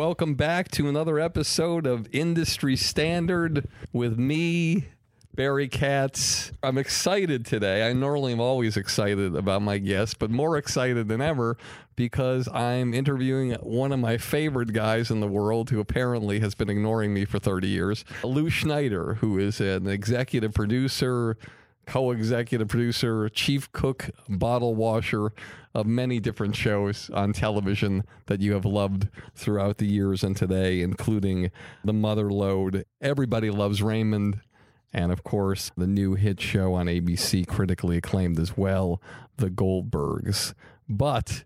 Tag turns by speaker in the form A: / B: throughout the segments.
A: Welcome back to another episode of Industry Standard with me, Barry Katz. I'm excited today. I normally am always excited about my guests, but more excited than ever because I'm interviewing one of my favorite guys in the world who apparently has been ignoring me for 30 years, Lou Schneider, who is an executive producer, co executive producer, chief cook, bottle washer of many different shows on television that you have loved throughout the years and today, including The Mother Lode. Everybody loves Raymond. And of course, the new hit show on ABC, critically acclaimed as well, The Goldbergs. But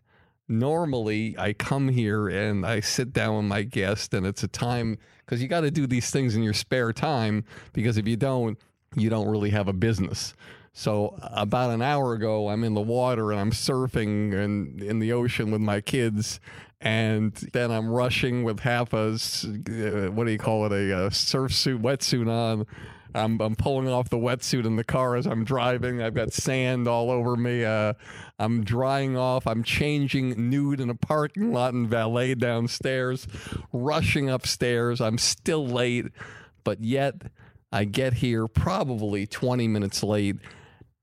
A: normally I come here and I sit down with my guest, and it's a time because you got to do these things in your spare time because if you don't, you don't really have a business. So about an hour ago, I'm in the water and I'm surfing and in the ocean with my kids, and then I'm rushing with half a uh, what do you call it a, uh surf suit wetsuit on. I'm I'm pulling off the wetsuit in the car as I'm driving. I've got sand all over me. Uh, I'm drying off. I'm changing nude in a parking lot and valet downstairs, rushing upstairs. I'm still late, but yet I get here probably 20 minutes late.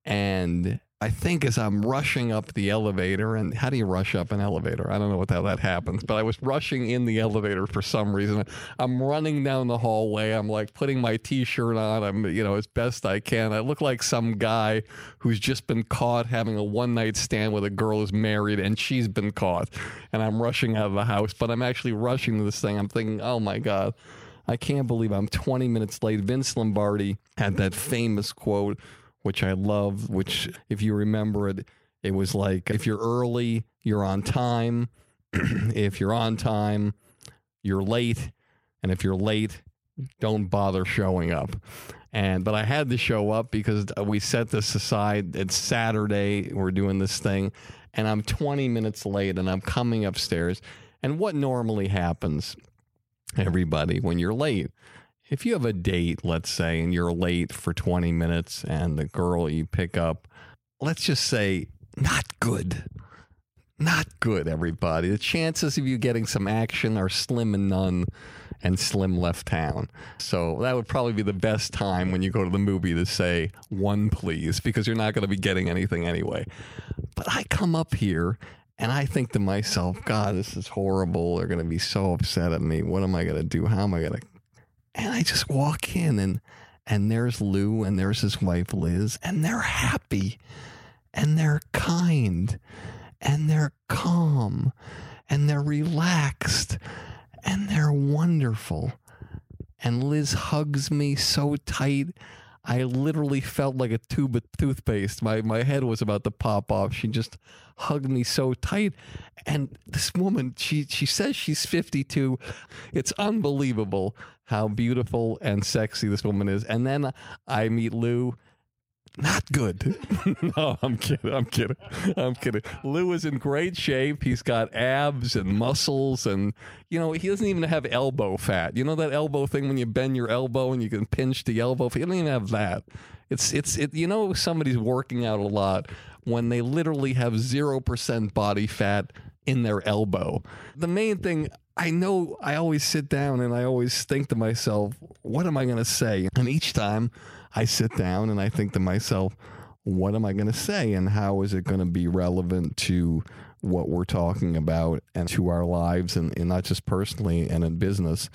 A: And I think as I'm rushing up the elevator, and how do you rush up an elevator? I don't know what how that happens, but I was rushing in the elevator for some reason. I'm running down the hallway. I'm like putting my t-shirt on. I'm you know as best I can. I look like some guy who's just been caught having a one night stand with a girl who's married, and she's been caught. And I'm rushing out of the house, but I'm actually rushing to this thing. I'm thinking, oh my god. I can't believe I'm 20 minutes late. Vince Lombardi had that famous quote, which I love, which, if you remember it, it was like, if you're early, you're on time. if you're on time, you're late. And if you're late, don't bother showing up. And, but I had to show up because we set this aside. It's Saturday. We're doing this thing. And I'm 20 minutes late and I'm coming upstairs. And what normally happens everybody when you're late. If you have a date, let's say, and you're late for 20 minutes and the girl you pick up, let's just say, not good. Not good, everybody. The chances of you getting some action are slim and none, and slim left town. So that would probably be the best time when you go to the movie to say, one please, because you're not going to be getting anything anyway. But I come up here and I think to myself, God, this is horrible. They're going to be so upset at me. What am I going to do? How am I going to? And I just walk in and and there's Lou and there's his wife Liz, and they're happy and they're kind and they're calm and they're relaxed and they're wonderful. And Liz hugs me so tight. I literally felt like a tube of toothpaste. My my head was about to pop off. She just hugged me so tight. And this woman, she she says she's 52. It's unbelievable how beautiful and sexy this woman is. And then I meet Lou not good. no, I'm kidding. I'm kidding. I'm kidding. Lou is in great shape. He's got abs and muscles, and you know he doesn't even have elbow fat. You know that elbow thing when you bend your elbow and you can pinch the elbow. He doesn't even have that. It's it's it. You know somebody's working out a lot when they literally have zero percent body fat in their elbow. The main thing I know I always sit down and I always think to myself, what am I going to say? And each time I sit down and I think to myself, what am I going to say and how is it going to be relevant to what we're talking about and to our lives and, and not just personally and in business.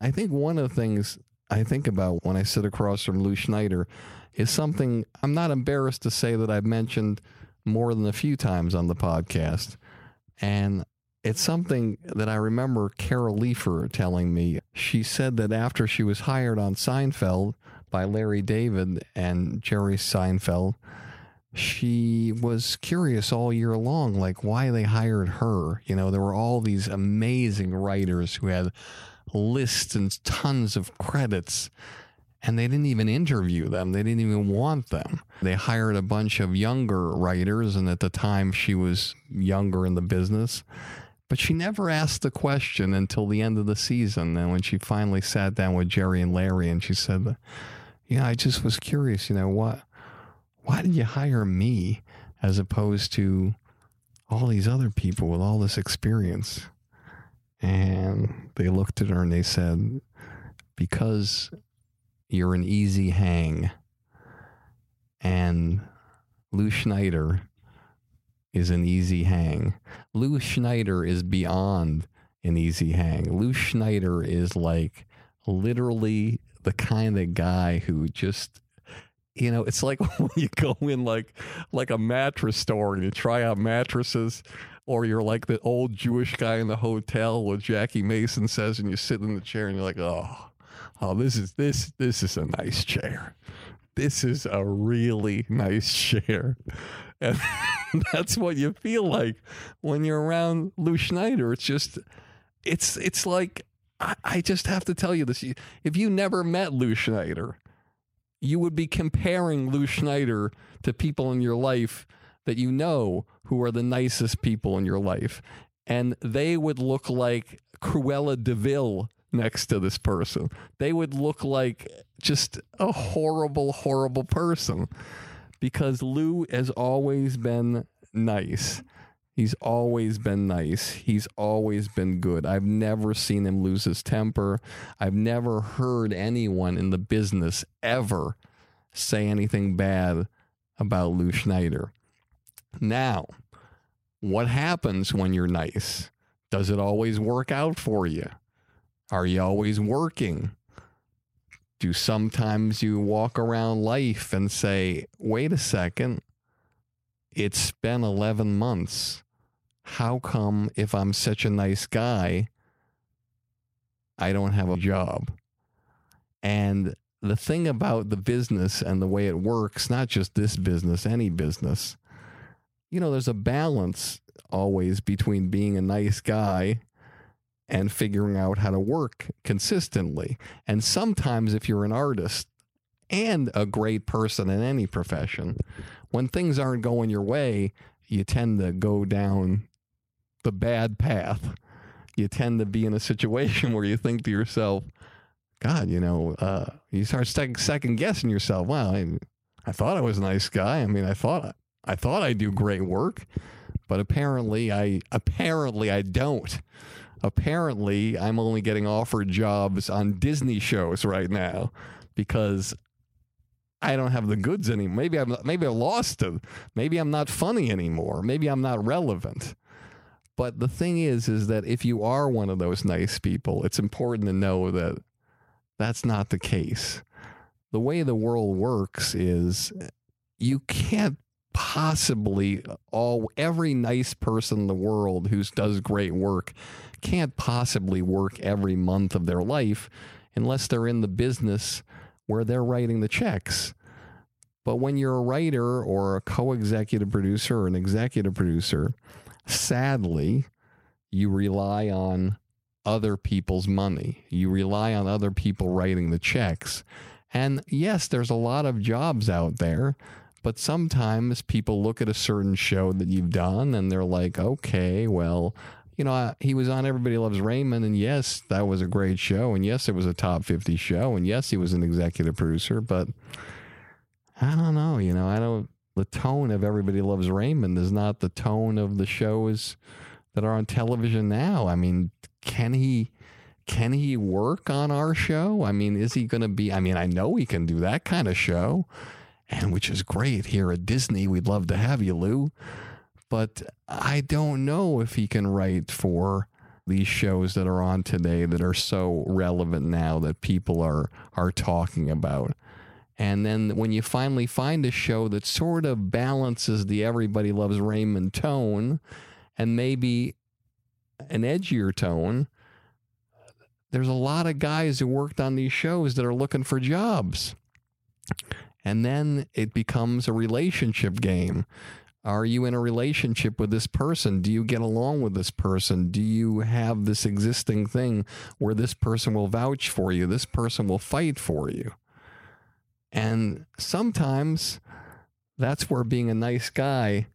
A: I think one of the things I think about when I sit across from Lou Schneider is something I'm not embarrassed to say that I've mentioned more than a few times on the podcast. And it's something that I remember Carol Leifer telling me. She said that after she was hired on Seinfeld by Larry David and Jerry Seinfeld, she was curious all year long, like why they hired her. You know, there were all these amazing writers who had lists and tons of credits, and they didn't even interview them. They didn't even want them. They hired a bunch of younger writers, and at the time she was younger in the business. But she never asked the question until the end of the season. And when she finally sat down with Jerry and Larry, and she said, Yeah, I just was curious, you know, what why did you hire me as opposed to all these other people with all this experience? And they looked at her and they said, Because you're an easy hang. And Lou Schneider is an easy hang. Lou Schneider is beyond an easy hang. Lou Schneider is like literally the kind of guy who just you know, it's like when you go in like like a mattress store and you try out mattresses, or you're like the old Jewish guy in the hotel what Jackie Mason says, and you sit in the chair and you're like, oh, oh, this is this this is a nice chair. This is a really nice chair. And that's what you feel like when you're around Lou Schneider. It's just it's it's like I, I just have to tell you this. If you never met Lou Schneider, you would be comparing Lou Schneider to people in your life that you know who are the nicest people in your life. And they would look like Cruella de Vil next to this person. They would look like just a horrible, horrible person because Lou has always been nice. He's always been nice. He's always been good. I've never seen him lose his temper. I've never heard anyone in the business ever say anything bad about Lou Schneider. Now, what happens when you're nice? Does it always work out for you? Are you always working? Do sometimes you walk around life and say, wait a second, it's been 11 months. How come, if I'm such a nice guy, I don't have a job? And the thing about the business and the way it works, not just this business, any business, you know, there's a balance always between being a nice guy and figuring out how to work consistently. And sometimes, if you're an artist and a great person in any profession, when things aren't going your way, you tend to go down the bad path. You tend to be in a situation where you think to yourself, God, you know, uh, you start second, guessing yourself. Wow, I, I thought I was a nice guy. I mean, I thought I thought I do great work, but apparently I apparently I don't. Apparently, I'm only getting offered jobs on Disney shows right now because I don't have the goods anymore. Maybe I'm maybe I lost it. Maybe I'm not funny anymore. Maybe I'm not relevant. But the thing is, is that if you are one of those nice people, it's important to know that that's not the case. the way the world works is you can't possibly all every nice person in the world who does great work can't possibly work every month of their life unless they're in the business where they're writing the checks. But when you're a writer or a co executive producer or an executive producer, sadly, you rely on other people's money. You rely on other people writing the checks. And yes, there's a lot of jobs out there, but sometimes people look at a certain show that you've done and they're like, okay, well, you know, he was on Everybody Loves Raymond, and yes, that was a great show, and yes, it was a top 50 show, and yes, he was an executive producer, but I don't know, you know, I don't, the tone of Everybody Loves Raymond is not the tone of the shows that are on television now. I mean, can he can he work on our show? I mean, is he going to be I mean, I know he can do that kind of show, and which is great here at Disney. We'd love to have you, Lou. But I don't know if he can write for these shows that are on today that are so relevant now that people are are talking about. And then when you finally find a show that sort of balances the everybody loves Raymond tone and maybe an edgier tone, there's a lot of guys who worked on these shows that are looking for jobs. And then it becomes a relationship game. Are you in a relationship with this person? Do you get along with this person? Do you have this existing thing where this person will vouch for you? This person will fight for you. And sometimes that's where being a nice guy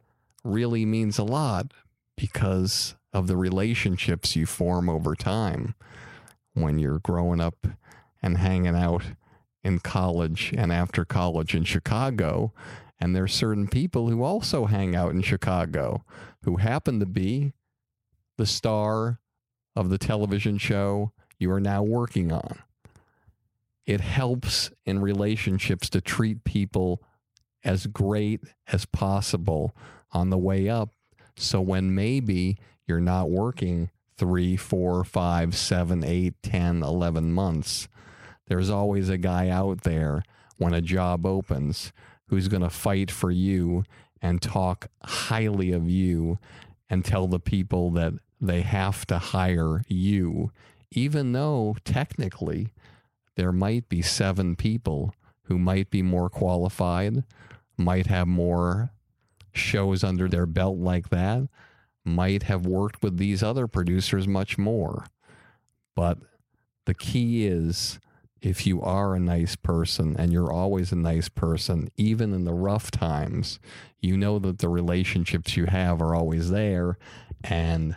A: really means a lot because of the relationships you form over time when you're growing up and hanging out in college and after college in Chicago. And there's certain people who also hang out in Chicago who happen to be the star of the television show you are now working on. It helps in relationships to treat people as great as possible on the way up. So when maybe you're not working three, four, five, seven, eight, ten, eleven months, there's always a guy out there when a job opens who's going to fight for you and talk highly of you and tell the people that they have to hire you, even though technically there might be seven people who might be more qualified, might have more shows under their belt like that, might have worked with these other producers much more. But the key is if you are a nice person and you're always a nice person, even in the rough times, you know that the relationships you have are always there. And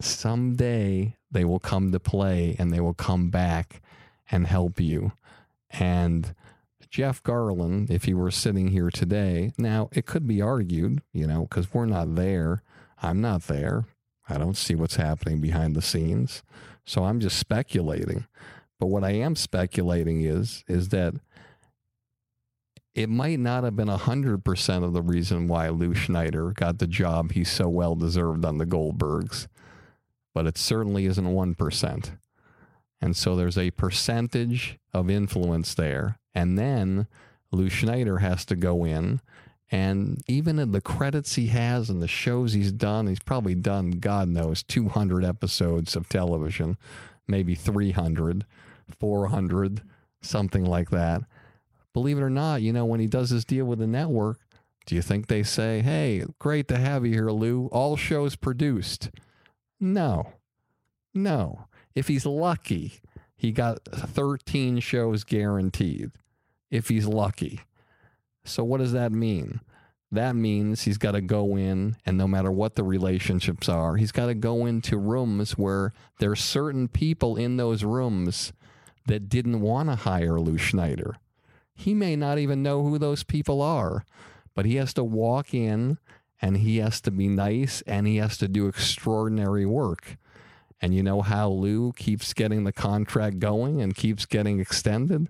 A: someday they will come to play and they will come back and help you. And Jeff Garlin, if he were sitting here today, now it could be argued, you know, because we're not there. I'm not there. I don't see what's happening behind the scenes. So I'm just speculating. But what I am speculating is is that it might not have been 100% of the reason why Lou Schneider got the job he so well deserved on the Goldbergs, but it certainly isn't 1%. And so there's a percentage of influence there. And then Lou Schneider has to go in. And even in the credits he has and the shows he's done, he's probably done, God knows, 200 episodes of television, maybe 300, 400, something like that. Believe it or not, you know, when he does his deal with the network, do you think they say, hey, great to have you here, Lou? All shows produced? No. No. If he's lucky, he got 13 shows guaranteed. If he's lucky. So, what does that mean? That means he's got to go in, and no matter what the relationships are, he's got to go into rooms where there's certain people in those rooms that didn't want to hire Lou Schneider. He may not even know who those people are, but he has to walk in and he has to be nice and he has to do extraordinary work. And you know how Lou keeps getting the contract going and keeps getting extended?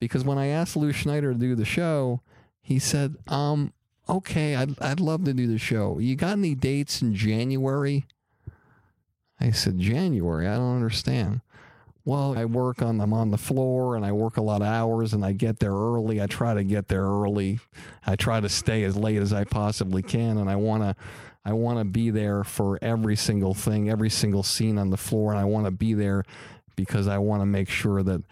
A: Because when I asked Lou Schneider to do the show, he said, um, okay, I'd, I'd love to do the show. You got any dates in January? I said, January? I don't understand. Well, I work on I'm on the floor and I work a lot of hours and I get there early. I try to get there early. I try to stay as late as I possibly can and I want to I want to be there for every single thing, every single scene on the floor and I want to be there because I want to make sure that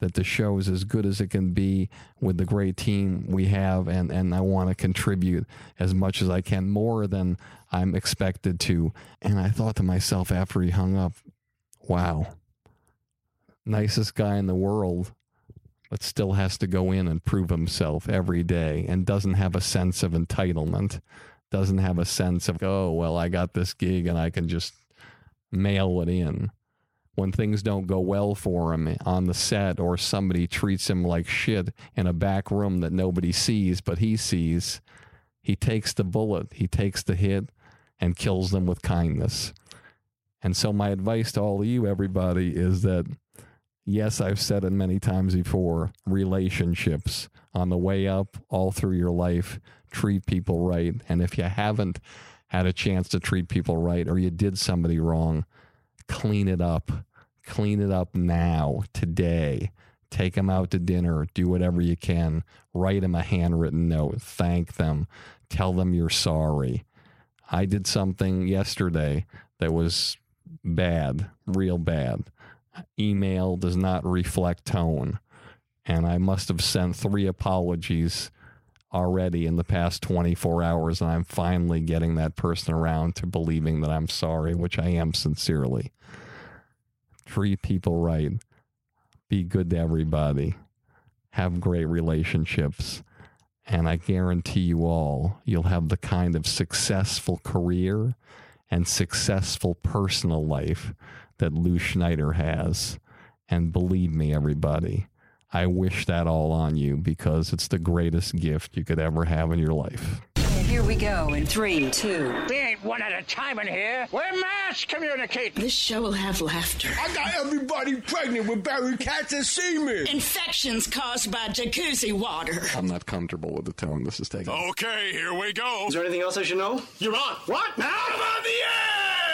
A: that the show is as good as it can be with the great team we have and and I want to contribute as much as I can more than I'm expected to. And I thought to myself after he hung up, wow. Nicest guy in the world but still has to go in and prove himself every day and doesn't have a sense of entitlement, doesn't have a sense of, oh, well, I got this gig and I can just mail it in when things don't go well for him on the set or somebody treats him like shit in a back room that nobody sees but he sees, he takes the bullet, he takes the hit and kills them with kindness. And so my advice to all of you everybody is that yes, I've said it many times before, relationships on the way up all through your life, treat people right. And if you haven't had a chance to treat people right or you did somebody wrong, clean it up. Clean it up now, today. Take them out to dinner. Do whatever you can. Write them a handwritten note. Thank them. Tell them you're sorry. I did something yesterday that was bad, real bad. Email does not reflect tone. And I must have sent three apologies already in the past 24 hours. And I'm finally getting that person around to believing that I'm sorry, which I am sincerely treat people right, be good to everybody, have great relationships. And I guarantee you all, you'll have the kind of successful career and successful personal life that Lou Schneider has. And believe me, everybody, I wish that all on you because it's the greatest gift you could ever have in your life.
B: Here we go in three, two.
C: We ain't one at a time in here. We're mass communicating.
B: This show will have laughter.
D: I got everybody pregnant with Barry Katz and semen.
B: Infections caused by jacuzzi water.
A: I'm not comfortable with the tone this is taking.
E: Okay, here we go.
F: Is there anything else I should know?
E: You're on.
F: What?
E: Now I'm on the air!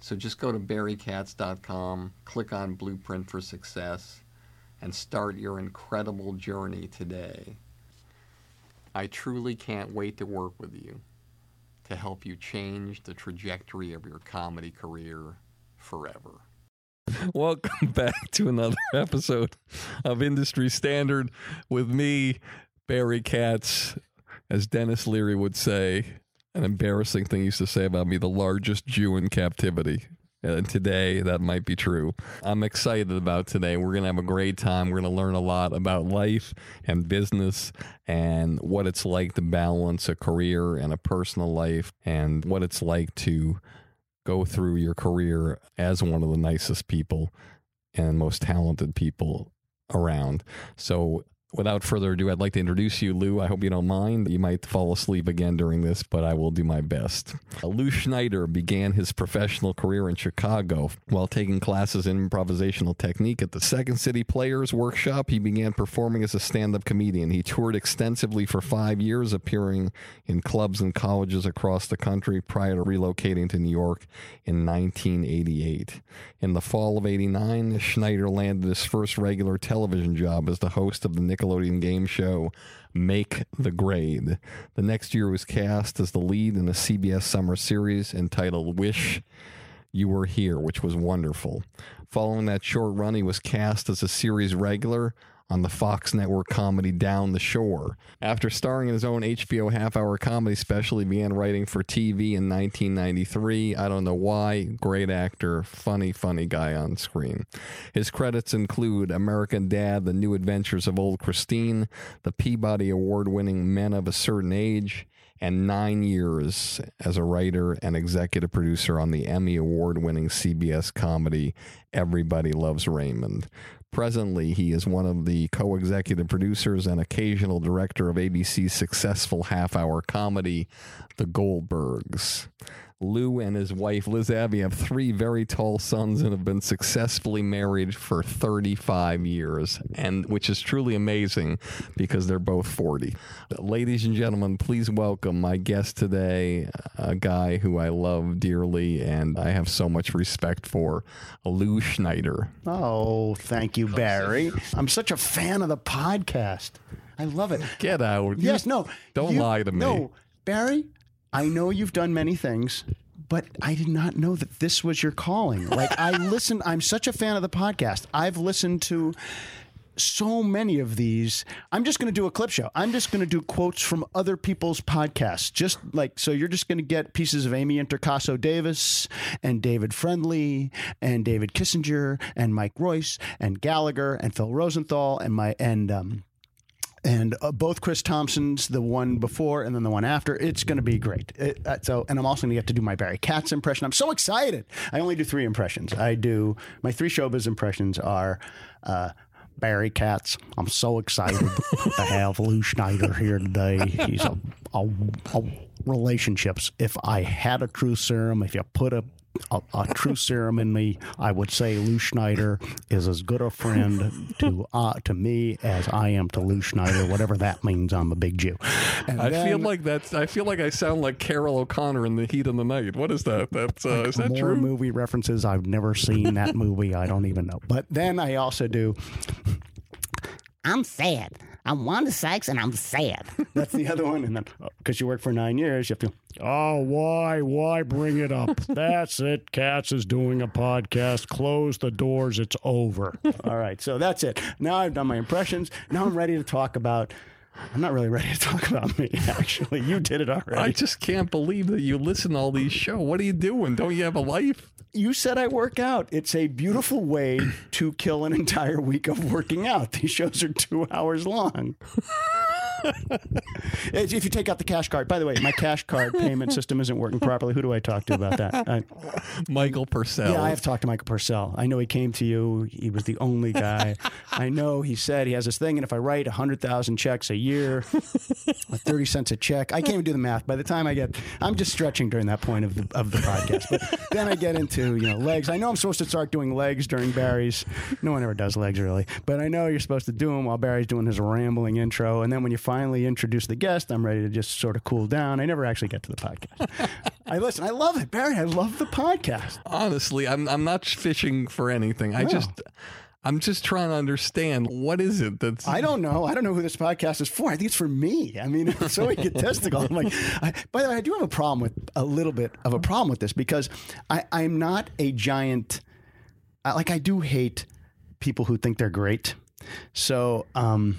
G: So just go to barrykatz.com, click on Blueprint for Success, and start your incredible journey today. I truly can't wait to work with you to help you change the trajectory of your comedy career forever.
A: Welcome back to another episode of Industry Standard with me, Barry Katz. As Denis Leary would say, an embarrassing thing used to say about me, the largest Jew in captivity. And today, that might be true. I'm excited about today. We're going to have a great time. We're going to learn a lot about life and business and what it's like to balance a career and a personal life and what it's like to go through your career as one of the nicest people and most talented people around. So without further ado, I'd like to introduce you, Lou. I hope you don't mind. You might fall asleep again during this, but I will do my best. Uh, Lou Schneider began his professional career in Chicago while taking classes in improvisational technique at the Second City Players Workshop. He began performing as a stand up comedian. He toured extensively for five years, appearing in clubs and colleges across the country prior to relocating to New York in 1988. In the fall of 89, Schneider landed his first regular television job as the host of the Nickelodeon game show Make the Grade. The next year was cast as the lead in a CBS summer series entitled Wish You Were Here, which was wonderful. Following that short run, he was cast as a series regular on the Fox network comedy Down the Shore. After starring in his own HBO half hour comedy special, he began writing for TV in 1993. I don't know why. Great actor, funny, funny guy on screen. His credits include American Dad, The New Adventures of Old Christine, the Peabody Award winning Men of a Certain Age, and nine years as a writer and executive producer on the Emmy Award winning CBS comedy Everybody Loves Raymond. Presently, he is one of the co executive producers and occasional director of ABC's successful half hour comedy, The Goldbergs. Lou and his wife Liz Abbey have three very tall sons and have been successfully married for 35 years, and which is truly amazing because they're both 40. Ladies and gentlemen, please welcome my guest today, a guy who I love dearly and I have so much respect for, Lou Schneider.
F: Oh, thank you, Barry. I'm such a fan of the podcast. I love it.
A: Get out.
F: Yes, no.
A: Don't
F: you-
A: lie to me.
F: No, Barry, I know you've done many things, but I did not know that this was your calling. Like, I listen, I'm such a fan of the podcast. I've listened to so many of these. I'm just going to do a clip show. I'm just going to do quotes from other people's podcasts. Just like, so you're just going to get pieces of Amy Intercasso Davis and David Friendly and David Kissinger and Mike Royce and Gallagher and Phil Rosenthal and my, and, um, and uh, both Chris Thompsons, the one before and then the one after. It's going to be great. It, uh, so, and I'm also going to get to do my Barry Katz impression. I'm so excited. I only do three impressions. I do my three showbiz impressions are. Uh, Barry Katz. I'm so excited to have Lou Schneider here today. He's a, a, a relationships. If I had a true serum, if you put a a, a true serum in me, I would say Lou Schneider is as good a friend to uh, to me as I am to Lou Schneider. Whatever that means, I'm a big Jew. And
A: I feel like that's. I feel like I sound like Carroll O'Connor in The Heat of the Night. What is that? That's uh, is that
F: more
A: true?
F: movie references. I've never seen that movie. I don't even know. But then I also do.
H: I'm sad. I'm Wanda Sykes and I'm sad.
F: That's the other one. And then oh, because you work for nine years, you have to. Oh, why, why bring it up? That's it. Katz is doing a podcast. Close the doors. It's over. All right. So that's it. Now I've done my impressions. Now I'm ready to talk about. I'm not really ready to talk about me. Actually, you did it already.
A: I just can't believe that you listen to all these shows. What are you doing? Don't you have a life?
F: You said I work out. It's a beautiful way to kill an entire week of working out. These shows are two hours long. If you take out the cash card, by the way, my cash card payment system isn't working properly. Who do I talk to about that? I,
A: Michael Purcell.
F: yeah, I have talked to Michael Purcell. I know he came to you. He was the only guy. I know he said he has this thing, and if I write 100,000 checks a year, at 30 cents a check, I can't even do the math. By the time I get, I'm just stretching during that point of the, of the podcast. But then I get into, you know, legs. I know I'm supposed to start doing legs during Barry's. No one ever does legs, really. But I know you're supposed to do them while Barry's doing his rambling intro. And then when you finally introduce the guest, I'm ready to just sort of cool down. I never actually get to the podcast. I listen. I love it, Barry. I love the podcast.
A: Honestly, I'm I'm not fishing for anything. I just I'm just trying to understand what is it that's
F: I don't know. I don't know who this podcast is for. I think it's for me. I mean, it's so egotistical. I'm like, I, by the way, I do have a problem with a little bit of a problem with this because I, I'm not a giant. I, like, I do hate people who think they're great. So, um,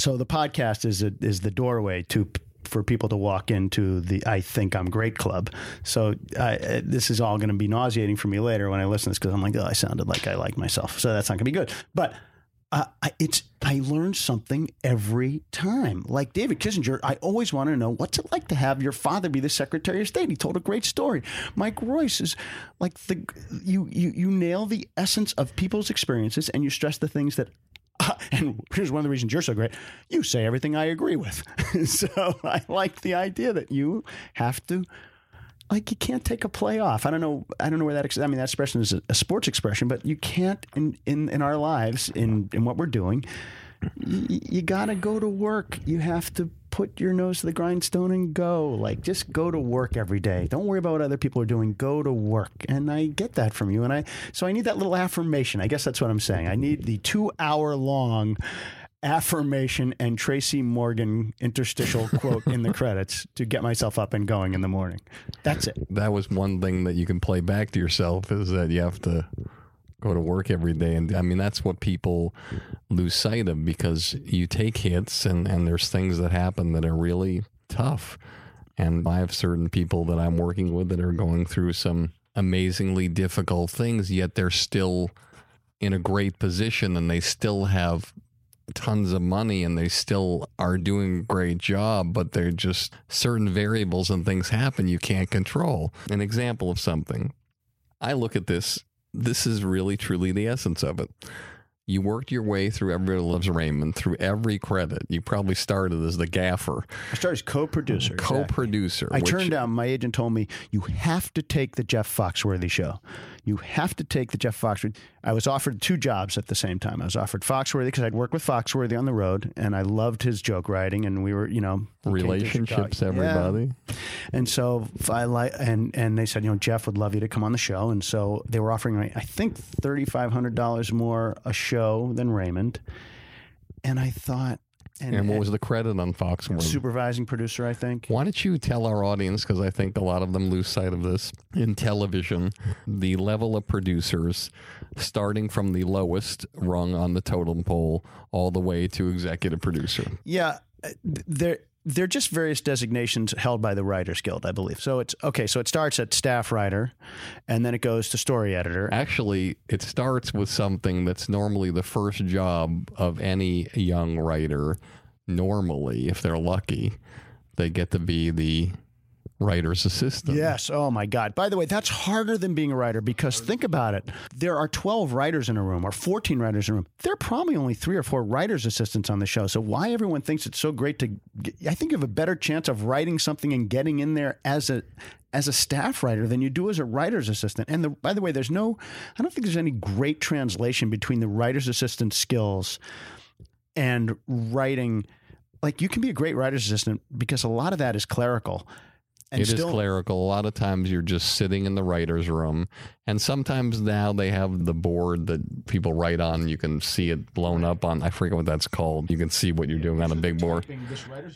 F: so the podcast is a, is the doorway to for people to walk into the I think I'm great club. So this is all going to be nauseating for me later when I listen to this because I'm like, oh, I sounded like I like myself. So that's not going to be good. But uh, I, it's I learn something every time. Like David Kissinger, I always want to know what's it like to have your father be the Secretary of State. He told a great story. Mike Royce is like the you you you nail the essence of people's experiences and you stress the things that and here's one of the reasons you're so great. You say everything I agree with. so I like the idea that you have to like you can't take a play off. I don't know. I don't know where that. I mean, that expression is a, a sports expression, but you can't in in, in our lives in in what we're doing. You, you got to go to work. You have to put your nose to the grindstone and go. Like just go to work every day. Don't worry about what other people are doing. Go to work. And I get that from you. And I so I need that little affirmation. I guess that's what I'm saying. I need the two hour long affirmation and Tracy Morgan interstitial quote in the credits to get myself up and going in the morning. That's it.
A: That was one thing that you can play back to yourself is that you have to go to work every day. And I mean, that's what people lose sight of because you take hits and, and there's things that happen that are really tough. And I have certain people that I'm working with that are going through some amazingly difficult things, yet they're still in a great position and they still have tons of money and they still are doing a great job, but they're just certain variables and things happen you can't control. An example of something. I look at this, this is really truly the essence of it. You worked your way through Everybody Loves Raymond through every credit. You probably started as the gaffer,
F: I started as co-producer.
A: co-producer.
F: I
A: which-
F: turned down. My agent told me you have to take the Jeff Foxworthy show. You have to take the Jeff Foxworthy. I was offered two jobs at the same time. I was offered Foxworthy because I'd worked with Foxworthy on the road, and I loved his joke writing, and we were, you know,
A: relationships,
F: Chicago. Yeah.
A: everybody.
F: And so I like, and and they said, you know, Jeff would love you to come on the show, and so they were offering me, I think, thirty five hundred dollars more a show than Raymond, and I thought,
A: And, what was the credit on Fox Foxworthy?
F: supervising producer? I think.
A: Why don't you tell our audience, because I think a lot of them lose sight of this in television, the level of producers starting from the lowest rung on the totem pole all the way to executive producer.
F: Yeah, uh, th- they're just various designations held by the Writers Guild, I believe. So it's okay. So it starts at staff writer, and then it goes to story editor.
A: Actually, it starts with something that's normally the first job of any young writer. Normally, if they're lucky, they get to be the writer's assistant.
F: Yes. Oh my God. By the way, that's harder than being a writer because think about it. There are 12 writers in a room or 14 writers in a room. There are probably only three or four writers' assistants on the show. So why everyone thinks it's so great to, I think you have a better chance of writing something and getting in there as a, as a staff writer than you do as a writer's assistant. And the, by the way, there's no, I don't think there's any great translation between the writer's assistant skills and writing. Like you can be a great writer's assistant because a lot of that is clerical. And
A: It is
F: still,
A: clerical. A lot of times you're just sitting in the writer's room. And sometimes now they have the board that people write on. You can see it blown up on, I forget what that's called. You can see what you're doing on a big board.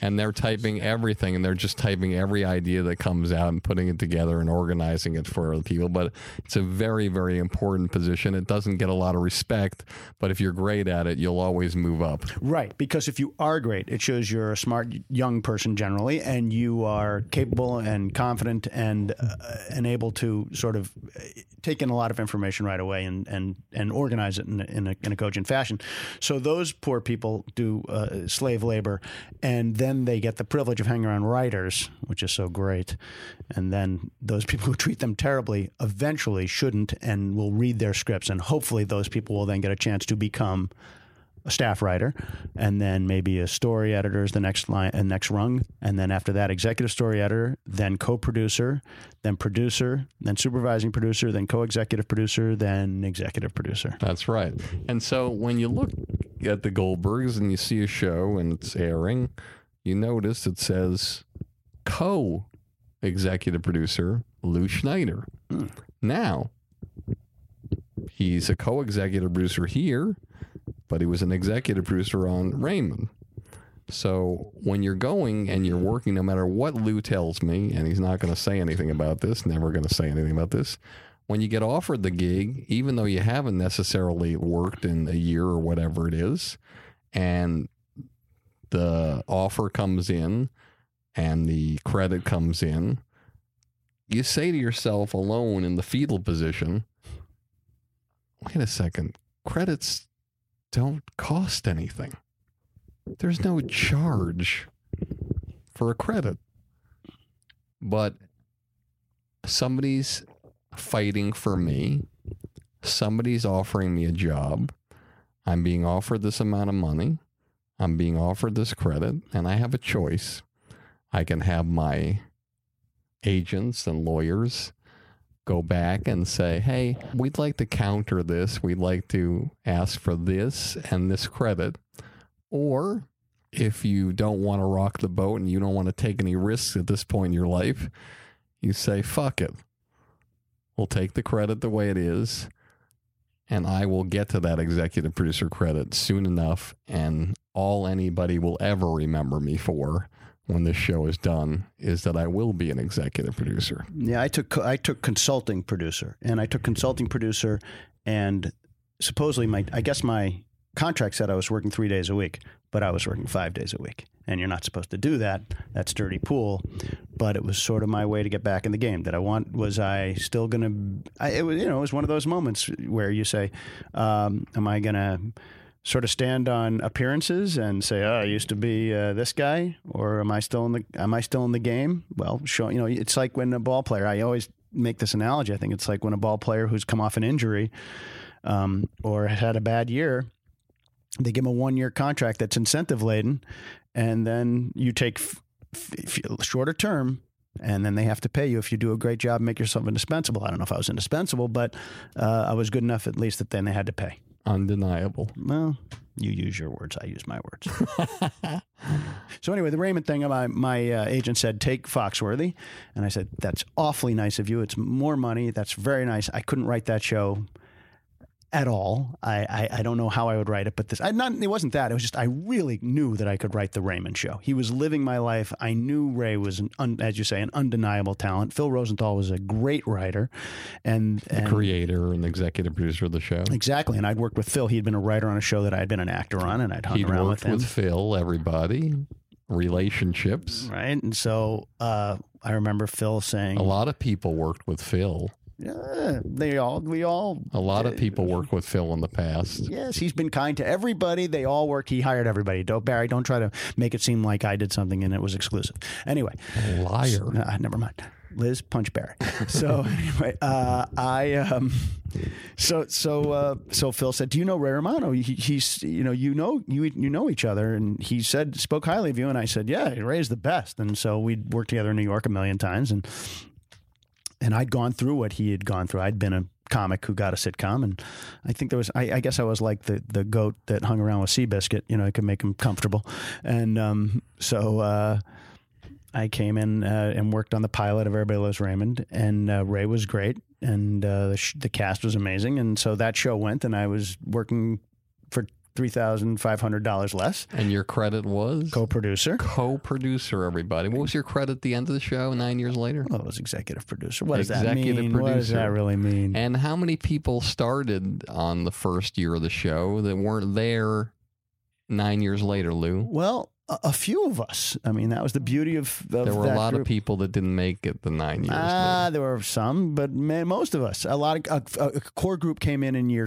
A: And they're typing everything and they're just typing every idea that comes out and putting it together and organizing it for other people. But it's a very, very important position. It doesn't get a lot of respect, but if you're great at it, you'll always move up.
F: Right, because if you are great, it shows you're a smart young person generally, and you are capable and confident and uh, and able to sort of uh, take in a lot of information right away and and and organize it in a, in a, in a cogent fashion. So those poor people do uh, slave labor, and then they get the privilege of hanging around writers, which is so great. And then those people who treat them terribly eventually shouldn't and will read their scripts, and hopefully those people will then get a chance to become a staff writer, and then maybe a story editor is the next line and next rung, and then after that, executive story editor, then co-producer, then producer, then supervising producer, then co-executive producer, then executive producer.
A: That's right. And so when you look at the Goldbergs and you see a show and it's airing, you notice it says co executive producer Lou Schneider. Hmm. Now, he's a co executive producer here, but he was an executive producer on Raymond. So when you're going and you're working, no matter what Lou tells me, and he's not going to say anything about this, never going to say anything about this. When you get offered the gig, even though you haven't necessarily worked in a year or whatever it is, and the offer comes in and the credit comes in, you say to yourself alone in the fetal position, wait a second, credits don't cost anything. There's no charge for a credit. But somebody's fighting for me. Somebody's offering me a job. I'm being offered this amount of money. I'm being offered this credit, and I have a choice. I can have my agents and lawyers go back and say, hey, we'd like to counter this. We'd like to ask for this and this credit. Or if you don't want to rock the boat and you don't want to take any risks at this point in your life, you say, fuck it. We'll take the credit the way it is, and I will get to that executive producer credit soon enough. And all anybody will ever remember me for when this show is done is that I will be an executive producer.
F: Yeah, I took I took consulting producer, and I took consulting producer, and supposedly my I guess my contract said I was working three days a week, but I was working five days a week, and you're not supposed to do that. That's dirty pool. But it was sort of my way to get back in the game. That I want was I still gonna? It was you know it was one of those moments where you say, um, "Am I gonna?" Sort of stand on appearances and say, "Oh, I used to be uh, this guy," or am I still in the Am I still in the game? Well, show you know, it's like when a ball player. I always make this analogy. I think it's like when a ball player who's come off an injury um, or had a bad year, they give him a one year contract that's incentive laden, and then you take f- f- shorter term. And then they have to pay you if you do a great job, make yourself indispensable. I don't know if I was indispensable, but uh, I was good enough at least that then they had to pay.
A: Undeniable.
F: Well, you use your words. I use my words. so anyway, the Raymond thing, my, my uh, agent said, take Foxworthy. And I said, that's awfully nice of you. It's more money. That's very nice. I couldn't write that show at all. I, I, I don't know how I would write it, but this I not it wasn't that. It was just I really knew that I could write the Raymond show. He was living my life. I knew Ray was an un, as you say an undeniable talent. Phil Rosenthal was a great writer, and,
A: The
F: and
A: creator and executive producer of the show.
F: exactly. And I'd worked with Phil. He'd been a writer on a show that I had been an actor on, and I'd hung
A: He'd
F: around with him.
A: with Phil, everybody, relationships.
F: right, and so uh, I remember Phil saying,
A: A lot of people worked with Phil.
F: Yeah, they all we all
A: A lot of people work with Phil in the past.
F: Yes, he's been kind to everybody. They all work. He hired everybody. Don't Barry. Don't try to make it seem like I did something and it was exclusive. Anyway,
A: Liar.
F: uh, never mind. Liz punch Barry. So anyway, uh, I um, so so uh, so Phil said, "Do you know Ray Romano? He, he's you know you know you you know each other." And he said spoke highly of you, and I said, "Yeah, Ray's the best." And so we'd worked together in New York a million times, and and I'd gone through what he had gone through. I'd been a comic who got a sitcom, and I think there was. I, I guess I was like the the goat that hung around with Seabiscuit. You know, I could make him comfortable, and um, so. Uh, I came in uh, and worked on the pilot of Everybody Loves Raymond, and uh, Ray was great, and uh, the, sh- the cast was amazing, and so that show went, and I was working for three thousand five hundred dollars less.
A: And your credit was
F: co-producer.
A: Co-producer, everybody. What was your credit at the end of the show? Nine years later.
F: Well, it was executive producer. What does that
A: executive
F: mean?
A: Producer.
F: What does that really mean?
A: And how many people started on the first year of the show that weren't there nine years later, Lew?
F: Well, a, few of us. I mean, that was the beauty of, of
A: There were a lot
F: group.
A: of people that didn't make it the nine years.
F: Ah, there were some, but ma- most of us. A lot of a, a core group came in in year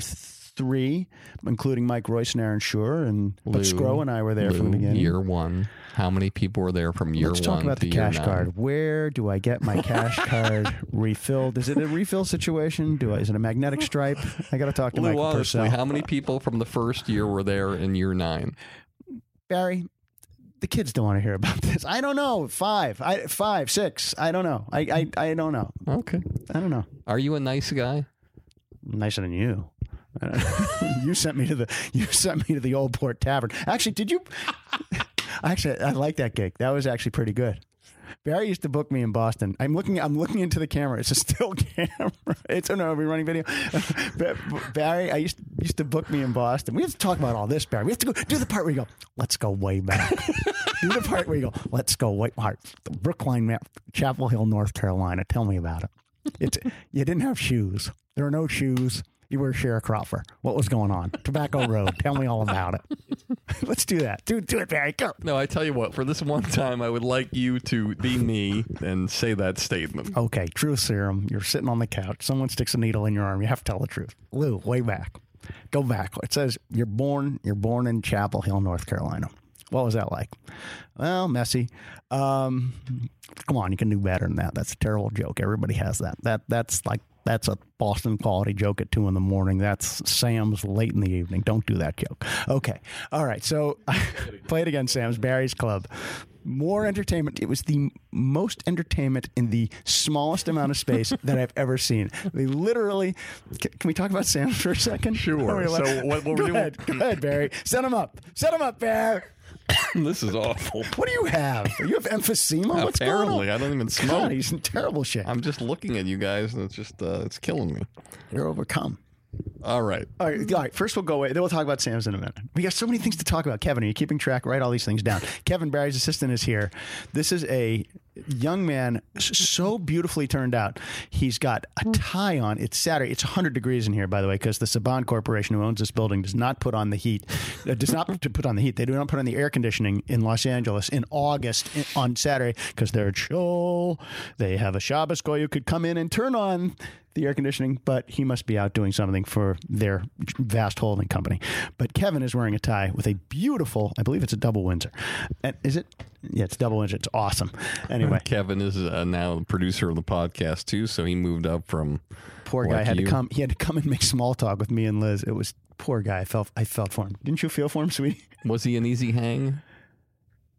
F: three, including Mike Royce and Aaron Shure, and but Scro and I were there from
A: Lew,
F: the beginning.
A: Year one. How many people were there from year
F: Let's
A: one
F: talk about the cash
A: nine?
F: card. Where do I get my cash card refilled? Is it a refill situation? Do I? Is it a magnetic stripe? I got to talk to Lew,
A: honestly, how many people from the first year were there in year nine?
F: Barry, the kids don't want to hear about this. I don't know. Five, I, five, six. I don't know. I, I, I don't know.
A: Okay.
F: I don't know.
A: Are you a nice guy?
F: Nicer than you. you sent me to the you sent me to the Old Port Tavern. Actually, did you? Actually, I like that gig. That was actually pretty good. Barry used to book me in Boston. I'm looking. I'm looking into the camera. It's a still camera. It's oh no, we're running video. Ba- Barry, I used used to book me in Boston. We have to talk about all this, Barry. We have to go do the part where you go. Let's go way back. do the part where you go. Let's go way back. Brookline, Chapel Hill, North Carolina. Tell me about it. It's you didn't have shoes. There were no shoes. You were a sharecropper. What was going on? Tobacco Road. Tell me all about it. Let's do that. Do do it, Barry. Go.
A: No, I tell you what, for this one time, I would like you to be me and say that statement.
F: Okay, truth serum. You're sitting on the couch. Someone sticks a needle in your arm. You have to tell the truth. Lew, way back. Go back. It says you're born. You're born in Chapel Hill, North Carolina. What was that like? Well, messy. Um, come on, you can do better than that. That's a terrible joke. Everybody has that. That that's like that's a Boston quality joke at two in the morning. That's Sam's late in the evening. Don't do that joke. Okay. All right. So play it again, Sam's Barry's Club. More entertainment. It was the most entertainment in the smallest amount of space that I've ever seen. They literally. Can, can we talk about Sam for a second?
A: Sure.
F: We
A: So what- what we're
F: go
A: doing-
F: ahead. Go ahead, Barry. Set him up. Set him up, Barry.
A: this is awful.
F: What do you have? You have emphysema? What's going
A: Apparently,
F: on?
A: I don't even
F: God,
A: smoke.
F: he's in terrible shape.
A: I'm just looking at you guys, and it's just uh, it's killing me.
F: You're overcome.
A: All right.
F: All right, all right. First, we'll go away. Then we'll talk about Sam's in a minute. We got so many things to talk about. Kevin, are you keeping track? Write all these things down. Kevin Barry's assistant is here. This is a young man, so beautifully turned out. He's got a tie on. It's Saturday. It's 100 degrees in here, by the way, because the Saban Corporation, who owns this building, does not put on the heat. uh, does not to put on the heat. They do not put on the air conditioning in Los Angeles in August in, on Saturday because they're chill. They have a Shabbos guy who could come in and turn on the air conditioning, but he must be out doing something for their vast holding company. But Kevin is wearing a tie with a beautiful, I believe it's a double Windsor. And is it? Yeah, it's double Windsor. It's awesome. Anyway,
A: Kevin is uh, now the producer of the podcast too, so he moved up from.
F: poor guy
A: like
F: had
A: you.
F: to come. He had to come and make small talk with me and Liz. It was poor guy. I felt I felt for him. Didn't you feel for him, sweetie?
A: Was he an easy hang?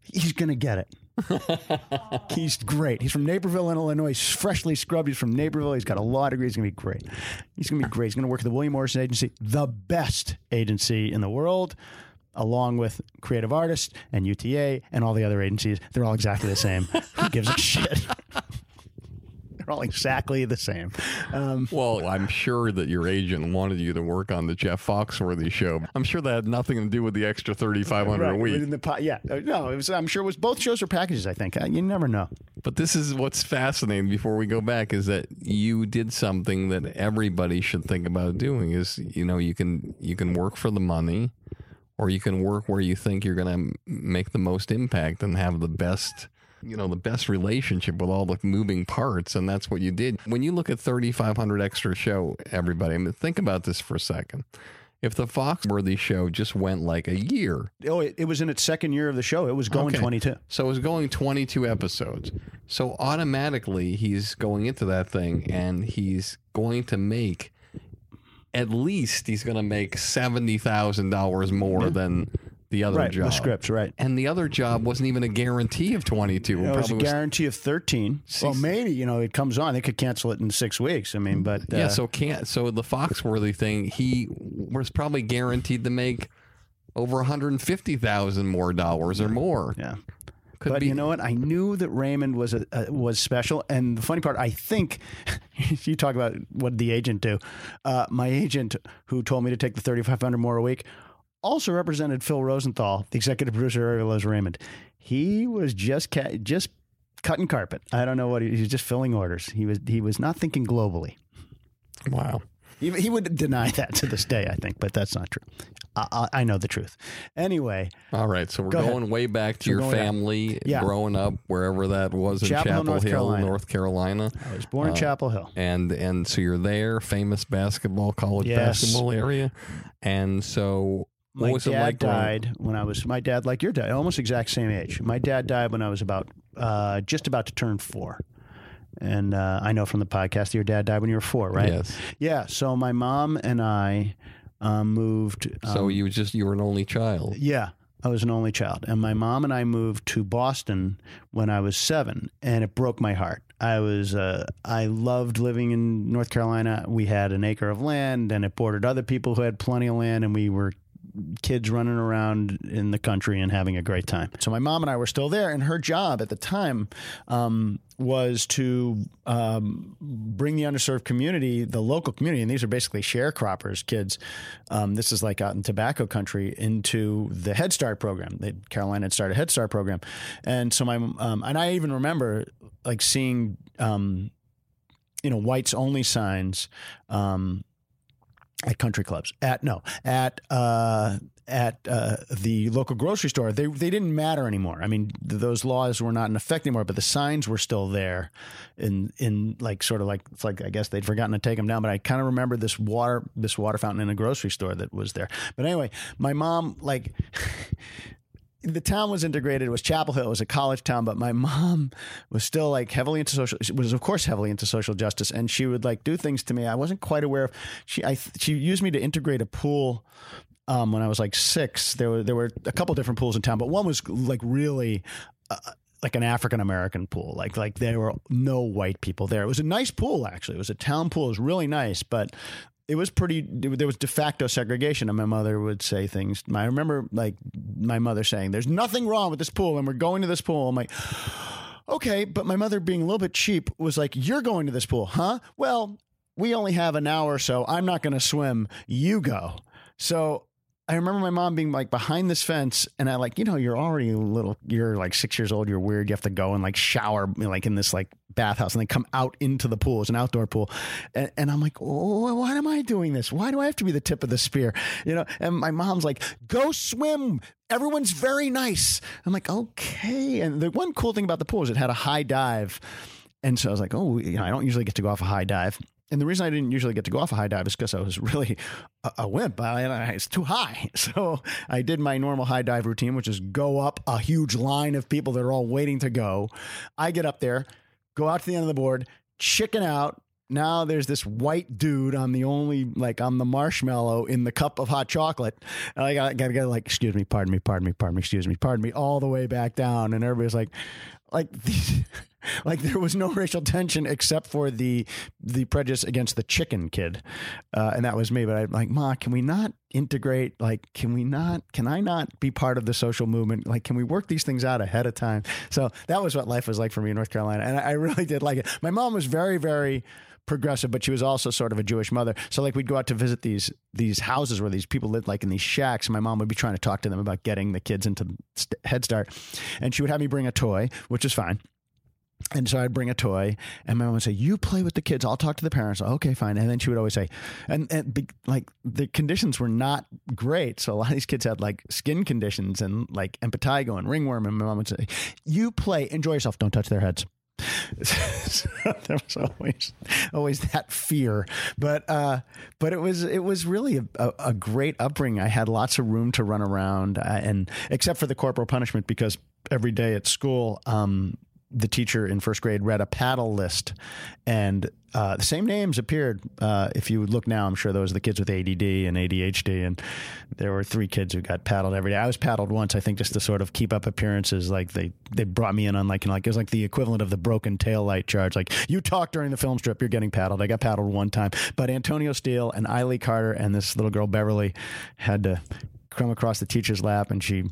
F: He's gonna get it. he's great. He's from Naperville, Illinois. He's freshly scrubbed. He's from Naperville. He's got a law degree. He's going to be great. He's going to be great. He's going to work at the William Morrison Agency, the best agency in the world, along with Creative Artists and UTA and all the other agencies. They're all exactly the same. Who gives a shit? They're all exactly the same. Um,
A: Well, I'm sure that your agent wanted you to work on the Jeff Foxworthy show. I'm sure that had nothing to do with the extra 3,500 a
F: right,
A: week.
F: within the po- yeah, no, it was, I'm sure it was both shows or packages. I think Uh, you never know.
A: But this is what's fascinating before we go back is that you did something that everybody should think about doing is you know you can you can work for the money or you can work where you think you're going to make the most impact and have the best you know the best relationship with all the moving parts and that's what you did. When you look at 3500 extra show everybody I mean, think about this for a second. If the Foxworthy show just went like a year,
F: Oh, it, it was in its second year of the show. It was going
A: Okay.
F: 22.
A: So it was going 22 episodes. So automatically he's going into that thing and he's going to make at least he's going to make $70,000 more than the other
F: Right,
A: job.
F: with scripts, right.
A: And the other job wasn't even a guarantee of 22.
F: It was a
A: probably was-
F: guarantee of 13. Well, maybe, you know, it comes on. They could cancel it in six weeks. I mean, but. Uh,
A: yeah, so can't so the Foxworthy thing, he was probably guaranteed to make over 150,000 more dollars or more.
F: Yeah.
A: Could
F: but
A: be
F: you know what? I knew that Raymond was a, uh, was special, and the funny part, I think, you talk about what did the agent do. Uh, my agent, who told me to take the thirty five hundred more a week, also represented Phil Rosenthal, the executive producer of Ariel Loves Raymond. He was just ca- just cutting carpet. I don't know what he, he was just filling orders. He was he was not thinking globally.
A: Wow.
F: He, he would deny that to this day, I think, but that's not true. I, I, I know the truth. Anyway,
A: All right, so we're
F: Go ahead.
A: going way back to
F: So
A: your family,
F: Yeah.
A: growing up wherever that was in
F: Chapel
A: Chapel,
F: Hill, North
A: Hill,
F: Carolina.
A: North Carolina.
F: I was born in
A: Uh,
F: Chapel Hill.
A: and and so you're there, famous basketball, college
F: Yes.
A: basketball area, and so what
F: My
A: was
F: dad
A: it like? growing-
F: died when I was my dad, like your dad, almost exact same age. My dad died when I was about uh, just about to turn four. And uh, I know from the podcast, that your dad died when you were four, right?
A: Yes.
F: Yeah. So my mom and I um, moved.
A: So
F: um,
A: you just you were an only child.
F: yeah, I was an only child, and my mom and I moved to Boston when I was seven, and it broke my heart. I was uh, I loved living in North Carolina. We had an acre of land, and it bordered other people who had plenty of land, and we were kids running around in the country and having a great time. So my mom and I were still there, and her job at the time um, was to um, bring the underserved community, the local community, and these are basically sharecroppers kids. Um, this is like out in tobacco country into the Head Start program. They, Carolina had started a Head Start program, and so my um, and I even remember like seeing um, you know whites only signs. Um, at country clubs. At no at uh at uh, the local grocery store they they didn't matter anymore. I mean th- those laws were not in effect anymore but the signs were still there in in like sort of like it's like i guess they'd forgotten to take them down but i kind of remember this water this water fountain in a grocery store that was there. But anyway my mom like the town was integrated. It was Chapel Hill. It was a college town, but my mom was still like heavily into social. She was of course heavily into social justice, and she would like do things to me I wasn't quite aware of. She I she used me to integrate a pool. Um, when I was like six, there were there were a couple different pools in town, but one was like really uh, like an African American pool. Like like there were no white people there. It was a nice pool actually. It was a town pool. It was really nice, but it was pretty. There was de facto segregation, and my mother would say things. I remember like my mother saying, "There's nothing wrong with this pool, and we're going to this pool." I'm like. Okay, but my mother being a little bit cheap was like, You're going to this pool, huh? Well, we only have an hour, so I'm not going to swim. You go. So I remember my mom being like behind this fence, and I like, you know, you're already a little, you're like six years old, you're weird. You have to go and like shower, like in this like bathhouse, and then come out into the pool. It's an outdoor pool, and, and I'm like, oh, why am I doing this? Why do I have to be the tip of the spear? You know? And my mom's like, go swim. Everyone's very nice. I'm like, okay. And the one cool thing about the pool is it had a high dive. And so I was like, oh, you know, I don't usually get to go off a high dive. And the reason I didn't usually get to go off a high dive is because I was really a, a wimp. I, I, it's too high. So I did my normal high dive routine, which is go up a huge line of people that are all waiting to go. I get up there, go out to the end of the board, chicken out. Now there's this white dude. I'm the only like I'm the marshmallow in the cup of hot chocolate. And I got to get like, excuse me, pardon me, pardon me, pardon me, excuse me, pardon me, all the way back down. And everybody's like, like these like there was no racial tension except for the the prejudice against the chicken kid uh, and that was me but i'm like ma can we not integrate like can we not can i not be part of the social movement like can we work these things out ahead of time so that was what life was like for me in north carolina and i really did like it my mom was very very progressive, but she was also sort of a Jewish mother. So like we'd go out to visit these these houses where these people lived like in these shacks. My mom would be trying to talk to them about getting the kids into Head Start, and she would have me bring a toy, which is fine. And so I'd bring a toy, and my mom would say, "You play with the kids. I'll talk to the parents." Okay, fine. And then she would always say, and, and be, like the conditions were not great, so a lot of these kids had like skin conditions and like impetigo and ringworm. And my mom would say, "You play, enjoy yourself. Don't touch their heads." so there was always always that fear but uh but it was it was really a, a, a great upbringing i had lots of room to run around uh, and except for the corporal punishment because every day at school um the teacher in first grade read a paddle list, and uh, the same names appeared. Uh, if you look now, I'm sure those are the kids with ADD and ADHD, and there were three kids who got paddled every day. I was paddled once, I think, just to sort of keep up appearances. Like they they brought me in on like know, like it was like the equivalent of the broken tail light charge. Like you talk during the film strip, you're getting paddled. I got paddled one time, but Antonio Steele and Eiley Carter and this little girl Beverly had to come across the teacher's lap and she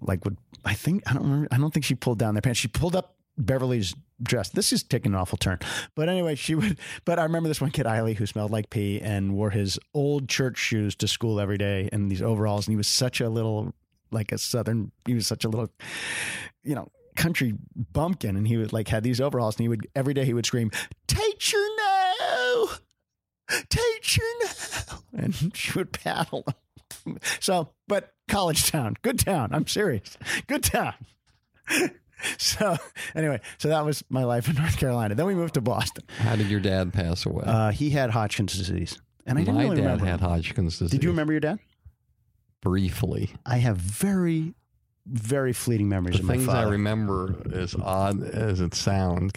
F: like would I think I don't remember I don't think she pulled down their pants. She pulled up Beverly's dress. This is taking an awful turn. But anyway, she would. But I remember this one kid, Eiley, who smelled like pee and wore his old church shoes to school every day and these overalls. And he was such a little, like a southern, he was such a little, you know, country bumpkin. And he would like had these overalls and he would, every day he would scream, Teacher, no! Teacher, no! And she would paddle him. So, but college town, good town. I'm serious. Good town. so anyway, so that was my life in North Carolina. Then we moved to Boston.
A: How did your dad pass away?
F: Uh, he had Hodgkin's disease, and I didn't
A: My
F: really
A: dad
F: remember.
A: had Hodgkin's disease.
F: Did you remember your dad?
A: briefly?
F: I have very, very fleeting memories
A: The
F: of my
A: things I remember, as odd as it sounds,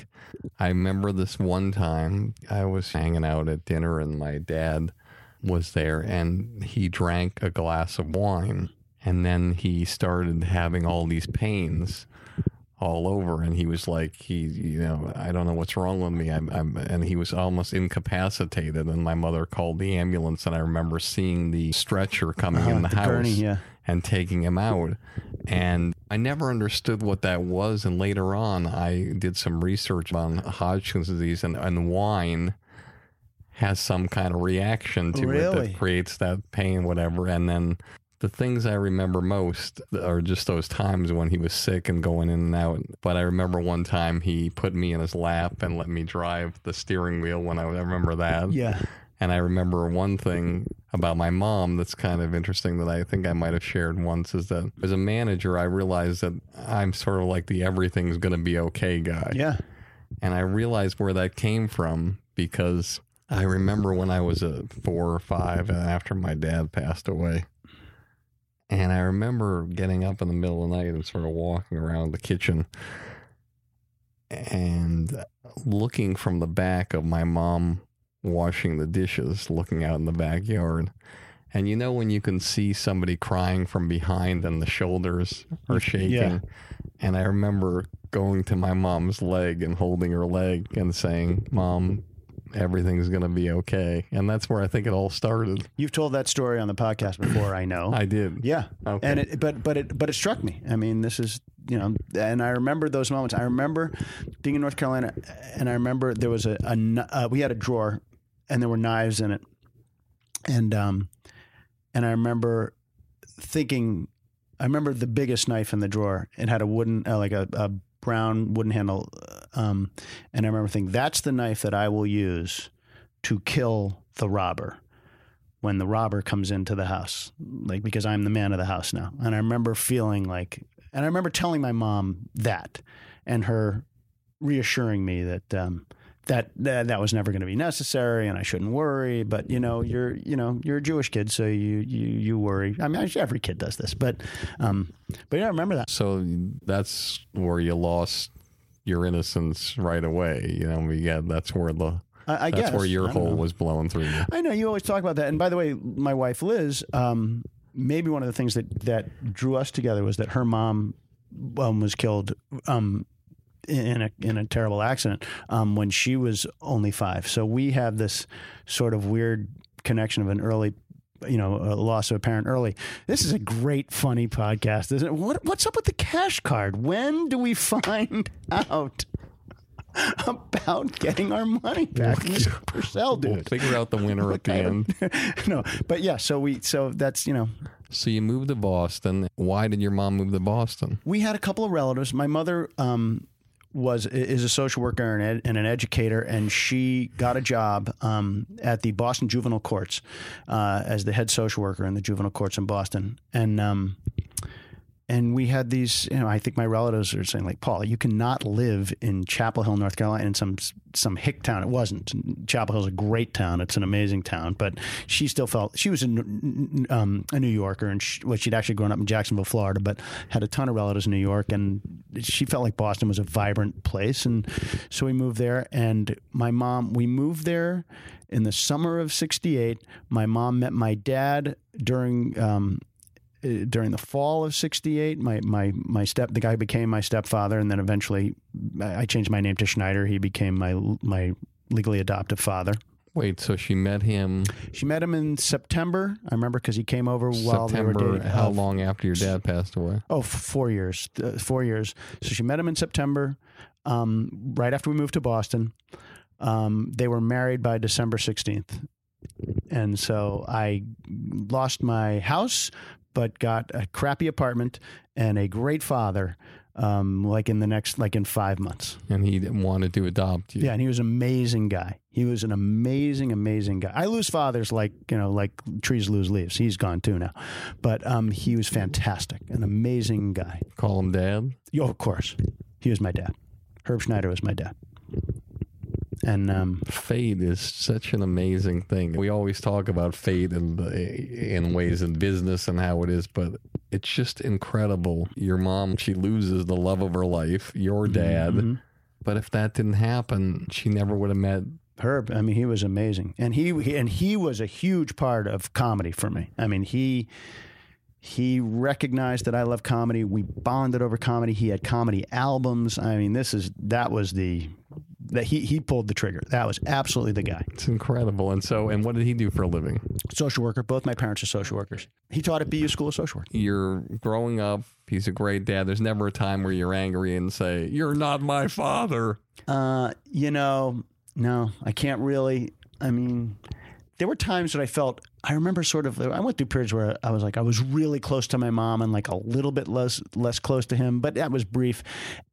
A: I remember this one time I was hanging out at dinner and my dad was there and he drank a glass of wine and then he started having all these pains all over and he was like he you know i don't know what's wrong with me I'm, I'm and he was almost incapacitated and my mother called the ambulance and i remember seeing the stretcher coming in
F: Uh,
A: the,
F: the
A: house
F: gurney, yeah.
A: and taking him out and i never understood what that was and later on i did some research on hodgkin's disease and, and wine has some kind of reaction to it that creates that pain whatever and then the things I remember most are just those times when he was sick and going in and out. But I remember one time he put me in his lap and let me drive the steering wheel when I, I remember that.
F: Yeah.
A: And I remember one thing about my mom that's kind of interesting that I think I might have shared once is that as a manager, I realized that I'm sort of like the everything's going to be okay guy.
F: Yeah.
A: And I realized where that came from because I remember when I was a four or five and after my dad passed away. And I remember getting up in the middle of the night and sort of walking around the kitchen and looking from the back of my mom washing the dishes, looking out in the backyard. And you know when you can see somebody crying from behind and the shoulders are shaking.
F: Yeah.
A: And I remember going to my mom's leg and holding her leg and saying, "Mom, everything's going to be okay." And that's where I think it all started.
F: You've told that story on the podcast before, I know.
A: I did.
F: Yeah.
A: Okay.
F: And it, but but it but it struck me. I mean, this is you know, and I remember those moments. I remember being in North Carolina, and I remember there was a, a uh, we had a drawer, and there were knives in it, and um, and I remember thinking, I remember the biggest knife in the drawer. It had a wooden, uh, like a, a brown wooden handle, um, and I remember thinking, that's the knife that I will use to kill the robber when the robber comes into the house, like because I'm the man of the house now. And I remember feeling like, and I remember telling my mom that, and her reassuring me that um, that that, that was never going to be necessary, and I shouldn't worry. But you know, you're you know you're a Jewish kid, so you you you worry. I mean, every kid does this, but um, but yeah, I remember that.
A: So that's where you lost your innocence right away. You know, yeah, that's where the
F: I, I
A: that's
F: guess
A: where your hole
F: know.
A: was blown through you.
F: I know you always talk about that. And by the way, my wife Liz, um, maybe one of the things that that drew us together was that her mom um, was killed um, in a in a terrible accident um, when she was only five. So we have this sort of weird connection of an early. You know, a loss of a parent early. This is a great, funny podcast, isn't it? What, what's up with the cash card? When do we find out about getting our money back this Purcell dude?
A: We'll figure out the winner at the end.
F: no, but yeah. So we, so that's you know,
A: So you moved to Boston. Why did your mom move to Boston?
F: we had a couple of relatives. My mother um, was is a social worker and, ed, and an educator, and she got a job um, at the Boston Juvenile Courts uh, as the head social worker in the juvenile courts in Boston, and. Um, and we had these, you know, I think my relatives are saying like, Paul, you cannot live in Chapel Hill, North Carolina, in some some hick town. It wasn't. Chapel Hill's a great town. It's an amazing town. But she still felt she was a, um, a New Yorker, and she, well, she'd actually grown up in Jacksonville, Florida, but had a ton of relatives in New York, and she felt like Boston was a vibrant place, and so we moved there. And my mom, we moved there in the summer of '68. My mom met my dad during. Um, during the fall of 68 my my my step the guy became my stepfather and then eventually I changed my name to Schneider he became my my legally adoptive father
A: Wait, so she met him
F: she met him in September I remember because he came over while they were dating
A: How
F: Uh,
A: long after your dad passed away?
F: Oh, four years. Uh, four years. So she met him in September, um, right after we moved to Boston. Um, they were married by December 16th. And so I lost my house, but got a crappy apartment and a great father, um, like in the next, like in five months.
A: And he didn't wanted to adopt you.
F: Yeah, and he was an amazing guy. He was an amazing, amazing guy. I lose fathers like you know, like trees lose leaves. He's gone too now, but um, he was fantastic, an amazing guy.
A: Call him dad.
F: Oh, of course, he was my dad. Herb Schneider was my dad, and um,
A: Fate is such an amazing thing. We always talk about fate in in ways in business and how it is, but it's just incredible. Your mom, she loses the love of her life. Your dad,
F: Mhm.
A: but if that didn't happen, she never would have met.
F: Herb, I mean, he was amazing, and he, he and he was a huge part of comedy for me. I mean, he he recognized that I love comedy. We bonded over comedy. He had comedy albums. I mean, this is that was the that he he pulled the trigger. That was absolutely the guy.
A: It's incredible. And so, and what did he do for a living?
F: Social worker. Both my parents are social workers. He taught at BU School of Social Work.
A: You're growing up. He's a great dad. There's never a time where you're angry and say, "You're not my father."
F: Uh, you know, no, I can't really. I mean, there were times that I felt. I remember sort of. I went through periods where I was like, I was really close to my mom and like a little bit less less close to him, but that was brief,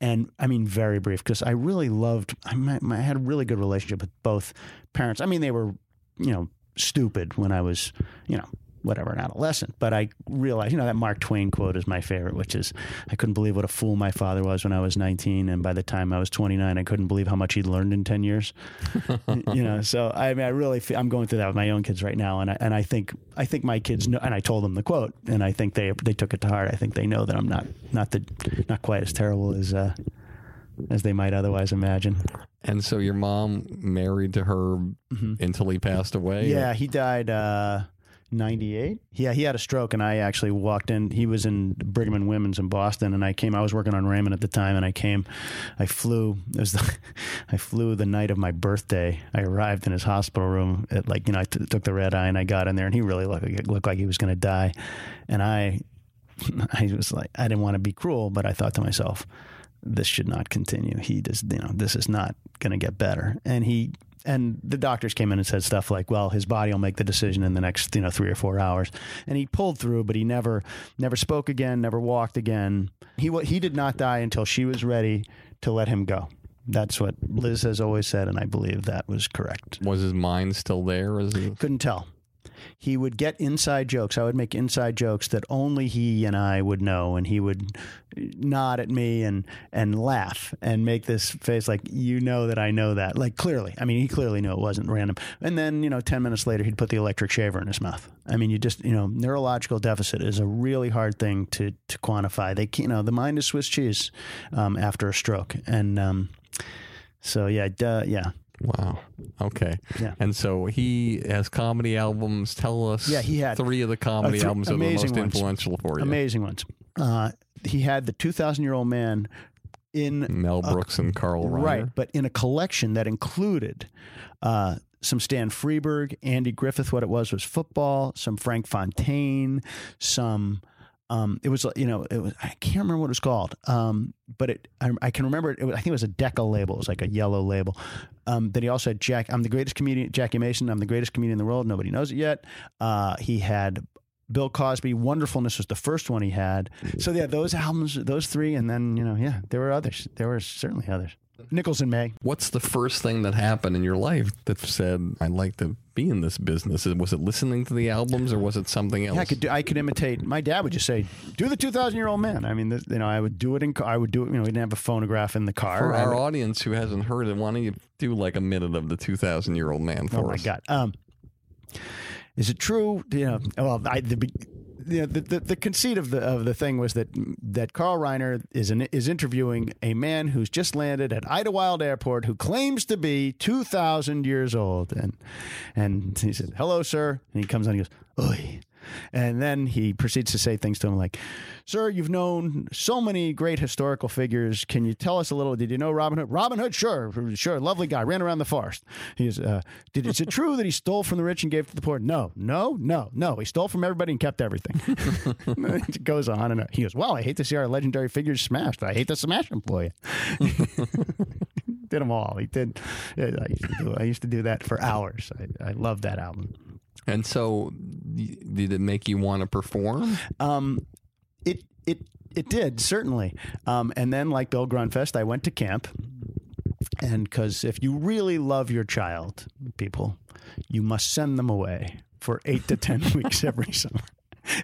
F: and I mean very brief because I really loved. I, I had a really good relationship with both parents. I mean, they were, you know, stupid when I was, you know. Whatever, an adolescent. But I realized, you know, that Mark Twain quote is my favorite, which is, I couldn't believe what a fool my father was when I was 19. And by the time I was 29, I couldn't believe how much he'd learned in 10 years. you know, so I mean, I really, feel, I'm going through that with my own kids right now. And I, and I think, I think my kids know, and I told them the quote and I think they, they took it to heart. I think they know that I'm not, not the, not quite as terrible as, uh, as they might otherwise imagine.
A: And so your mom married to her until he passed away?
F: Mm-hmm. Yeah, he died uh, 98. Yeah, he had a stroke, and I actually walked in. He was in Brigham and Women's in Boston, and I came. I was working on Raymond at the time, and I came. I flew. It was the, I flew the night of my birthday. I arrived in his hospital room at like you know I t- took the red eye, and I got in there, and he really looked looked like he was going to die, and I. I was like, I didn't want to be cruel, but I thought to myself, this should not continue. He just, you know, this is not going to get better. And he, and the doctors came in and said stuff like, well, his body will make the decision in the next, you know, three or four hours. And he pulled through, but he never, never spoke again, never walked again. He, he did not die until she was ready to let him go. That's what Liz has always said, and I believe that was correct.
A: Was his mind still there?
F: Couldn't tell. He would get inside jokes. I would make inside jokes that only he and I would know, and he would nod at me and and laugh and make this face like you know that I know that. Like clearly, I mean, he clearly knew it wasn't random. And then you know, ten minutes later, he'd put the electric shaver in his mouth. I mean, you just you know, neurological deficit is a really hard thing to to quantify. They you know, the mind is Swiss cheese um, after a stroke, and um, so yeah, duh, yeah.
A: Wow. Okay.
F: Yeah.
A: And so he has comedy albums. Tell us.
F: Yeah, he had
A: three of the comedy
F: th-
A: albums that were the most
F: ones.
A: influential for you.
F: Amazing ones. Uh, he had the 2,000 year old man in
A: Mel Brooks and Carl Reiner.
F: right, but in a collection that included uh, some Stan Freberg, Andy Griffith. What it was was football. Some Frank Fontaine. Some. Um, it was you know it was I can't remember what it was called, um, but it I, I can remember it, it was, I think it was a Decca label. It was like a yellow label. Um, then he also had Jack. I'm the greatest comedian, Jackie Mason. I'm the greatest comedian in the world. Nobody knows it yet. Uh, he had Bill Cosby. Wonderfulness was the first one he had. So yeah, those albums, those three, and then you know yeah, there were others. There were certainly others. Nichols and May.
A: What's the first thing that happened in your life that said, I'd like to be in this business? Was it listening to the albums or was it something else?
F: Yeah, I could do, I could imitate. My dad would just say, "Do the 2,000 year old man." I mean, this, you know, I would do it in. I would do it. You know, we didn't have a phonograph in the car.
A: for
F: I
A: our audience who hasn't heard it, why don't you do like a minute of the 2,000 year old man for
F: Oh my
A: us?
F: god. Um, is it true? You know, well, I, the, you know, the, the the conceit of the of the thing was that that Carl Reiner is an, is interviewing a man who's just landed at Idlewild Airport who claims to be two thousand years old, and and he said, "Hello, sir," and he comes on, and he goes, "Oi." And then he proceeds to say things to him like, Sir, you've known so many great historical figures. Can you tell us a little? Did you know Robin Hood? Robin Hood, sure, sure. Lovely guy. Ran around the forest. He's, uh, did, is it true that he stole from the rich and gave to the poor? No, no, no, no. He stole from everybody and kept everything. it goes on and. He goes, Well, I hate to see our legendary figures smashed. I hate to smash you. did them all. He did. I used to do, I used to do that for hours. I, I love that album.
A: And so, did it make you want to perform?
F: Um, it it it did certainly. Um, and then, like Bill Grundfest, I went to camp, and because if you really love your child, people, you must send them away for eight to ten weeks every summer.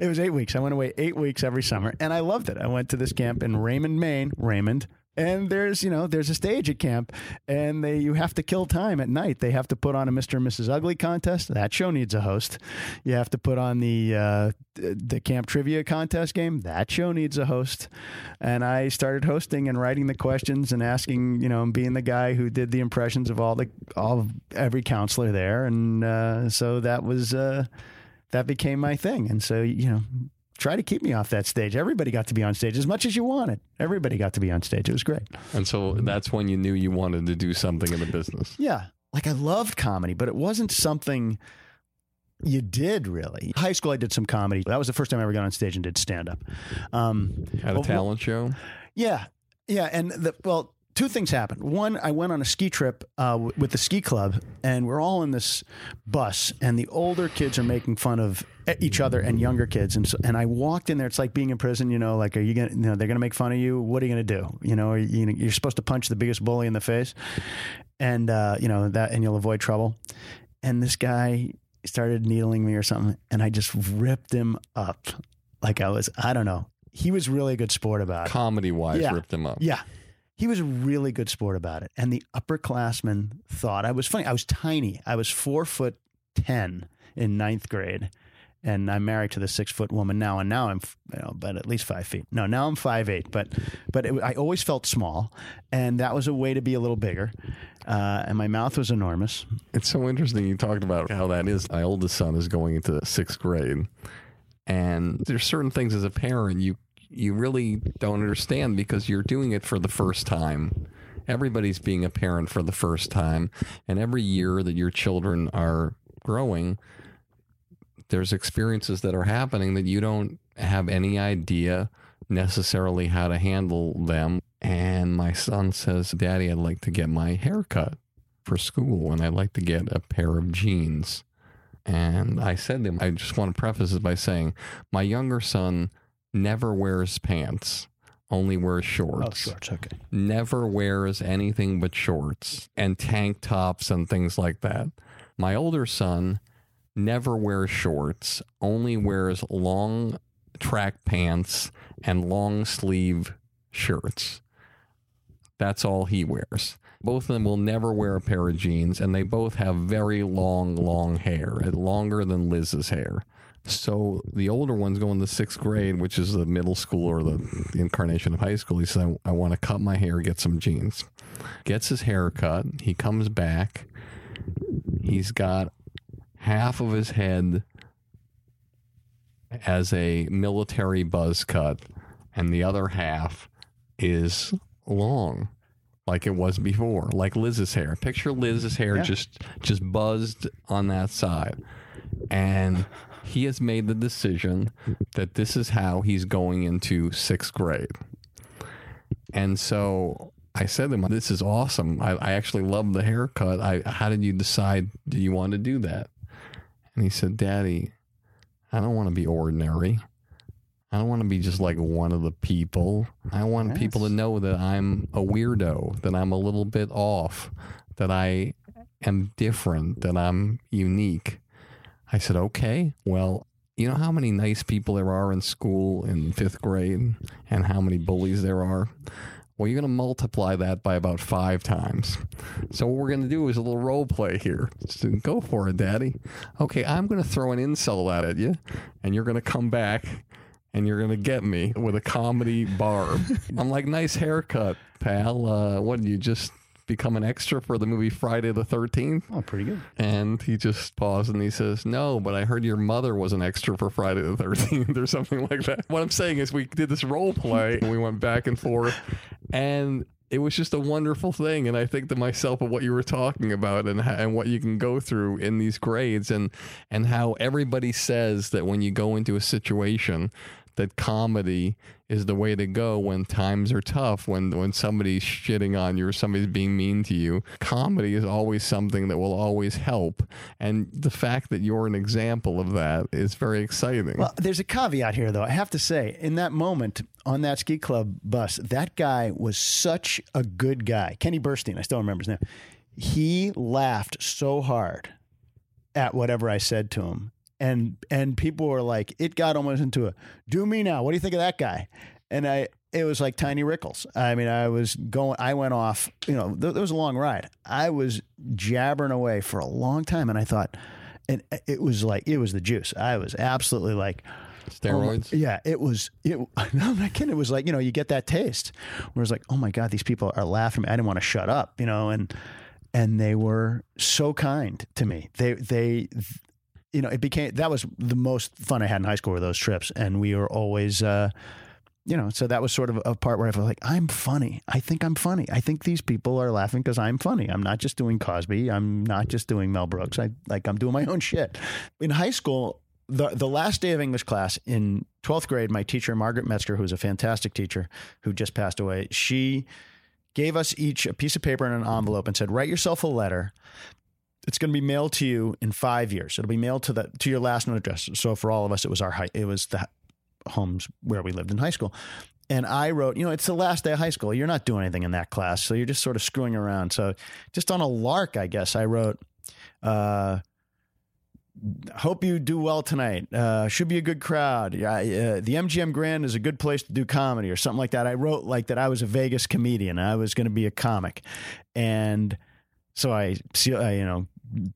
F: It was eight weeks. I went away eight weeks every summer, and I loved it. I went to this camp in Raymond, Maine. Raymond. And there's, you know, there's a stage at camp, and they you have to kill time at night. They have to put on a Mr. and Mrs. Ugly contest. That show needs a host. You have to put on the uh, the camp trivia contest game. That show needs a host. And I started hosting and writing the questions and asking, you know, and being the guy who did the impressions of all the all every counselor there. And uh, so that was uh, that became my thing. And so you know, try to keep me off that stage. Everybody got to be on stage as much as you wanted. Everybody got to be on stage. It was great.
A: And so that's when you knew you wanted to do something in the business.
F: Yeah. Like I loved comedy, but it wasn't something you did really. High school, I did some comedy. That was the first time I ever got on stage and did stand up. Um,
A: At a
F: well,
A: talent show?
F: yeah, yeah, and the well, two things happened. One, I went on a ski trip uh, w- with the ski club, and we're all in this bus, and the older kids are making fun of each other and younger kids, and so, and I walked in there. It's like being in prison, you know. Like, are you gonna? You know, they're gonna make fun of you. What are you gonna do? You know, are you, you're supposed to punch the biggest bully in the face, and uh, you know that, and you'll avoid trouble. And this guy started needling me or something, and I just ripped him up like I was. I don't know. He was really a good sport about it.
A: Comedy wise,
F: Yeah.
A: ripped him up.
F: Yeah. He was a really good sport about it. And the upperclassmen thought I was funny. I was tiny. I was four foot 10 in ninth grade. And I'm married to the six foot woman now. And now I'm, you know, but at least five feet. No, now I'm five eight. But, but it, I always felt small. And that was a way to be a little bigger. Uh, and my mouth was enormous.
A: It's so interesting you talked about how that is. My oldest son is going into sixth grade, and there's certain things as a parent you you really don't understand because you're doing it for the first time. Everybody's being a parent for the first time, and every year that your children are growing, there's experiences that are happening that you don't have any idea necessarily how to handle them. And my son says, Daddy, I'd like to get my hair cut for school and I'd like to get a pair of jeans. And I said to him, I just want to preface this by saying, my younger son never wears pants, only wears oh, shorts.
F: Oh, shorts. Okay.
A: Never wears anything but shorts and tank tops and things like that. My older son never wears shorts, only wears long track pants and long sleeve shirts. That's all he wears. Both of them will never wear a pair of jeans, and they both have very long, long hair, longer than Liz's hair. So the older one's going to sixth grade, which is the middle school or the incarnation of high school. He said, I, I want to cut my hair, get some jeans. Gets his hair cut. He comes back. He's got half of his head as a military buzz cut, and the other half is long, like it was before, like Liz's hair. Picture Liz's hair
F: Yeah.
A: just just buzzed on that side, and he has made the decision that this is how he's going into sixth grade. And so I said to him, "This is awesome. I, I actually love the haircut. I, how did you decide? Do you want to do that?" And he said, "Daddy, I don't want to be ordinary. I don't want to be just like one of the people. I want people to know that I'm a weirdo, that I'm a little bit off, that I am different, that I'm unique." I said, "Okay. Well, you know how many nice people there are in school in fifth grade, and how many bullies there are." Well, you're going to multiply that by about five times. So what we're going to do is a little role play here. So go for it, Daddy. Okay, I'm going to throw an insult out at you, and you're going to come back, and you're going to get me with a comedy barb. I'm like, nice haircut, pal. Uh, what did you just become an extra for the movie Friday the 13th?
F: Oh, pretty good.
A: And he just paused and he says, No, but I heard your mother was an extra for Friday the 13th or something like that. What I'm saying is, we did this role play and we went back and forth, and it was just a wonderful thing. And I think to myself of what you were talking about and, and what you can go through in these grades, and, and how everybody says that when you go into a situation, that comedy is the way to go when times are tough, when when somebody's shitting on you or somebody's being mean to you. Comedy is always something that will always help. And the fact that you're an example of that is very exciting.
F: Well, there's a caveat here, though. I have to say, in that moment on that ski club bus, that guy was such a good guy. Kenny Burstein, I still remember his name. He laughed so hard at whatever I said to him. And and people were like, it got almost into a do me now. What do you think of that guy? And I it was like Tiny Rickles. I mean, I was going, I went off, you know, th- there was a long ride. I was jabbering away for a long time. And I thought, and uh, it was like, it was the juice. I was absolutely like, oh
A: Steroids?
F: Oh yeah, it was. It, no, I'm not kidding. It was like you know, you get that taste where it's like, oh my god, these people are laughing. I didn't want to shut up, you know, and and they were so kind to me. They they, you know, it became that was the most fun I had in high school were those trips, and we were always. Uh, you know, so that was sort of a part where I felt like I'm funny. I think I'm funny. I think these people are laughing because I'm funny. I'm not just doing Cosby. I'm not just doing Mel Brooks. I like I'm doing my own shit. In high school, the the last day of English class in 12th grade, my teacher Margaret Metzger, who's a fantastic teacher who just passed away, she gave us each a piece of paper and an envelope and said, "Write yourself a letter." It's going to be mailed to you in five years. It'll be mailed to the to your last known address. So for all of us, it was our high, it was the homes where we lived in high school. And I wrote, you know, it's the last day of high school. You're not doing anything in that class. So you're just sort of screwing around. So just on a lark, I guess, I wrote, uh, hope you do well tonight. Uh, should be a good crowd. Uh, the MGM Grand is a good place to do comedy or something like that. I wrote like that I was a Vegas comedian. I was going to be a comic, and so I, I you know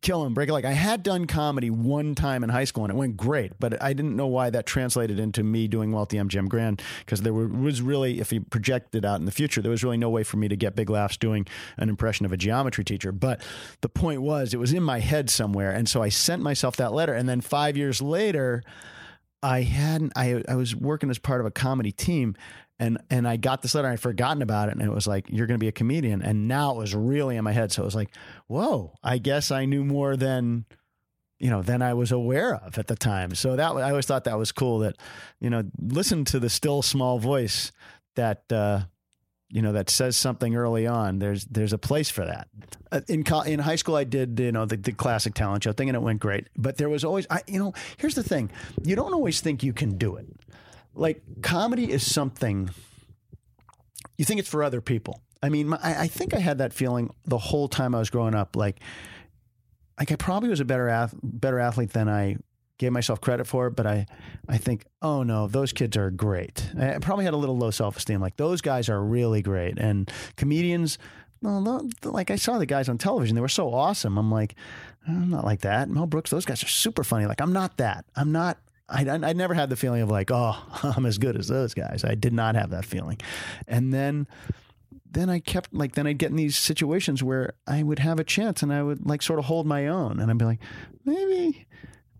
F: kill him, break it. Like I had done comedy one time in high school and it went great, but I didn't know why that translated into me doing well at the MGM Grand because there was really, if you projected out in the future, there was really no way for me to get big laughs doing an impression of a geometry teacher. But the point was, it was in my head somewhere, and so I sent myself that letter, and then five years later. I hadn't. I I was working as part of a comedy team, and and I got this letter. I'd forgotten about it, and it was like, "You're going to be a comedian." And now it was really in my head. So it was like, "Whoa! I guess I knew more than." You know, than I was aware of at the time. So that I always thought that was cool. That, you know, listen to the still small voice that uh, you know that says something early on there's there's a place for that Uh, in co- in high school i did you know the, the classic talent show thing and it went great but there was always i you know here's the thing you don't always think you can do it like comedy is something you think it's for other people i mean my, I, think i had that feeling the whole time i was growing up like like i probably was a better ath- better athlete than i gave myself credit for but I, I think, oh no, those kids are great. I probably had a little low self esteem. Like those guys are really great, and comedians. No, like I saw the guys on television, they were so awesome. I'm like, I'm not like that. Mel Brooks, those guys are super funny. Like I'm not that. I'm not. I, I never had the feeling of like, oh, I'm as good as those guys. I did not have that feeling, and then then I kept like then I'd get in these situations where I would have a chance and I would like sort of hold my own and I'd be like maybe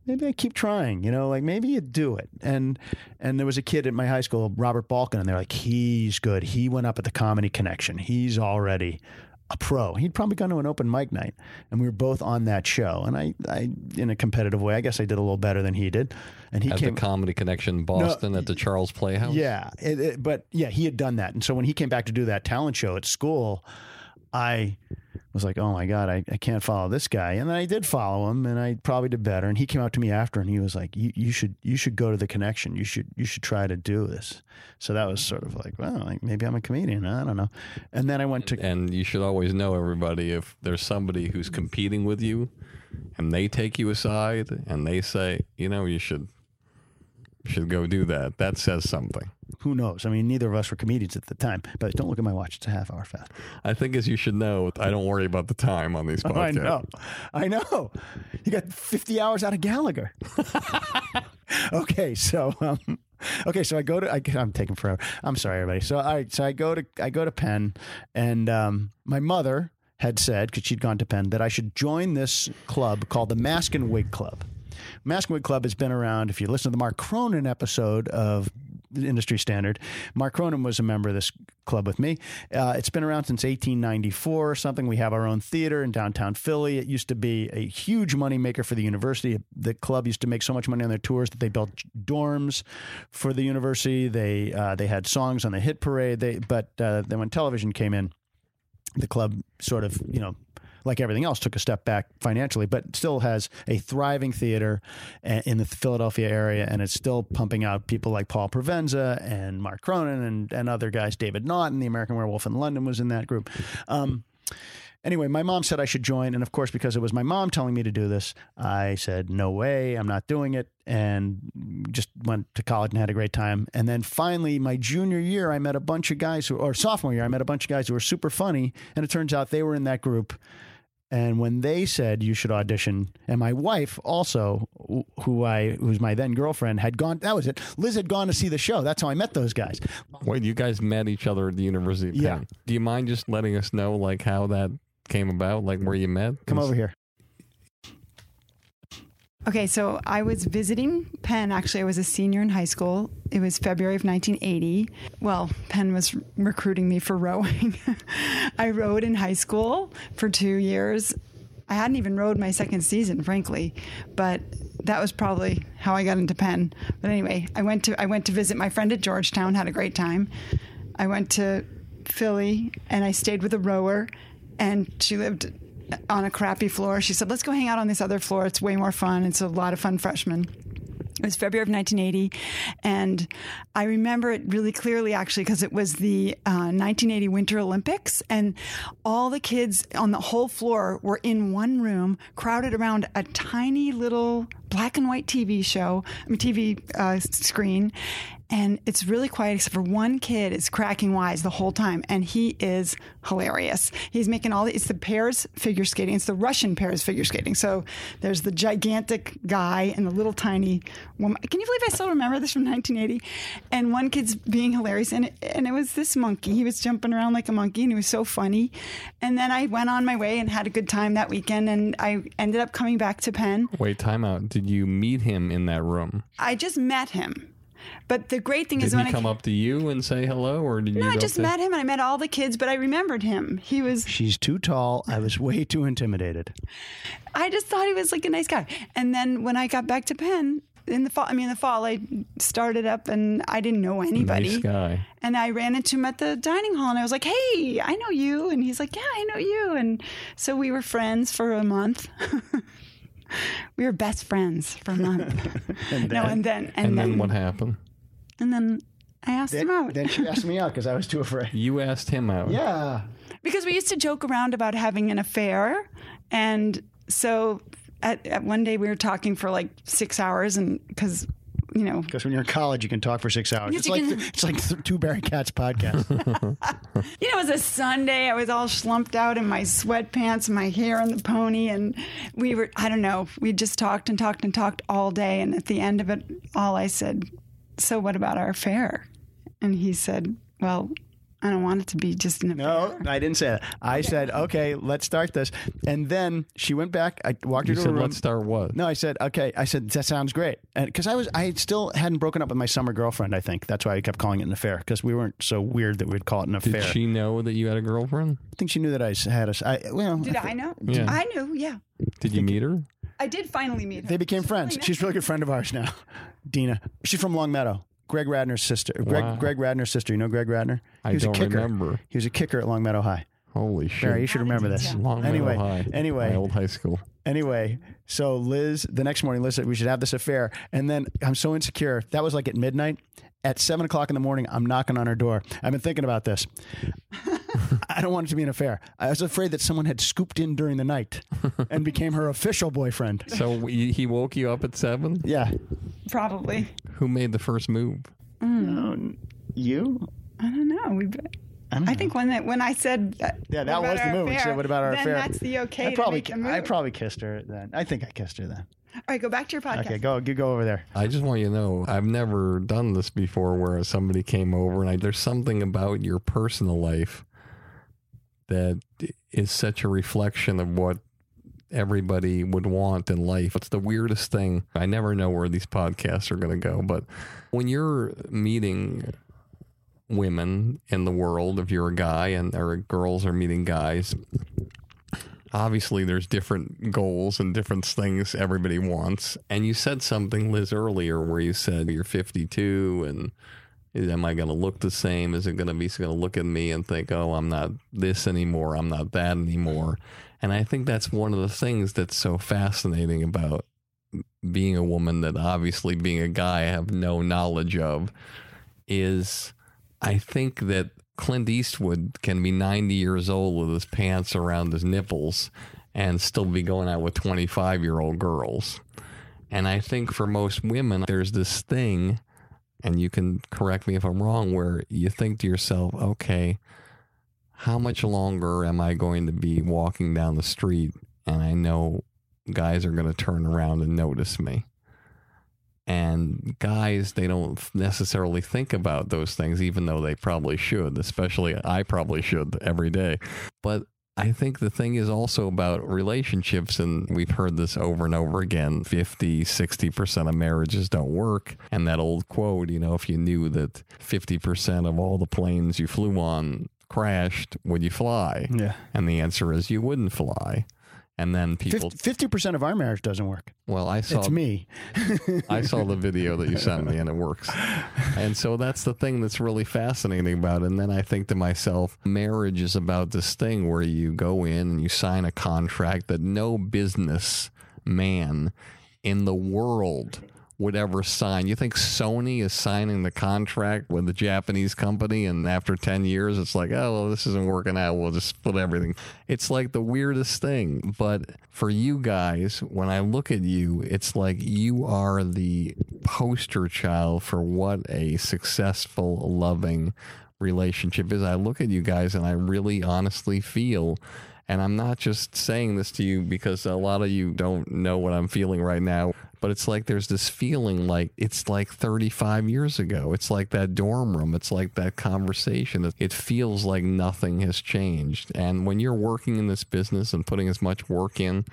F: maybe I keep trying, you know, like maybe you do it. And and there was a kid at my high school, Robert Balkan, and they're like, he's good. He went up at the Comedy Connection. He's already a pro. He'd probably gone to an open mic night, and we were both on that show. And I, I in a competitive way, I guess I did a little better than he did. And he
A: at
F: came
A: the Comedy Connection Boston at the Charles Playhouse.
F: yeah, it, it- but yeah, he had done that, and so when he came back to do that talent show at school, I was like, oh my god, I, I can't follow this guy, and then I did follow him, and I probably did better. And he came out to me after, and he was like, you, you should you should go to the connection, you should you should try to do this. So that was sort of like, well, like maybe I'm a comedian, I don't know. And then I went to
A: And you should always know everybody if there's somebody who's competing with you and they take you aside and they say, you know, you should should go do that. That says something.
F: who knows? I mean, neither of us were comedians at the time, but don't look at my watch; it's a half hour fast.
A: I think as you should know, I don't worry about the time on these podcasts.
F: I know. I know. You got 50 hours out of Gallagher. okay, so um, okay, so I go to I, I'm taking forever. I'm sorry, everybody. So right, so I go to I go to Penn, and um, my mother had said because she'd gone to Penn that I should join this club called the Mask and Wig Club. Wig Club has been around. If you listen to the Mark Cronin episode of the Industry Standard, Mark Cronin was a member of this club with me. Uh, it's been around since 1894 or something. We have our own theater in downtown Philly. It used to be a huge moneymaker for the university. The club used to make so much money on their tours that they built dorms for the university. They uh, they had songs on the hit parade. They but uh, then when television came in, the club sort of you know like everything else took a step back financially but still has a thriving theater in the Philadelphia area and it's still pumping out people like Paul Provenza and Mark Cronin and, and other guys David Naughton the American Werewolf in London was in that group um, Anyway, my mom said I should join. And of course, because it was my mom telling me to do this, I said, no way, I'm not doing it. And just went to college and had a great time. And then finally, my junior year, I met a bunch of guys who, or sophomore year, I met a bunch of guys who were super funny. And it turns out they were in that group. And when they said you should audition, and my wife also, who I who's my then girlfriend, had gone. That was it. Liz had gone to see the show. That's how I met those guys.
A: Wait, you guys met each other at the University of Penn.
F: Yeah.
A: Do you mind just letting us know like how that came about, like where you met?
F: Come over here.
I: Okay, so I was visiting Penn. Actually, I was a senior in high school. It was February of 1980. Well, Penn was recruiting me for rowing. I rowed in high school for two years. I hadn't even rowed my second season, frankly, but that was probably how I got into Penn. But anyway, I went to I went to visit my friend at Georgetown. Had a great time. I went to Philly and I stayed with a rower, and she lived on a crappy floor. She said, "Let's go hang out on this other floor. It's way more fun. It's a lot of fun freshmen." It was February of 1980, and I remember it really clearly actually because it was the uh, 1980 Winter Olympics, and all the kids on the whole floor were in one room, crowded around a tiny little black and white TV show, I mean TV uh, screen, and it's really quiet except for one kid is cracking wise the whole time, and he is hilarious. He's making all the it's the pairs figure skating. It's the Russian pairs figure skating. So there's the gigantic guy and the little tiny woman. Can you believe I still remember this from 1980? And one kid's being hilarious, and it, and it was this monkey. He was jumping around like a monkey, and he was so funny. And then I went on my way and had a good time that weekend, and I ended up coming back to Penn.
A: Wait, time out. Did you meet him in that room?
I: I just met him. But the great thing
A: Did
I: is
A: he
I: when I
A: come up to you and say hello, or did you?
I: no, I just
A: to-
I: met him and I met all the kids, but I remembered him. He was
F: She's too tall. I was way too intimidated.
I: I just thought he was like a nice guy. And then when I got back to Penn in the fall, I mean, in the fall, I started up and I didn't know anybody.
A: Nice guy.
I: And I ran into him at the dining hall and I was like, hey, I know you. And he's like, yeah, I know you. And so we were friends for a month. we were best friends for a month. no, and then, and,
A: And,
I: then,
A: then what happened?
I: And then I asked him out.
F: Then she asked me out because I was too afraid.
A: You asked him out.
F: Yeah.
I: because we used to joke around about having an affair and so at, at one day we were talking for like six hours and because you know
F: Because when you're in college, you can talk for six hours.
I: Yes,
F: it's like
I: can-
F: it's like th- two Barry Katz podcasts.
I: you know it was a sunday i was all slumped out in my sweatpants and my hair in the pony and we were i don't know we just talked and talked and talked all day and at the end of it all i said so what about our affair and he said well i don't want it to be just an affair
F: no, I didn't say that. I said, okay, let's start this. And then she went back. I walked her
A: You
F: to
A: said,
F: a room.
A: let's start what?
F: No, I said, okay. I said, that sounds great. And because I was, I still hadn't broken up with my summer girlfriend, I think. That's why I kept calling it an affair because we weren't so weird that we'd call it an affair.
A: Did she know that you had a girlfriend?
F: I think she knew that I had a, s- I, well,
I: did i know
A: Yeah.
I: i knew yeah
A: Did you meet her?
I: i did finally meet her
F: they became friends. She's a really good friend of ours now. Dina. She's from Long Meadow. Greg Radner's sister. Greg,
A: Wow.
F: Greg Radner's sister. You know Greg Radner?
A: I
F: he was
A: don't
F: a kicker.
A: remember.
F: He was a kicker at Long Meadow High.
A: Holy shit!
F: Barry, you should remember this.
A: Long Meadow
F: anyway,
A: High,
F: anyway,
A: my old high school.
F: Anyway, so Liz, the next morning, Liz said we should have this affair. And then I'm so insecure. That was like at midnight. At seven o'clock in the morning, I'm knocking on her door. I've been thinking about this. I don't want it to be an affair. I was afraid that someone had scooped in during the night and became her official boyfriend.
A: So he he woke you up at seven.
F: Yeah.
I: probably
A: Who made the first move?
F: No, you?
I: i don't know we I, think when that when I said uh,
F: Yeah, that was the
I: our
F: move. She
I: affair,
F: said, "What about our
I: then
F: affair?"
I: That's the okay.
F: I probably,
I: to make a move.
F: I probably kissed her then. I think I kissed her then.
I: All right, go back to your podcast.
F: Okay, go, you go over there.
A: I just want you to know I've never done this before where somebody came over and I, there's something about your personal life that is such a reflection of what everybody would want in life. It's the weirdest thing. I never know where these podcasts are going to go, but when you're meeting women in the world, if you're a guy and or girls are meeting guys, obviously there's different goals and different things everybody wants. And you said something, Liz, earlier where you said you're 52 and am I going to look the same? Is it going to be going to look at me and think, oh, I'm not this anymore. I'm not that anymore. And I think that's one of the things that's so fascinating about being a woman that obviously being a guy I have no knowledge of is I think that Clint Eastwood can be 90 years old with his pants around his nipples and still be going out with 25 year old girls. And I think for most women, there's this thing, and you can correct me if I'm wrong, where you think to yourself, okay, how much longer am I going to be walking down the street and I know guys are going to turn around and notice me? And guys, they don't necessarily think about those things, even though they probably should, especially I probably should every day. But I think the thing is also about relationships, and we've heard this over and over again 50, 60% of marriages don't work. And that old quote, you know, if you knew that 50% of all the planes you flew on crashed, would you fly?
F: Yeah.
A: And the answer is you wouldn't fly. And then people,
F: Fifty percent of our marriage doesn't work.
A: well, I saw
F: It's me.
A: I saw the video that you sent me and it works. And so that's the thing that's really fascinating about it. And then I think to myself, marriage is about this thing where you go in and you sign a contract that no business man in the world would ever sign. You think Sony is signing the contract with the Japanese company, and after 10 years, it's like, oh, well, this isn't working out. We'll just split everything. It's like the weirdest thing. But for you guys, when I look at you, it's like you are the poster child for what a successful, loving relationship is. I look at you guys and I really honestly feel and I'm not just saying this to you because a lot of you don't know what I'm feeling right now, but it's like there's this feeling like it's like 35 years ago. It's like that dorm room. It's like that conversation. It feels like nothing has changed. And when you're working in this business and putting as much work in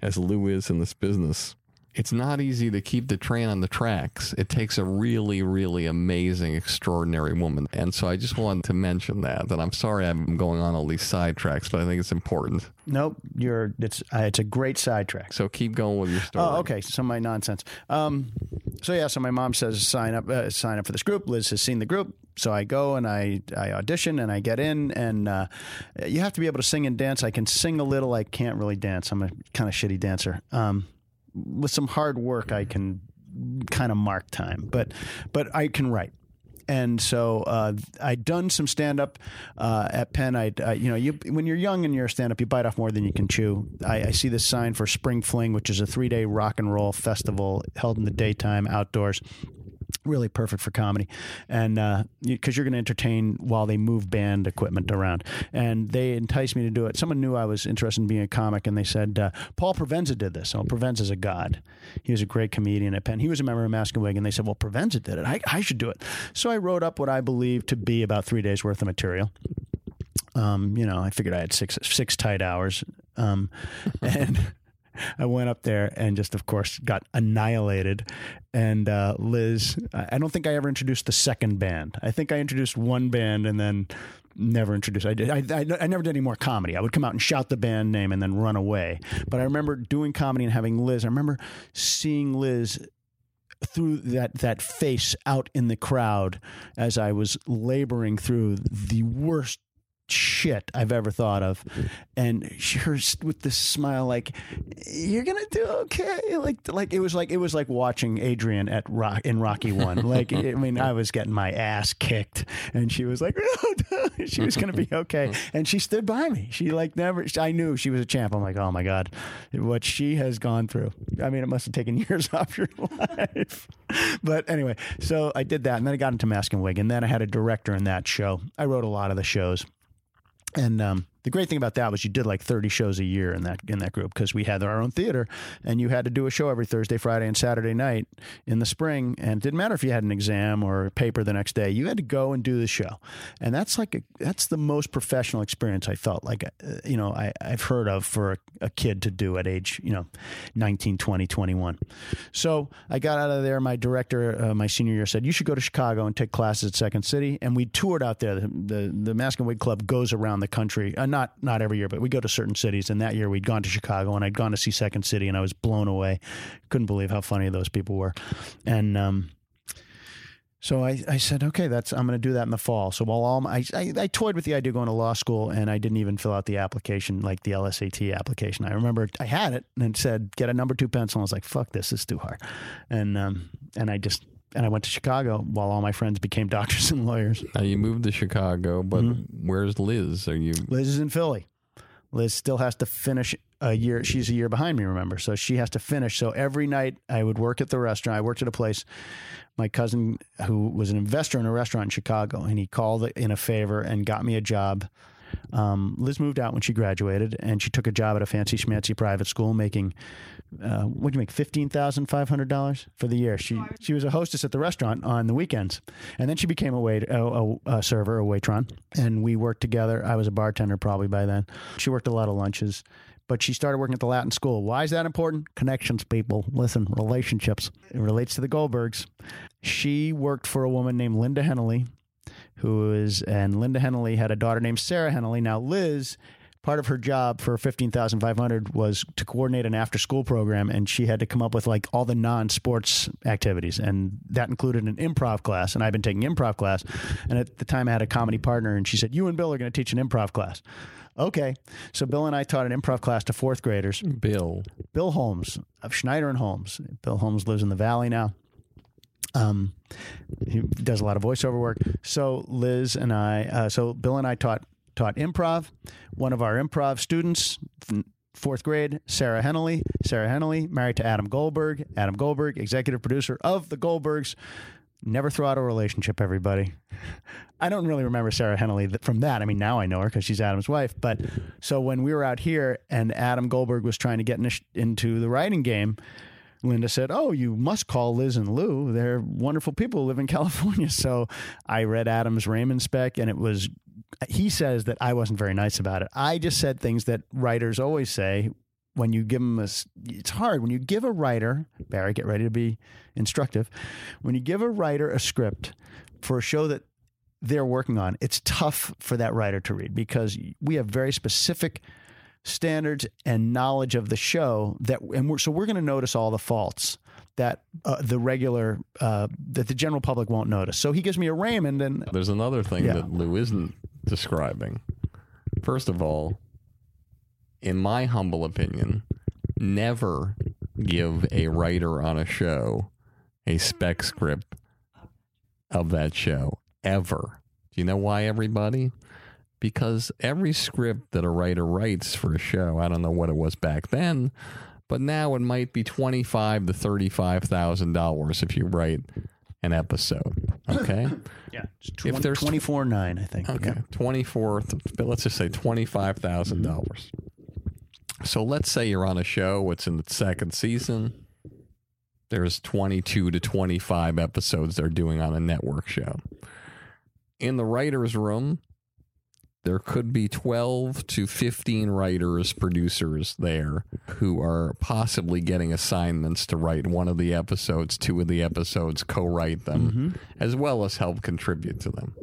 A: as Lew is in this business, it's not easy to keep the train on the tracks. It takes a really, really amazing, extraordinary woman. And so I just wanted to mention that. And I'm sorry I'm going on all these sidetracks, but I think it's important.
F: Nope, you're it's uh, it's a great sidetrack.
A: So keep going with your story.
F: Oh, okay. Some of my nonsense. Um, so yeah, so my mom says sign up, uh, sign up for this group. Liz has seen the group, so I go and I I audition and I get in, and uh, you have to be able to sing and dance. I can sing a little. I can't really dance. I'm a kind of shitty dancer. Um, with some hard work, I can kind of mark time, but but I can write. And so uh, I'd done some stand up uh, at Penn. I, uh, you know, you when you're young and you're a stand up, you bite off more than you can chew. I, I see this sign for Spring Fling, which is a three day rock and roll festival held in the daytime outdoors really perfect for comedy. And because uh, you're going to entertain while they move band equipment around. And they enticed me to do it. Someone knew i was interested in being a comic and they said uh, paul provenza did this. Well provenza's a god. He was a great comedian at penn. He was a member of mask and wig and they said well provenza did it. I, I should do it. So i wrote up what i believe to be about three days worth of material. Um, you know i figured i had six six tight hours. Um, and I went up there and just, of course, got annihilated. And uh, Liz, I don't think I ever introduced the second band. I think I introduced one band and then never introduced. I did. I, I, I, never did any more comedy. I would come out and shout the band name and then run away. But I remember doing comedy and having Liz. I remember seeing Liz through that that face out in the crowd as I was laboring through the worst shit I've ever thought of. And her with this smile, like, you're gonna do okay. Like, like it was like it was like watching Adrian at Rock in Rocky One. Like, I mean, I was getting my ass kicked, and she was like, no, she was gonna be okay, and she stood by me. She like never. I knew she was a champ. I'm like, oh my god, what she has gone through. I mean, it must have taken years off your life. but anyway, so I did that, and then I got into Mask and Wig, and then I had a director in that show. I wrote a lot of the shows and um, the great thing about that was you did like 30 shows a year in that in that group because we had our own theater and you had to do a show every Thursday, Friday, and Saturday night in the spring. And it didn't matter if you had an exam or a paper the next day, you had to go and do the show. And that's like a, that's the most professional experience I felt like uh, you know I, I've heard of for a, a kid to do at age you know 19, 20, 21. So I got out of there. My director, uh, my senior year, said you should go to Chicago and take classes at Second City. And we toured out there. The the, the Mask and Wig Club goes around the country. Uh, not not every year, but we go to certain cities. And that year we'd gone to Chicago and I'd gone to see Second City and I was blown away. Couldn't believe how funny those people were. And um, so I, I said, okay, that's I'm going to do that in the fall. So while all my, I, I, I toyed with the idea of going to law school, and I didn't even fill out the application, like the LSAT application. I remember I had it and it said get a number two pencil. I was like, fuck this, this is too hard. And um, and I just and I went to Chicago while all my friends became doctors and lawyers.
A: Now you moved to Chicago, but
F: Mm-hmm.
A: where's Liz? Are you?
F: Liz is in Philly. Liz still has to finish a year. She's a year behind me, remember? So she has to finish. So every night I would work at the restaurant. I worked at a place. My cousin, who was an investor in a restaurant in Chicago, and he called in a favor and got me a job. Um, Liz moved out when she graduated, and she took a job at a fancy schmancy private school, making uh, what do you make fifteen thousand five hundred dollars for the year. She she was a hostess at the restaurant on the weekends, and then she became a wait a, a, a server, a waitron, and we worked together. I was a bartender probably by then. She worked a lot of lunches. But she started working at the Latin School. Why is that important? Connections, people. Listen, relationships. It relates to the Goldbergs. She worked for a woman named Linda Hennelly, who is, and Linda Hennelly had a daughter named Sarah Hennelly. Now, Liz, part of her job for 15500 was to coordinate an after school program and she had to come up with like all the non-sports activities and that included an improv class and i've been taking improv class and at the time i had a comedy partner and she said you and bill are going to teach an improv class. Okay so bill and i taught an improv class to fourth graders.
A: Bill.
F: Bill holmes of schneider and holmes. Bill holmes lives in the valley now. Um, he does a lot of voiceover work. So Liz and I, uh, so Bill and I taught taught improv. One of our improv students, fourth grade, Sarah Henley. Sarah Henley, married to Adam Goldberg. Adam Goldberg, executive producer of the Goldbergs. Never throw out a relationship, everybody. I don't really remember Sarah Henley from that. I mean, now I know her because she's Adam's wife. But so when we were out here and Adam Goldberg was trying to get in- into the writing game, Linda said, Oh, you must call Liz and Lew. They're wonderful people who live in California. So I read Adam's Raymond spec, and it was, he says that I wasn't very nice about it. I just said things that writers always say when you give them a. it's hard. When you give a writer, Barry, get ready to be instructive. When you give a writer a script for a show that they're working on, it's tough for that writer to read because we have very specific standards and knowledge of the show that and we're, so we're going to notice all the faults that uh, the regular uh, that the general public won't notice. So he gives me a Raymond and
A: There's another thing
F: Yeah.
A: that Lew isn't describing. First of all, in my humble opinion, never give a writer on a show a spec script of that show ever. Do you know why, everybody? Because every script that a writer writes for a show, I don't know what it was back then, but now it might be twenty-five to thirty-five thousand dollars if you write an episode. Okay.
F: yeah,
A: if there's
F: twenty four nine, I think.
A: Okay,
F: Yeah.
A: twenty four. But let's just say twenty five thousand mm-hmm. dollars. So let's say you're on a show. It's in the second season. There's twenty two to twenty five episodes they're doing on a network show. In the writers' room, there could be 12 to 15 writers, producers there who are possibly getting assignments to write one of the episodes, two of the episodes, co write them, mm-hmm. as well as help contribute to them.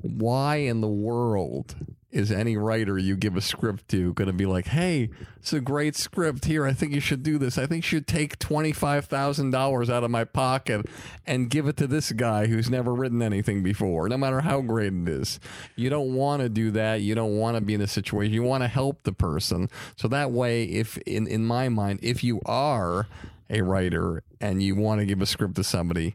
A: Why in the world is any writer you give a script to going to be like, hey, it's a great script here. I think you should do this. I think you should take $25,000 out of my pocket and give it to this guy who's never written anything before, no matter how great it is. You don't want to do that. You don't want to be in a situation. You want to help the person. So that way, if in, in my mind, if you are a writer and you want to give a script to somebody,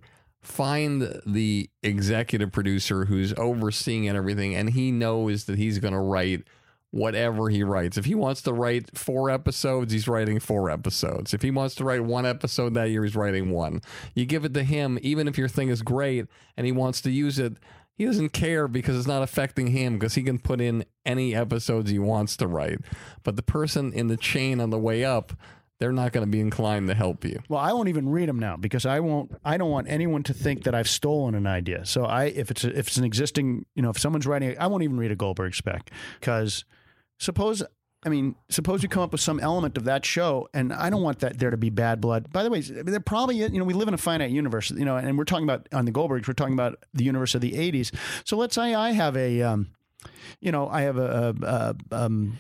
A: find the executive producer who's overseeing and everything and he knows that he's going to write whatever he writes. If he wants to write four episodes he's writing four episodes. If he wants to write one episode that year he's writing one. You give it to him even if your thing is great and he wants to use it he doesn't care because it's not affecting him because he can put in any episodes he wants to write. But the person in the chain on the way up they're not going to be inclined to help you
F: Well, I won't even read them now because I won't. I don't want anyone to think that I've stolen an idea. So I, if it's a, if it's an existing, you know, if someone's writing, I won't even read a Goldberg spec because suppose. I mean, suppose you come up with some element of that show, and I don't want that there to be bad blood. By the way, there probably, you know, we live in a finite universe, you know, and we're talking about on the Goldbergs, we're talking about the universe of the '80s. So let's say I have a, um, you know, I have a, a, a um,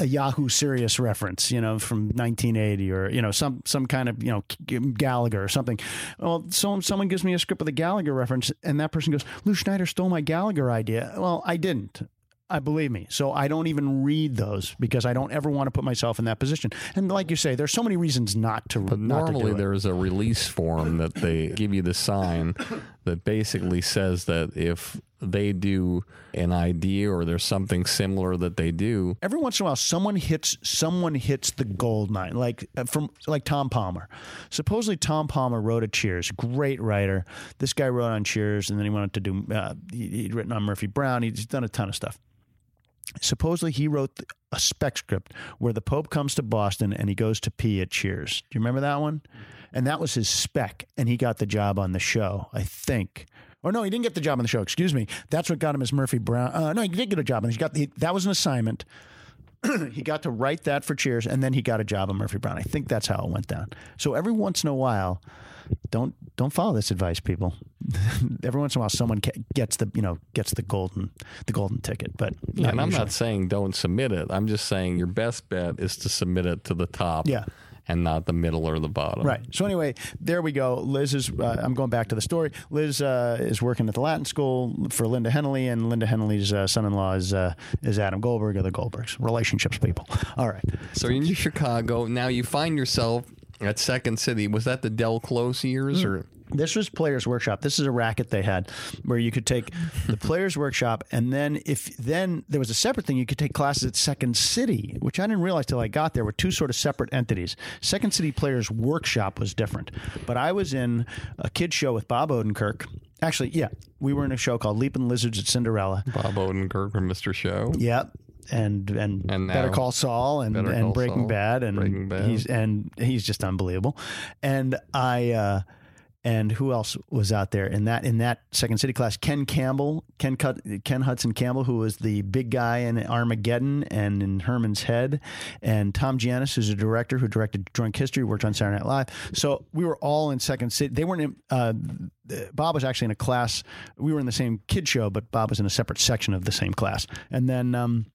F: a Yahoo Serious reference, you know, from 1980 or, you know, some, some kind of, you know, Gallagher or something. Well, so someone gives me a script with a Gallagher reference and that person goes, Lew Schneider stole my Gallagher idea. Well, I didn't. I believe me. So I don't even read those because I don't ever want to put myself in that position. And like you say, there's so many reasons not to.
A: But
F: not to
A: normally
F: it.
A: there's a release form that they give you the sign that basically says that if they do an idea or there's something similar that they do,
F: every once in a while someone hits someone hits the gold mine like uh, from like Tom Palmer. Supposedly Tom Palmer wrote a Cheers, great writer. This guy wrote on Cheers and then he went on to do uh, he, he'd written on Murphy Brown. He's done a ton of stuff. Supposedly he wrote a spec script where the Pope comes to Boston and he goes to pee at Cheers. Do you remember that one? And that was his spec, and he got the job on the show, I think. Or no, he didn't get the job on the show. Excuse me. That's what got him as Murphy Brown. Uh, no, he did get a job, and he got the, that was an assignment. he got to write that for Cheers, and then he got a job on Murphy Brown. I think that's how it went down. So every once in a while, don't don't follow this advice, people. every once in a while, someone gets the you know gets the golden the golden ticket. But
A: Yeah, and I'm
F: usually.
A: not saying don't submit it. I'm just saying your best bet is to submit it to the top
F: Yeah.
A: And not the middle or the bottom.
F: Right. So anyway, there we go. Liz is. Uh, I'm going back to the story. Liz uh, is working at the Latin School for Linda Henley, and Linda Henley's uh, son-in-law is uh, is Adam Goldberg of the Goldbergs. Relationships, people. All right.
A: So you're in Chicago. Now you find yourself at Second City. Was that the Del Close years or? Mm.
F: This was Players Workshop. This is a racket they had where you could take the Players Workshop, and then if then there was a separate thing, you could take classes at Second City, which I didn't realize till I got there were two sort of separate entities. Second City Players Workshop was different, but I was in a kids show with Bob Odenkirk. Actually, yeah, we were in a show called Leaping Lizards at Cinderella.
A: Bob Odenkirk from Mr. Show.
F: Yep. And and,
A: And
F: Better Call Saul and,
A: Better
F: and Breaking
A: Saul,
F: Bad and
A: Breaking Bad.
F: he's and he's just unbelievable. And I uh, and who else was out there in that in that Second City class? Ken Campbell, Ken Cut, Ken Hudson Campbell, who was the big guy in Armageddon and in Herman's Head, and Tom Gianas, who's a director who directed Drunk History, worked on Saturday Night Live. So we were all in Second City. They weren't in. Uh, Bob was actually in a class. We were in the same kid show, but Bob was in a separate section of the same class. And then. Um,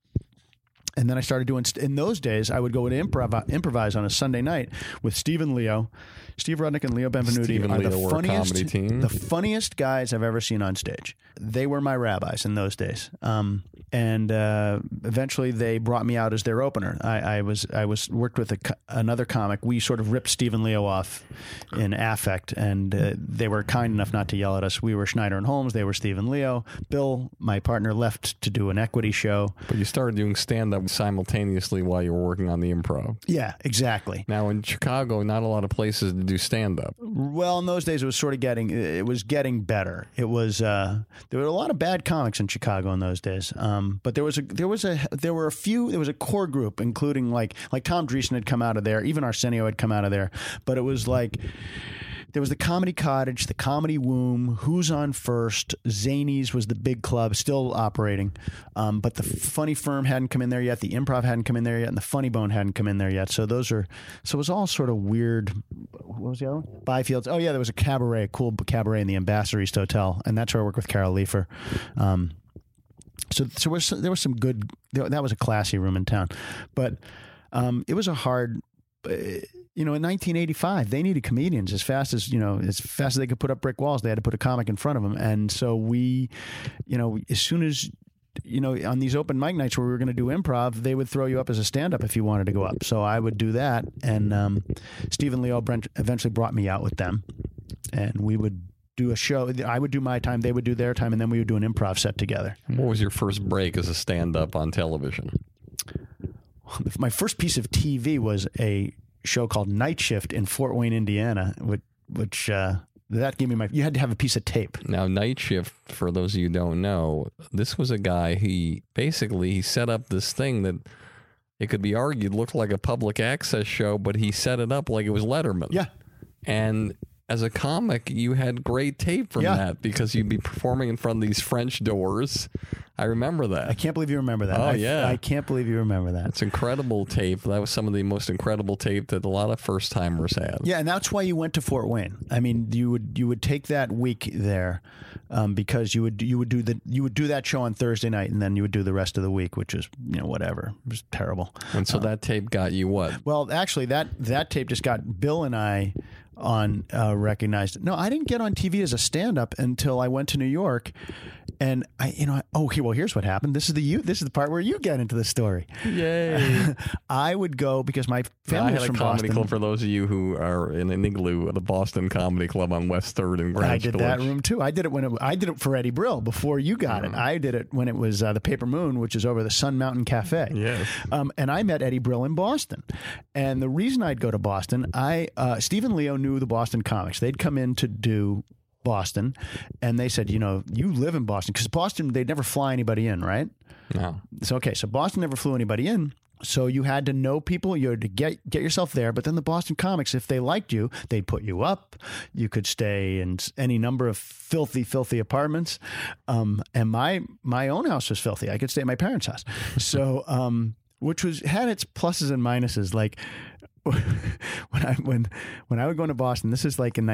F: and then I started doing. In those days, I would go and improv, improvise on a Sunday night with Stephen Leo, Steve Rudnick, and Leo Benvenuti.
A: Steve and
F: are
A: Leo
F: the funniest, the funniest guys I've ever seen on stage. They were my rabbis in those days. Um, and uh, eventually, they brought me out as their opener. I, I was I was worked with a, another comic. We sort of ripped Stephen Leo off in affect, and uh, they were kind enough not to yell at us. We were Schneider and Holmes. They were Stephen Leo. Bill, my partner, left to do an equity show.
A: But you started doing stand up simultaneously while you were working on the improv.
F: Yeah, exactly.
A: Now in Chicago, not a lot of places to do stand up.
F: Well, in those days, it was sort of getting it was getting better. It was uh, there were a lot of bad comics in Chicago in those days, um, but there was a there was a there were a few there was a core group, including like like Tom Dreesen had come out of there, even Arsenio had come out of there, but it was like. There was the Comedy Cottage, the Comedy Womb, Who's on First, Zanies was the big club, still operating. Um, but the Funny Firm hadn't come in there yet, the Improv hadn't come in there yet, and the Funny Bone hadn't come in there yet. So those are, so it was all sort of weird. What was the other one? Byfields. Oh, yeah, there was a cabaret, a cool cabaret in the Ambassador East Hotel. And that's where I worked with Carol Leifer. Um, so, so there was, there was some good, that was a classy room in town. But um, it was a hard, uh, you know, in 1985, they needed comedians as fast as you know, as fast as they could put up brick walls. They had to put a comic in front of them, and so we, you know, as soon as you know, on these open mic nights where we were going to do improv, they would throw you up as a stand up if you wanted to go up. So I would do that, and um, Stephen Leo Brent eventually brought me out with them, and we would do a show. I would do my time, they would do their time, and then we would do an improv set together.
A: What was your first break as a stand up on television?
F: my first piece of TV was a show called Night Shift in Fort Wayne, Indiana, which, which uh, that gave me my. You had to have a piece of tape.
A: Now, Night Shift, for those of you who don't know, this was a guy. He basically he set up this thing that it could be argued looked like a public access show, but he set it up like it was Letterman.
F: Yeah,
A: and as a comic, you had great tape from
F: Yeah.
A: that because you'd be performing in front of these French doors. I remember that.
F: I can't believe you remember that.
A: Oh,
F: I,
A: yeah.
F: I can't believe you remember that.
A: It's incredible tape. That was some of the most incredible tape that a lot of first timers had.
F: Yeah, and that's why you went to Fort Wayne. I mean, you would you would take that week there um, because you would you would do the you would do that show on Thursday night, and then you would do the rest of the week, which is you know whatever. It was terrible.
A: And so that tape got you what?
F: Well, actually, that that tape just got Bill and I on uh, recognized. No, I didn't get on TV as a stand up until I went to New York, and I you know I, oh well here's what happened. This is the you this is the part where you get into the story.
A: Yay!
F: I would go because my
A: I
F: family
A: had
F: was
A: a
F: from
A: comedy
F: Boston.
A: club for those of you who are in an igloo, the Boston Comedy Club on West Third and Greenwich
F: I did that room too. I did it when it, I did it for Eddie Brill before you got it. I did it when it was uh, the Paper Moon, which is over the Sun Mountain Cafe.
A: Yes.
F: Um, and I met Eddie Brill in Boston. And the reason I'd go to Boston, I uh, Stephen Leo knew the Boston comics. They'd come in to do Boston, and they said, you know, you live in Boston because Boston they'd never fly anybody in, right?
A: No.
F: So okay, so Boston never flew anybody in. So you had to know people. You had to get get yourself there. But then the Boston comics, if they liked you, they'd put you up. You could stay in any number of filthy, filthy apartments. Um, and my my own house was filthy. I could stay at my parents' house. So um, which was had its pluses and minuses. Like when I when when I would go into Boston, this is like in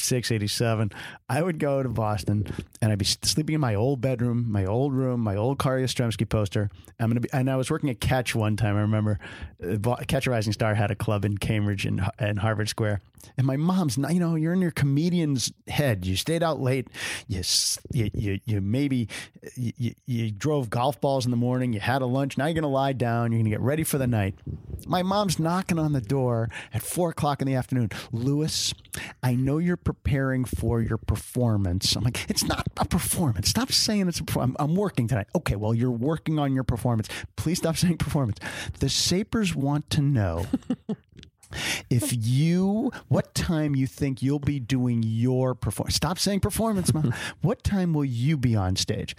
F: 1986, 87, I would go to Boston and I'd be sleeping in my old bedroom, my old room, my old Carl Yastrzemski poster. I'm gonna be, and I was working at Catch one time. I remember uh, Catch a Rising Star had a club in Cambridge and, and Harvard Square, And my mom's not, you know, you're in your comedian's head. You stayed out late. You, you, you, you maybe, you- you drove golf balls in the morning. You had a lunch. Now you're going to lie down. You're going to get ready for the night. My mom's knocking on the door at four o'clock in the afternoon. Lewis, I know you're preparing for your performance. I'm like, it's not a performance. Stop saying it's a performance. I'm, I'm working tonight. Okay, well, you're working on your performance. Please stop saying performance. The Sapers want to know if you what time you think you'll be doing your performance stop saying performance mom what time will you be on stage?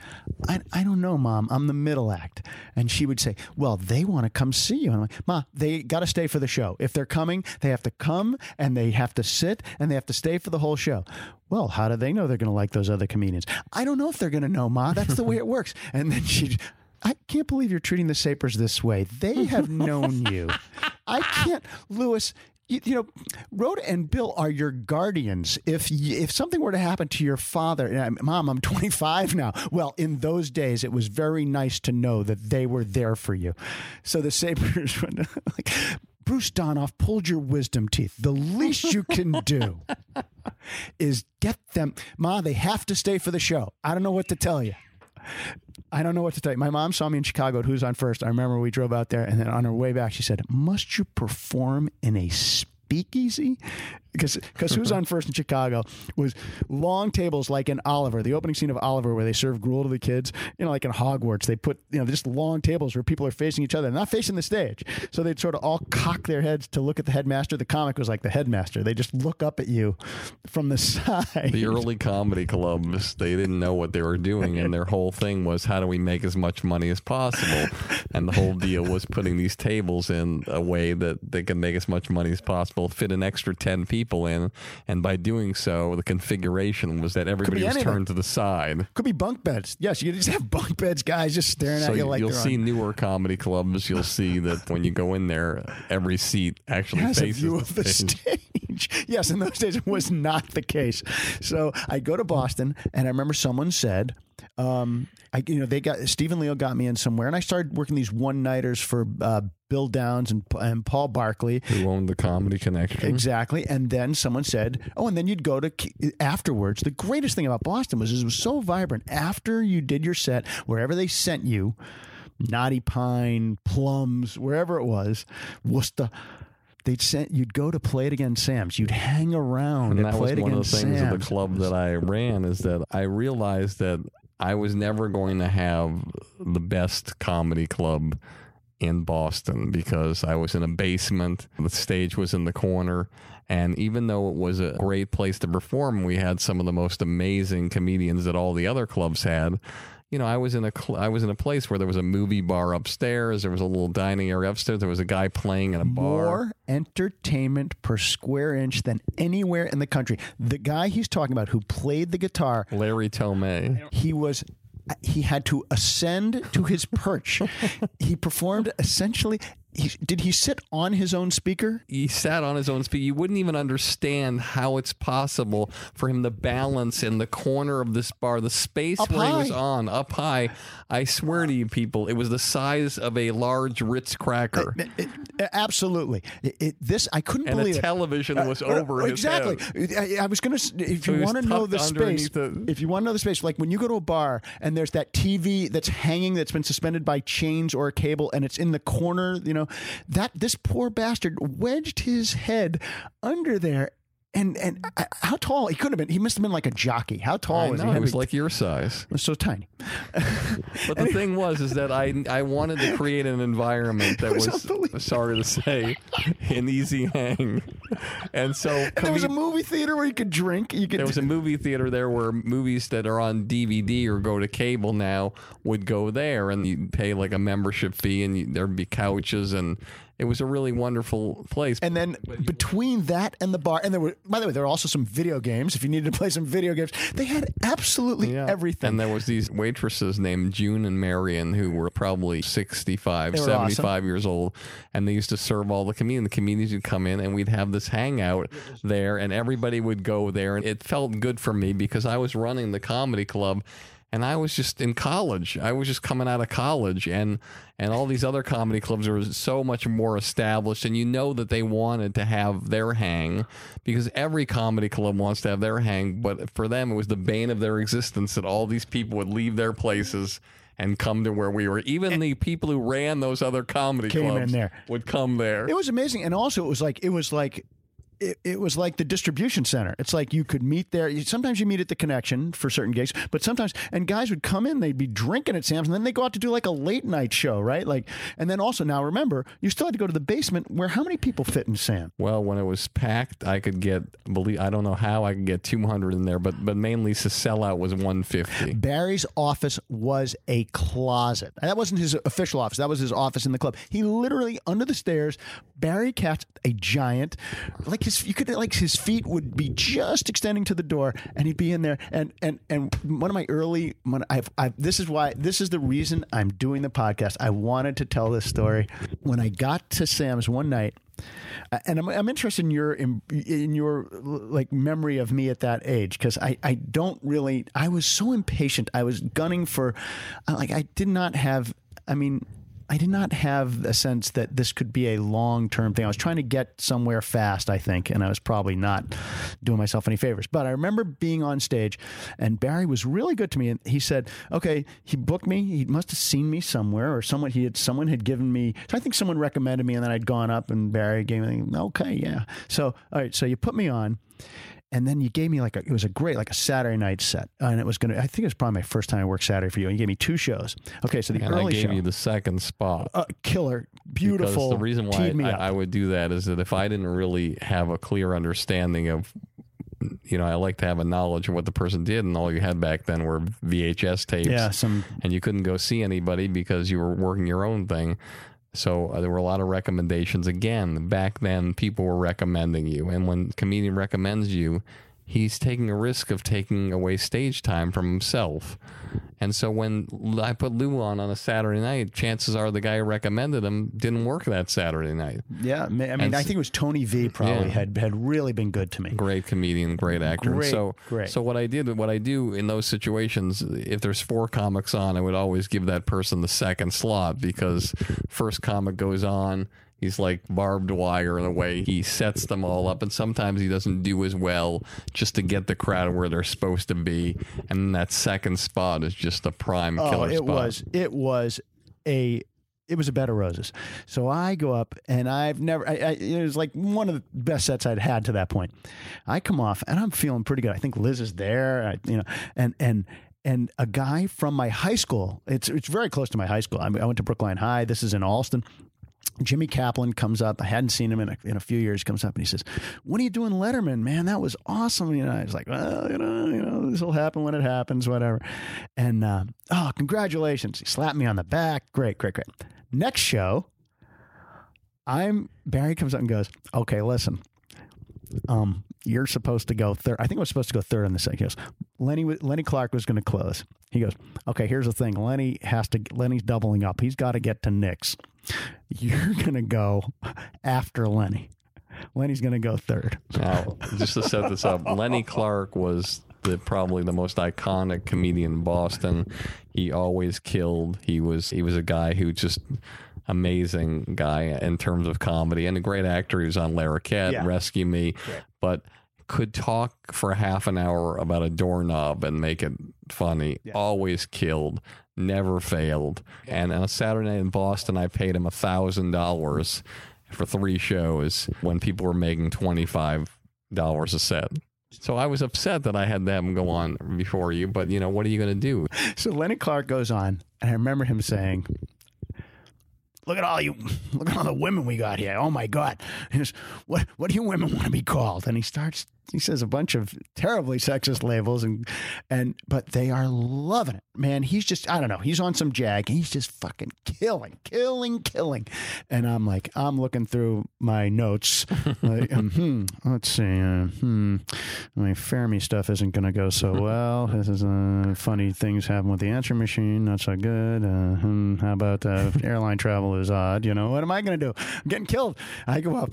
F: I, I don't know mom. I'm the middle act. And she would say well they want to come see you. And i'm like ma they got to stay for the show. If they're coming they have to come and they have to sit and they have to stay for the whole show. Well how do they know they're going to like those other comedians? I don't know if they're going to know ma. That's the way it works. And then she I can't believe you're treating the Sapers this way. They have known you. I can't, Lewis. You, you know, Rhoda and Bill are your guardians. If if something were to happen to your father, Mom, I'm 25 now. Well, in those days, it was very nice to know that they were there for you. So the Sapers, went, like, Bruce Donoff pulled your wisdom teeth. The least you can do is get them. Ma, they have to stay for the show. I don't know what to tell you. I don't know what to tell you. My mom saw me in Chicago at Who's On First. I remember we drove out there, and then on her way back, she said, Must you perform in a speakeasy? Because because Who's mm-hmm. On First in Chicago was long tables like in Oliver, the opening scene of Oliver, where they serve gruel to the kids. You know, like in Hogwarts, they put you know just long tables where people are facing each other, not facing the stage. So they'd sort of all cock their heads to look at the headmaster. The comic was like the headmaster. They just look up at you from the side.
A: The early comedy clubs, they didn't know what they were doing, and their whole thing was how do we make as much money as possible? And the whole deal was putting these tables in a way that they can make as much money as possible, fit an extra 10 people in. And by doing so, the configuration was that everybody was
F: anything.
A: turned to the side.
F: Could be bunk beds. Yes, you just have bunk beds, guys, just staring
A: So
F: at you like
A: you'll see
F: on.
A: newer comedy clubs. You'll see that when you go in there, every seat actually
F: has a
A: faces
F: view
A: the
F: of the
A: stage.
F: stage. yes, in those days it was not the case. So I go to Boston, and I remember someone said, um, I, you know, they got Stephen Leo got me in somewhere, and I started working these one nighters for uh, Bill Downs and, and Paul Barkley.
A: Who owned the Comedy Connection?
F: Exactly. And then someone said, "Oh, and then you'd go to afterwards." The greatest thing about Boston was it was so vibrant. After you did your set, wherever they sent you, Knotty Pine, Plums, wherever it was, Worcester. They'd sent you'd go to play it again, Sam's. You'd hang around
A: and
F: and
A: that
F: play
A: was
F: it
A: one of the things of the club that I ran is that I realized that I was never going to have the best comedy club in Boston because I was in a basement. The stage was in the corner. And even though it was a great place to perform, we had some of the most amazing comedians that all the other clubs had. You know, I was in a cl- I was in a place where there was a movie bar upstairs. There was a little dining area upstairs. There was a guy playing in a bar.
F: More entertainment per square inch than anywhere in the country. The guy he's talking about who played the guitar,
A: Larry Tomei.
F: he was he had to ascend to his perch. he performed essentially. He, did he sit on his own speaker?
A: he sat on his own speaker. You wouldn't even understand how it's possible for him to balance in the corner of this bar, the space
F: Up
A: where he was on, up high. I swear to you, people, it was the size of a large Ritz cracker.
F: It- it- absolutely. It, it- this I couldn't
A: And
F: believe it.
A: television was
F: Uh,
A: over his
F: exactly.
A: head.
F: I, I was going to. If
A: So
F: you want to know the space,
A: the-
F: if you want to know the space, like when you go to a bar and there's that TV that's hanging that's been suspended by chains or a cable, and it's in the corner, you know, that this poor bastard wedged his head under there. And and uh, how tall he could have been? He must have been like a jockey. How tall
A: I
F: was
A: know,
F: he? Had
A: was like your size.
F: it was so tiny.
A: But the thing was, is that I I wanted to create an environment that
F: was
A: was, sorry to say, an easy hang. And so
F: And there was a movie theater where you could drink. You could.
A: There was a movie theater there where movies that are on DVD or go to cable now would go there, and you pay like a membership fee, and you, there'd be couches, and it was a really wonderful place.
F: And then between that and the bar, and there were, by the way, there were also some video games. If you needed to play some video games, they had absolutely everything.
A: And there was these waitresses named June and Marion who were probably 65,
F: They were
A: 75 years old. And they used to serve all the comedians. The comedians would come in and we'd have this hangout there and everybody would go there. And it felt good for me because I was running the comedy club and I was just in college. I was just coming out of college, and and all these other comedy clubs were so much more established, and you know that they wanted to have their hang because every comedy club wants to have their hang, but for them it was the bane of their existence that all these people would leave their places and come to where we were. Even the people who ran those other comedy clubs would come there.
F: It was amazing, and also it was like it was like. It, it was like the distribution center. It's like you could meet there. Sometimes you meet at the connection for certain gigs, but sometimes, and guys would come in, they'd be drinking at Sam's, and then they go out to do like a late night show, right? Like, and then also now remember, you still had to go to the basement where how many people fit in Sam?
A: Well, when it was packed, I could get believe I don't know how I could get 200 in there, but but mainly the sellout was 150.
F: Barry's office was a closet. That wasn't his official office. That was his office in the club. He literally under the stairs. Barry Katz, a giant, like his you could like his feet would be just extending to the door, and he'd be in there. And and and one of my early when I've, I've this is why this is the reason I'm doing the podcast. I wanted to tell this story when I got to Sam's one night. Uh, and I'm, I'm interested in your in, in your like memory of me at that age because I, I don't really I was so impatient I was gunning for uh, like I did not have I mean I did not have a sense that this could be a long term thing. I was trying to get somewhere fast I think and I was probably not doing myself any favors. But I remember being on stage and Barry was really good to me and he said okay he booked me. He must have seen me somewhere or someone he had someone had given me so I think someone recommended me and then I'd gone up and Barry gave me okay yeah. So all right so you put me on and then you gave me like a, it was a great like a Saturday night set, and it was gonna. I think it was probably my first time I worked Saturday for you. And you gave me two shows. Okay, so the
A: and
F: early
A: I gave
F: show,
A: you the second spot.
F: uh, killer, beautiful.
A: Because the reason why I. I would do that is that if I didn't really have a clear understanding of, you know, I like to have a knowledge of what the person did, and all you had back then were VHS tapes.
F: Yeah, some-
A: and you couldn't go see anybody because you were working your own thing. So uh, there were a lot of recommendations. Again, back then, people were recommending you, and when comedian recommends you, he's taking a risk of taking away stage time from himself. And so when I put Lew on on a Saturday night, chances are the guy who recommended him didn't work that Saturday night.
F: yeah, I mean,
A: And
F: I think it was Tony V. Probably
A: Yeah.
F: had had really been good to me.
A: Great comedian, great actor.
F: Great,
A: so,
F: great.
A: so what I did, what I do in those situations, if there's four comics on, I would always give that person the second slot because first comic goes on. He's like barbed wire in a way. He sets them all up, and sometimes he doesn't do as well just to get the crowd where they're supposed to be. And that second spot is just a prime
F: Oh,
A: killer
F: it
A: spot.
F: was it was a it was a bed of roses. So I go up and I've never. I, I, it was like one of the best sets I'd had to that point. I come off and I'm feeling pretty good. I think Liz is there. I, you know, and and. And a guy from my high school, it's it's very close to my high school. I, I went to Brookline High. This is in Allston. Jimmy Kaplan comes up. I hadn't seen him in a, in a few years. Comes up and he says, "What are you doing, Letterman? Man, that was awesome." You know, I was like, "Well, you know, you know, this will happen when it happens, whatever." And uh, oh, congratulations! He slapped me on the back. Great, great, great. Next show, I'm Barry comes up and goes, "Okay, listen, um, you're supposed to go third. I think I was supposed to go third on the second. He goes, Lenny, Lenny Clarke was going to close. He goes, okay, here's the thing. Lenny has to, Lenny's doubling up. He's got to get to Nick's. You're going to go after Lenny. Lenny's going to go third.
A: Now, just to set this up, Lenny Clarke was the probably the most iconic comedian in Boston. He always killed. He was he was a guy who just amazing guy in terms of comedy and a great actor. He was on Larroquette,
F: Yeah.
A: Rescue Me, but could talk for half an hour about a doorknob and make it funny. Always killed, never failed. And on a Saturday night in Boston, I paid him a thousand dollars for three shows when people were making twenty five dollars a set. So I was upset that I had them go on before you, but you know what are you going to do?
F: So Lenny Clarke goes on, and I remember him saying, "Look at all you, look at all the women we got here. Oh my God, He goes, what what do you women want to be called?" And he starts, he says a bunch of terribly sexist labels, and and but they are loving it, man. He's just, I don't know, he's on some jag, and he's just fucking killing, killing, killing. And I'm like, I'm looking through my notes, like, um, hmm, let's see, uh, hmm, my Fermi stuff isn't going to go so well. This is uh, funny things happen with the answer machine, not so good. Uh, hmm, how about uh, airline travel is odd? You know, what am I going to do? I'm getting killed. I go up.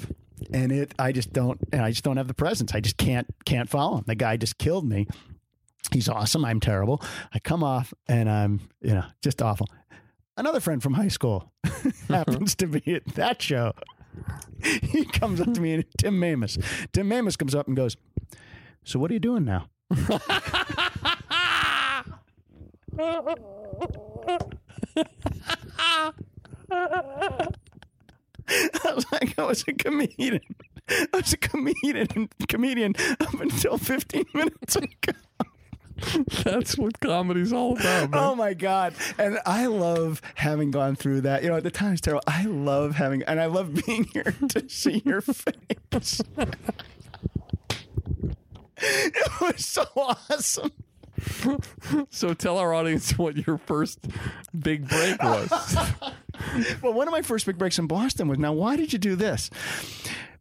F: And it, I just don't, and I just don't have the presence. I just can't, can't follow him. The guy just killed me. He's awesome. I'm terrible. I come off and I'm, you know, just awful. Another friend from high school happens to be at that show. He comes up to me and Tim Mamus. Tim Mamus comes up and goes, So what are you doing now? I was like, I was a comedian. I was a comedian comedian up until 15 minutes ago.
A: That's what comedy's all about. Man.
F: Oh my god! And I love having gone through that. You know, at the time it's terrible. I love having, and I love being here to see your face. it was so awesome.
A: So tell our audience what your first big break was.
F: well, one of my first big breaks in Boston was now. Why did you do this?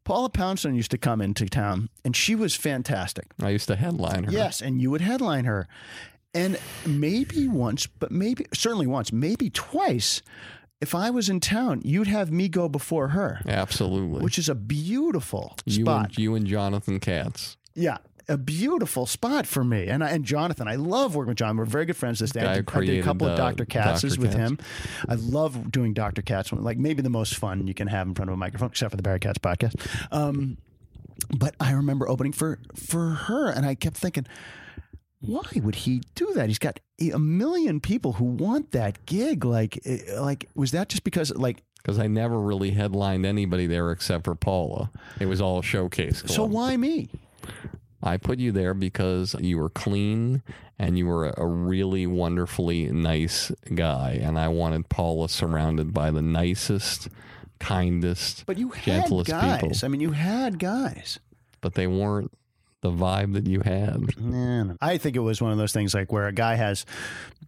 F: Paula Poundstone used to come into town, and she was fantastic.
A: I used to headline her.
F: Yes, and you would headline her. And maybe once, but maybe, certainly once, maybe twice, if I was in town, you'd have me go before her.
A: Absolutely.
F: Which is a beautiful
A: you
F: spot.
A: And, you and Jonathan Katz.
F: Yeah. A beautiful spot for me, and I, and Jonathan. I love working with John. We're very good friends this day. I, did, I did a couple of Dr. Katz's with
A: Katz.
F: him. I love doing Dr. Katz. Like maybe the most fun you can have in front of a microphone, except for the Barry Katz podcast. Um, but I remember opening for for her, and I kept thinking, why would he do that? He's got a million people who want that gig. Like, eh, like was that just because like
A: because I never really headlined anybody there except for Paula. It was all showcase. Club.
F: so? Why me?
A: I put you there because you were clean and you were a really wonderfully nice guy, and I wanted Paula surrounded by the nicest, kindest,
F: But you had
A: gentlest
F: guys.
A: people.
F: I mean, you had guys.
A: But they weren't the vibe that you had.
F: I think it was one of those things like where a guy has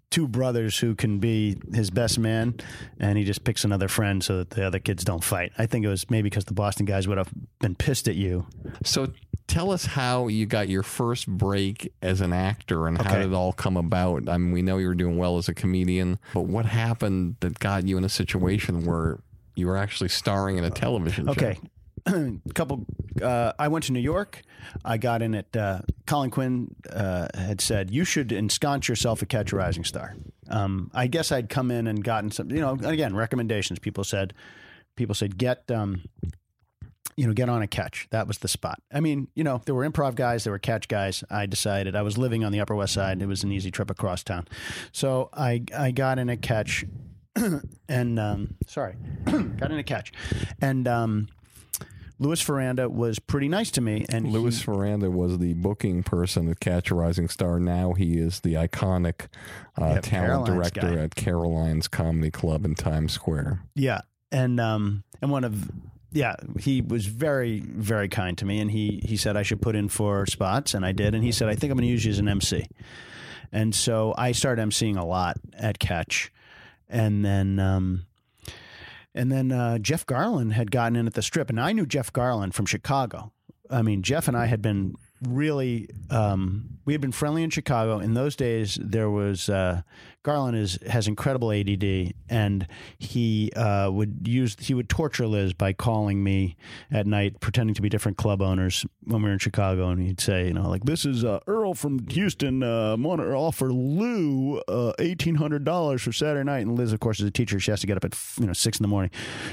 F: two brothers who can be his best man, and he just picks another friend so that the other kids don't fight. I think it was maybe because the Boston guys would have been pissed at you.
A: So tell us how you got your first break as an actor and how did it all come about. I mean, we know you were doing well as a comedian, but what happened that got you in a situation where you were actually starring in a television show?
F: Okay. a couple. Uh, I went to New York. I got in at uh, Colin Quinn uh, had said you should ensconce yourself at Catch a Rising Star. Um, I guess I'd come in and gotten some. You know, again recommendations. People said, people said get. Um, you know, get on a catch. That was the spot. I mean, you know, there were improv guys, there were catch guys. I decided I was living on the Upper West Side. It was an easy trip across town, so I I got in a catch, and um, sorry, got in a catch, and um, Louis Faranda was pretty nice to me. And
A: Louis
F: he-
A: Faranda was the booking person at Catch a Rising Star. Now he is the iconic uh,
F: Yeah,
A: talent
F: Caroline's
A: director
F: guy.
A: at Caroline's Comedy Club in Times Square.
F: Yeah, and um, and one of yeah, he was very very kind to me, and he he said I should put in for spots, and I did, and he said I think I'm going to use you as an MC, and so I started emceeing a lot at Catch, and then. Um, and then uh, Jeff Garlin had gotten in at the strip, and I knew Jeff Garlin from Chicago. I mean, Jeff and I had been really um, we had been friendly in Chicago. In those days, there was uh, Garlin is has incredible ADD, and he uh, would use he would torture Liz by calling me at night, pretending to be different club owners when we were in Chicago, and he'd say, you know, like this is uh, Earl from Houston, uh, want to offer Lew uh, eighteen hundred dollars for Saturday night, and Liz, of course, is a teacher, she has to get up at you know six in the morning.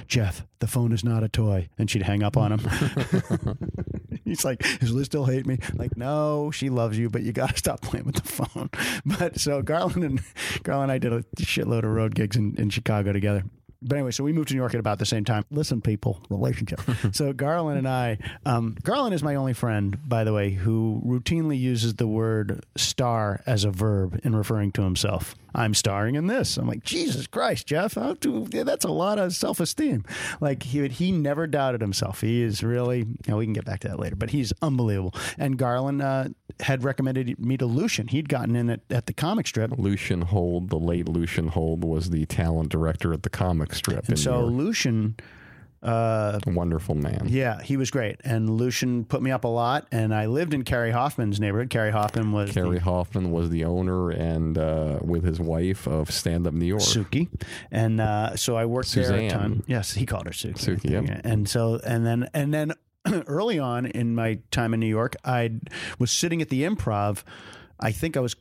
F: Jeff, the phone is not a toy, and she'd hang up on him. He's like, does Liz still hate me? Like, no, she loves you, but you got to stop playing with the phone. But so Garlin and Garlin and I did a shitload of road gigs in, in Chicago together. But anyway, so we moved to New York at about the same time. Listen, people, relationship. so Garlin and I, um, Garlin is my only friend, by the way, who routinely uses the word star as a verb in referring to himself. I'm starring in this. I'm like, Jesus Christ, Jeff, do, that's a lot of self esteem. Like he he never doubted himself. He is really. You know, we can get back to that later, but he's unbelievable. And Garlin uh, had recommended me to Lucien. He'd gotten in at, at the comic strip.
A: Lucien Hold, the late Lucien Hold, was the talent director at the comic strip. in
F: And so. Lucien. Uh,
A: a wonderful man.
F: Yeah, he was great. And Lucien put me up a lot. And I lived in Cary Hoffman's neighborhood. Cary Hoffman was
A: Cary
F: the
A: Hoffman was the owner and uh, with his wife of Stand Up New York.
F: Suki. And uh, so I worked there a
A: Suzanne.
F: ton. Yes, he called her Suki.
A: Suki, yep.
F: Yeah. And so, and then, and then early on in my time in New York, I was sitting at the improv I think I was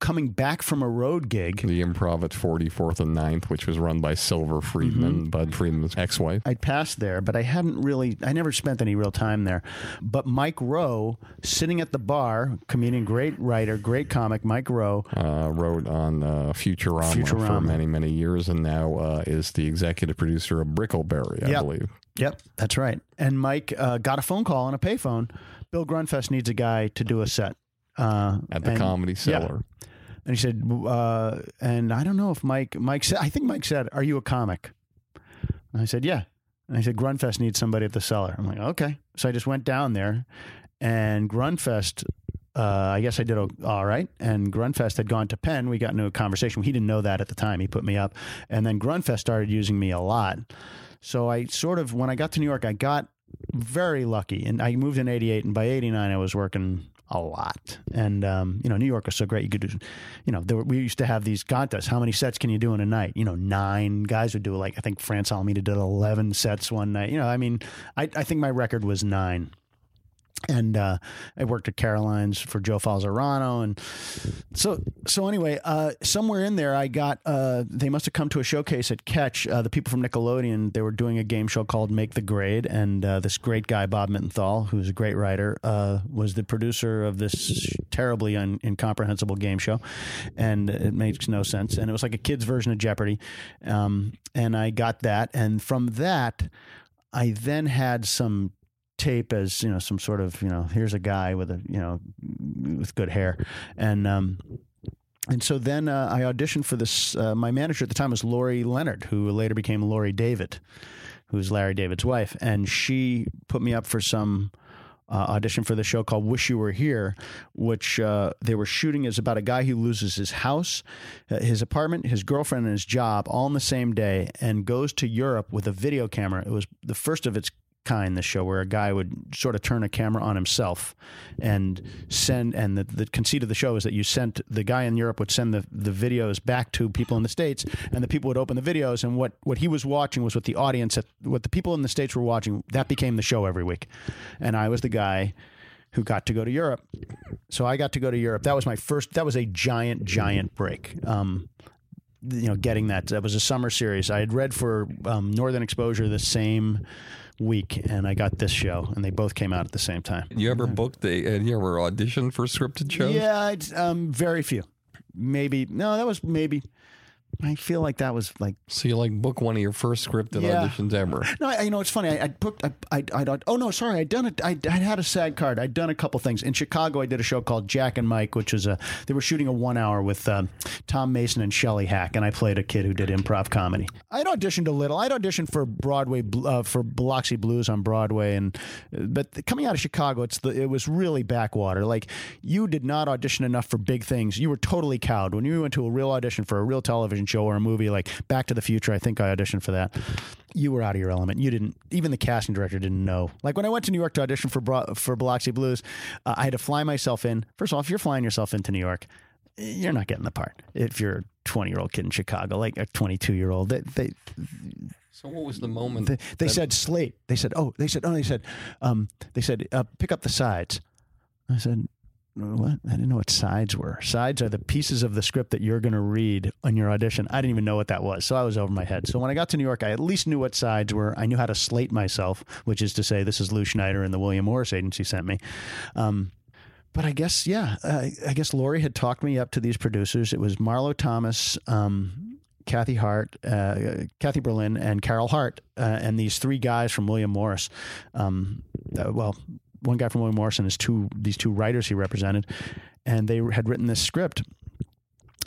F: coming back from a road gig.
A: The improv at 44th and 9th, which was run by Silver Friedman, Bud Friedman's ex wife.
F: I'd passed there, but I hadn't really, I never spent any real time there. But Mike Rowe, sitting at the bar, comedian, great writer, great comic, Mike Rowe.
A: Uh, wrote on uh, Futurama, for many, many years and now uh, is the executive producer of Brickleberry, I
F: Yep.
A: believe.
F: Yep, that's right. And Mike uh, got a phone call on a payphone. Bill Grundfest needs a guy to do a set uh,
A: At the
F: and-
A: Comedy
F: yeah.
A: Cellar.
F: And he said, uh, and I don't know if Mike, Mike said, I think Mike said, "Are you a comic?" And I said, "Yeah." And he said, "Grundfest needs somebody at the cellar." I'm like, "Okay." So I just went down there, and Grundfest. Uh, I guess I did all right. And Grundfest had gone to Penn. We got into a conversation. He didn't know that at the time. He put me up. And then Grundfest started using me a lot. So I sort of, when I got to New York, I got very lucky. And I moved in 88. And by 89, I was working a lot. And, um, you know, New York is so great. You could do, you know, were, we used to have these contests. How many sets can you do in a night? You know, nine guys would do like, I think France Alameda did 11 sets one night. You know, I mean, I, I think my record was nine and uh, I worked at Caroline's for Joe Falzarano, and so so anyway, uh, somewhere in there, I got uh, they must have come to a showcase at Catch. Uh, the people from Nickelodeon they were doing a game show called Make the Grade, and uh, this great guy Bob Mittenthal, who's a great writer, uh, was the producer of this terribly un- incomprehensible game show, and it makes no sense. And it was like a kids' version of Jeopardy, um, and I got that, and from that. I then had some tape as you know some sort of you know here's a guy with a you know with good hair and um and so then uh, I auditioned for this. Uh, my manager at the time was Laurie Lennard, who later became Laurie David, who's Larry David's wife, and she put me up for some uh, audition for the show called "Wish You Were Here," which uh, they were shooting is about a guy who loses his house, uh, his apartment, his girlfriend, and his job all in the same day, and goes to Europe with a video camera. It was the first of its kind this show where a guy would sort of turn a camera on himself and send and the, the conceit of the show is that you sent the guy in Europe would send the, the videos back to people in the States and the people would open the videos and what, what he was watching was what the audience at, what the people in the States were watching that became the show every week and I was the guy who got to go to Europe so I got to go to Europe that was my first that was a giant giant break um, you know, getting that. That was a summer series. I had read for um, Northern Exposure the same week, and I got this show, and they both came out at the same time.
A: You ever booked a, uh, you ever auditioned for scripted shows?
F: Yeah, I'd, um, very few. Maybe no, that was maybe. I feel like that was like
A: So you like book one of your first scripted
F: Yeah.
A: auditions ever.
F: No, I, you know it's funny. I, I booked. I, I, I, oh no, sorry. I'd done it. I, I had a SAG card. I'd done a couple things in Chicago. I did a show called Jack and Mike, which was a. They were shooting a one hour with um, Tom Mason and Shelley Hack, and I played a kid who did improv comedy. I'd auditioned a little. I'd auditioned for Broadway uh, for Biloxi Blues on Broadway, and but coming out of Chicago, it's the it was really backwater. Like you did not audition enough for big things. You were totally cowed when you went to a real audition for a real television show or a movie like Back to the Future. I think I auditioned for that. You were out of your element. You didn't. Even the casting director didn't know. Like when I went to New York to audition for Bro- for Biloxi Blues, uh, I had to fly myself in. First of all, if you're flying yourself into New York, you're not getting the part. If you're a 20 year old kid in Chicago, like a 22 year old, they, they
A: So what was the moment?
F: they, they said slate. They said, oh, they said, oh, they said, um, they said, uh, pick up the sides. I said, what? I didn't know what sides were. Sides are the pieces of the script that you're going to read on your audition. I didn't even know what that was. So I was over my head. So when I got to New York, I at least knew what sides were. I knew how to slate myself, which is to say, this is Lew Schneider and the William Morris agency sent me. Um, but I guess, yeah, I guess Laurie had talked me up to these producers. It was Marlo Thomas, um, Kathy Hart, uh, Kathy Berlin, and Carol Hart, uh, and these three guys from William Morris. Um, uh, well, one guy from William Morris and two these two writers he represented, and they had written this script.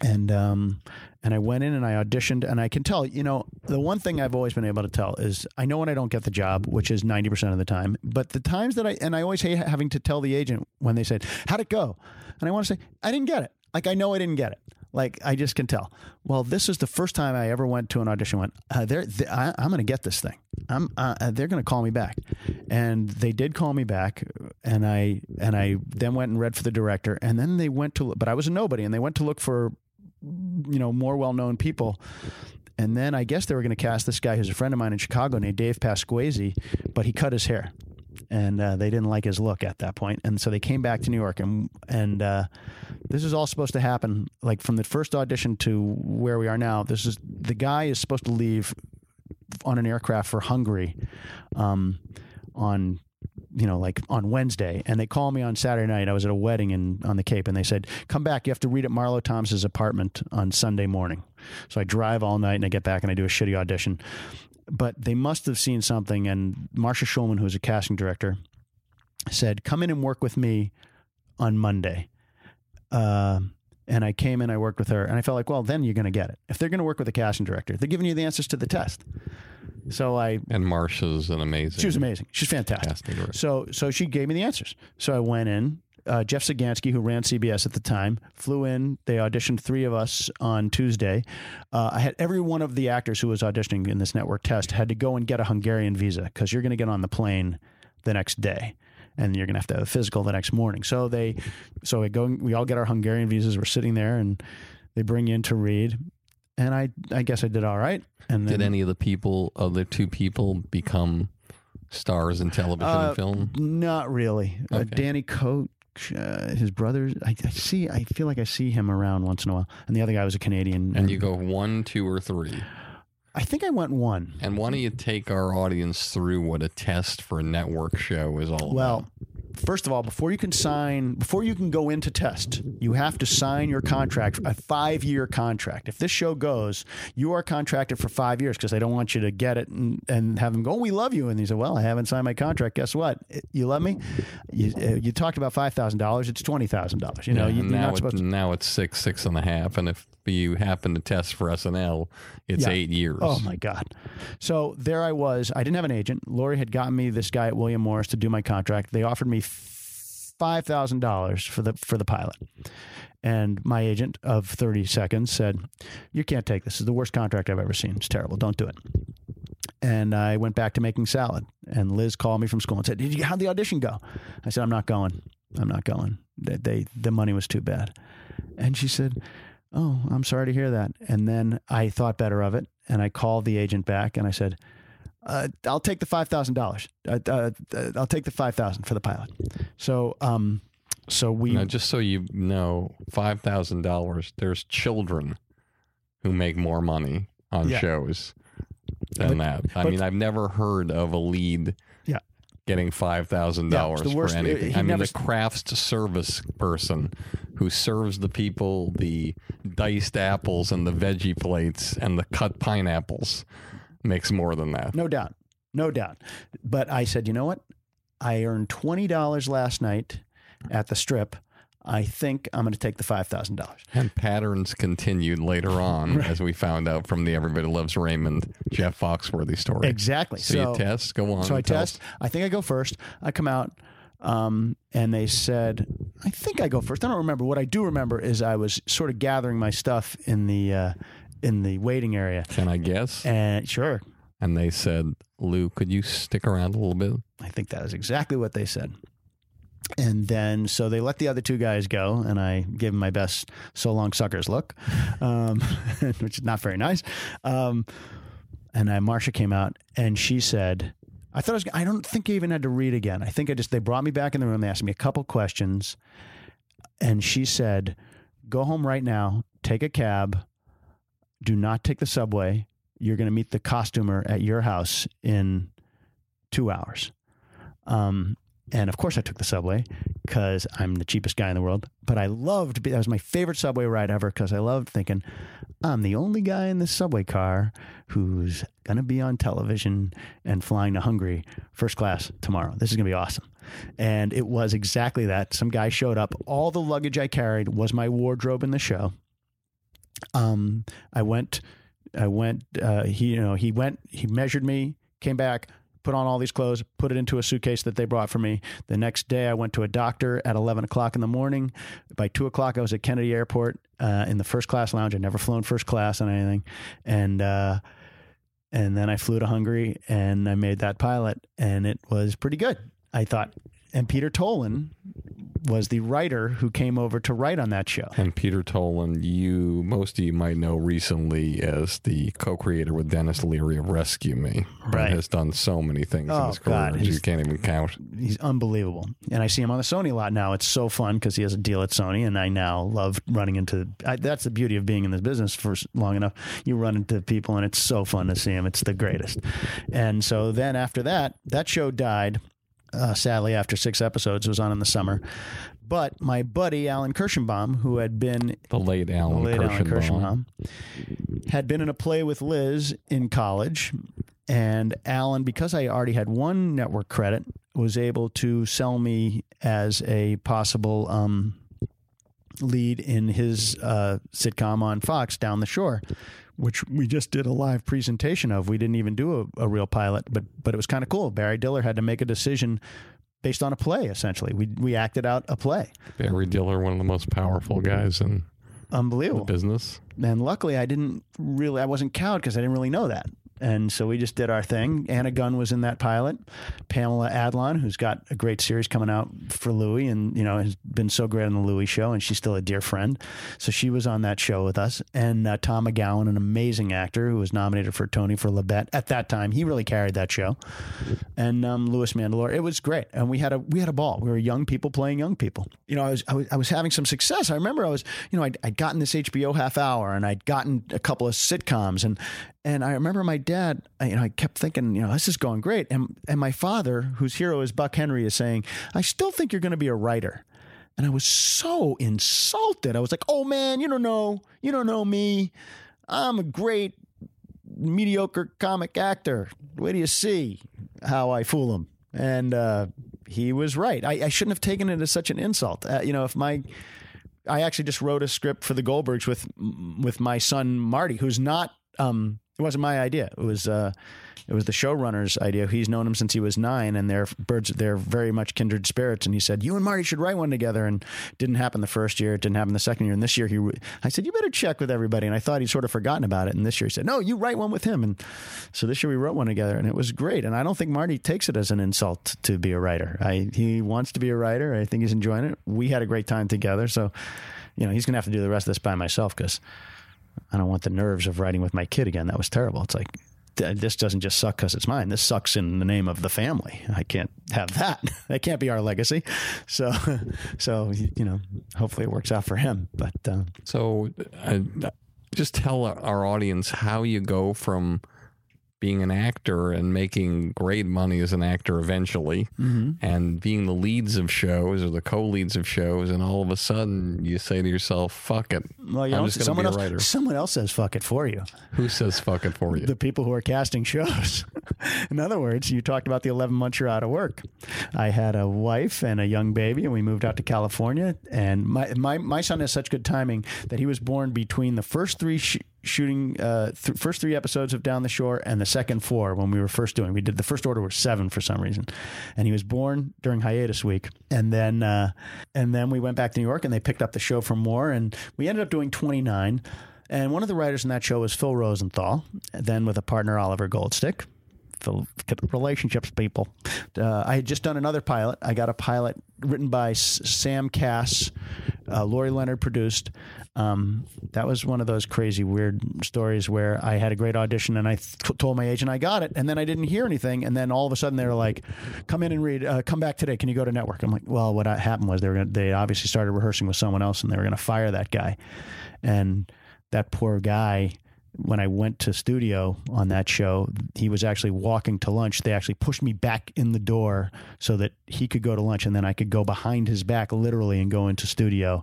F: And um, and I went in and I auditioned, and I can tell, you know, the one thing I've always been able to tell is I know when I don't get the job, which is ninety percent of the time. But the times that I and I always hate having to tell the agent when they said, "How'd it go?" and I want to say, "I didn't get it." Like I know I didn't get it. Like I just can tell. Well, this is the first time I ever went to an audition. Went, uh, I, I'm going to get this thing. I'm, uh, uh, they're going to call me back, and they did call me back, and I and I then went and read for the director, and then they went to, but I was a nobody, and they went to look for, you know, more well known people. And then I guess they were going to cast this guy who's a friend of mine in Chicago named Dave Pasquesi, but he cut his hair, and uh, they didn't like his look at that point, and so they came back to New York, and and uh, This is all supposed to happen like from the first audition to where we are now. This is the guy is supposed to leave on an aircraft for Hungary um, on you know like on Wednesday and they call me on Saturday night. I was at a wedding in on the Cape and they said come back. You have to read at Marlo Thomas's apartment on Sunday morning. So I drive all night and I get back and I do a shitty audition but they must have seen something and Marcia Shulman who's a casting director said come in and work with me on Monday uh, and I came in, I worked with her, and I felt like, well, then you're going to get it. If they're going to work with a casting director, they're giving you the answers to the test. So I
A: and Marcia's an amazing.
F: She was amazing. She's fantastic. So so she gave me the answers. So I went in. Uh, Jeff Sagansky, who ran CBS at the time, flew in. They auditioned three of us on Tuesday. Uh, I had every one of the actors who was auditioning in this network test had to go and get a Hungarian visa because you're going to get on the plane the next day and you're going to have to have a physical the next morning. So they, so we go, we all get our Hungarian visas. We're sitting there, and they bring you in to read, and I, I guess I did all right. And then,
A: Did any of the people, other two people, become stars in television
F: uh,
A: and film?
F: Not really. Uh, Danny Coach, uh, his brother. I, I see. I feel like I see him around once in a while. And the other guy was a Canadian.
A: And you go one, two, or three.
F: I think I went one.
A: And why don't you take our audience through what a test for a network show is all about?
F: Well, first of all, before you can sign, before you can go into test, you have to sign your contract, a five year contract. If this show goes, you are contracted for five years because they don't want you to get it and, and have them go, oh, we love you. And he said, well, I haven't signed my contract. Guess what? You love me? You, uh, you talked about $5,000. It's $20,000. You know,
A: Yeah,
F: you, you're
A: now,
F: not
A: it-
F: to.
A: now it's six, six and a half. And if you happen to test for SNL, it's
F: Yeah.
A: eight years.
F: Oh my God! So there I was. I didn't have an agent. Laurie had gotten me this guy at William Morris to do my contract. They offered me five thousand dollars for the for the pilot, and my agent of thirty seconds said, "You can't take this. Is the worst contract I've ever seen. It's terrible. Don't do it." And I went back to making salad. And Liz called me from school and said, "Did you how'd the audition go?" I said, "I'm not going. I'm not going. They, they the money was too bad." And she said, Oh, I'm sorry to hear that. And then I thought better of it, and I called the agent back, and I said, uh, "I'll take the five thousand dollars. Uh, uh, I'll take the five thousand for the pilot." So, um, so we
A: Now, just so you know, five thousand dollars. There's children who make more money on
F: Yeah.
A: shows than
F: But-
A: that. I
F: but-
A: mean, I've never heard of a lead
F: Yeah.
A: getting five thousand
F: Yeah,
A: dollars for anything. I mean,
F: never
A: the crafts service person who serves the people the diced apples and the veggie plates and the cut pineapples makes more than that.
F: no doubt, no doubt. But I said, you know what? I earned twenty dollars last night at the strip. I think I'm going to take the five thousand dollars.
A: And patterns continued later on, as we found out from the Everybody Loves Raymond Jeff Foxworthy story.
F: Exactly.
A: So, you test. Go on.
F: So I test. I think I go first. I come out, um, and they said, I think I go first. I don't remember. What I do remember is I was sort of gathering my stuff in the uh, in the waiting area.
A: Can I guess?
F: And sure,
A: And they said, Lew, could you stick around a little bit?
F: I think that is exactly what they said. And then, so they let the other two guys go, and I gave them my best "so long suckers" look, um, which is not very nice. Um, and I, Marcia came out, and she said, "I thought I was. I don't think I even had to read again. I think I just they brought me back in the room. They asked me a couple questions, and she said, "Go home right now. Take a cab. Do not take the subway. You're going to meet the costumer at your house in two hours." Um, and of course, I took the subway because I'm the cheapest guy in the world. But I loved that was my favorite subway ride ever because I loved thinking I'm the only guy in this subway car who's gonna be on television and flying to Hungary first class tomorrow. This is gonna be awesome. And it was exactly that. Some guy showed up. All the luggage I carried was my wardrobe in the show. Um, I went, I went. Uh, he, you know, he went. He measured me, came back, put on all these clothes, put it into a suitcase that they brought for me. The next day, I went to a doctor at eleven o'clock in the morning. By two o'clock, I was at Kennedy Airport uh, in the first class lounge. I'd never flown first class on anything, and uh, and then I flew to Hungary and I made that pilot, and it was pretty good. I thought. And Peter Tolan was the writer who came over to write on that show.
A: And Peter Tolan, you most of you might know recently as the co-creator with Denis Leary of Rescue Me.
F: Right.
A: Has done so many things in
F: Oh,
A: his career
F: God,
A: you can't even count.
F: He's unbelievable, and I see him on the Sony a lot now. It's so fun because he has a deal at Sony, and I now love running into. I, that's the beauty of being in this business for long enough. You run into people, and it's so fun to see him. It's the greatest. And so then after that, that show died. Uh, sadly, after six episodes, was on in the summer. But my buddy Alan Kirschenbaum, who had been
A: The late Alan
F: the late Alan
A: Kirschenbaum.
F: Kirschenbaum, had been in a play with Liz in college. And Alan, because I already had one network credit, was able to sell me as a possible um, lead in his uh, sitcom on Fox, Down the Shore, which we just did a live presentation of. We didn't even do a, a real pilot, but but it was kind of cool. Barry Diller had to make a decision based on a play. Essentially, we we acted out a play.
A: Barry Diller, one of the most powerful guys in
F: Unbelievable
A: the business.
F: and luckily I didn't really I wasn't cowed because I didn't really know that. And so we just did our thing. Anna Gunn was in that pilot. Pamela Adlon, who's got a great series coming out for Louis and, you know, has been so great on the Louis show, and she's still a dear friend. So she was on that show with us. And uh, Tom McGowan, an amazing actor who was nominated for Tony for La Bête at that time. He really carried that show. And um, Louis Mandylor. It was great. And we had a we had a ball. We were young people playing young people. You know, I was I was, I was having some success. I remember I was, you know, I'd, I'd gotten this HBO half hour and I'd gotten a couple of sitcoms and and I remember my dad, I- you know, I kept thinking, you know, this is going great. And and my father, whose hero is Buck Henry, is saying, I still think you're going to be a writer. And I was so insulted. I was like, oh man, you don't know. You don't know me. I'm a great mediocre comic actor. Wait do you see how I fool him. And uh, he was right. I, I shouldn't have taken it as such an insult. Uh, you know, if my I actually just wrote a script for the Goldbergs with with my son Marty, who's not. Um, it wasn't my idea. It was uh, it was the showrunner's idea. He's known him since he was nine, and they're birds. They're very much kindred spirits. And he said, "You and Marty should write one together." And didn't happen the first year. It didn't happen the second year. And this year, he, I said, "You better check with everybody." And I thought he'd sort of forgotten about it. And this year, he said, "No, you write one with him." And so this year, we wrote one together, and it was great. And I don't think Marty takes it as an insult to be a writer. I he wants to be a writer. I think he's enjoying it. We had a great time together. So, you know, he's going to have to do the rest of this by myself because I don't want the nerves of writing with my kid again. That was terrible. It's like this doesn't just suck because it's mine. This sucks in the name of the family. I can't have that. that can't be our legacy. So, so you know, hopefully it works out for him. But uh,
A: So, uh, just tell our audience how you go from being an actor and making great money as an actor eventually,
F: Mhm.
A: and being the leads of shows or the co-leads of shows, and all of a sudden you say to yourself, "Fuck it,
F: well, you
A: I'm
F: know,
A: just
F: someone
A: be a
F: else, someone else says "fuck it" for you.
A: Who says "fuck it" for you?
F: the people who are casting shows. In other words, you talked about the 11 months you're out of work. I had a wife and a young baby, and we moved out to California. And my my, my son has such good timing that he was born between the first three sh- shooting, uh, th- first three episodes of Down the Shore and the second four when we were first doing. We did the first order was seven for some reason, and he was born during hiatus week. And then uh, and then we went back to New York, and they picked up the show for more, and we ended up doing 29. And one of the writers in that show was Phil Rosenthal, then with a partner, Oliver Goldstick. Phil, relationships people. Uh, I had just done another pilot. I got a pilot written by S- Sam Cass, uh, Laurie Lennard produced. Um, that was one of those crazy, weird stories where I had a great audition and I th- told my agent I got it, and then I didn't hear anything, and then all of a sudden they were like, "Come in and read. Uh, come back today. Can you go to network?" I'm like, "Well, what happened was they were gonna, they obviously started rehearsing with someone else, and they were going to fire that guy, and that poor guy." When I went to studio on that show, he was actually walking to lunch. They actually pushed me back in the door so that he could go to lunch, and then I could go behind his back literally and go into studio.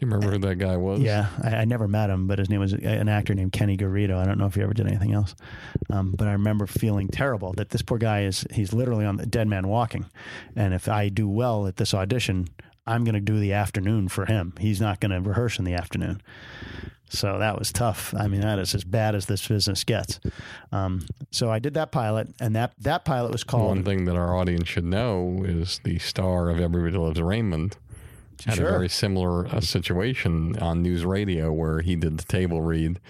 A: You remember who that guy was?
F: Yeah, I, I never met him, but his name was an actor named Kenny Garrido. I don't know if he ever did anything else, um, but I remember feeling terrible that this poor guy is he's literally on the dead man walking, and if I do well at this audition, I'm going to do the afternoon for him. He's not going to rehearse in the afternoon. So that was tough. I mean, that is as bad as this business gets. Um, so I did that pilot, and that that pilot was called.
A: One thing that our audience should know is the star of Everybody Loves Raymond had
F: Sure.
A: a very similar uh, situation on NewsRadio where he did the table read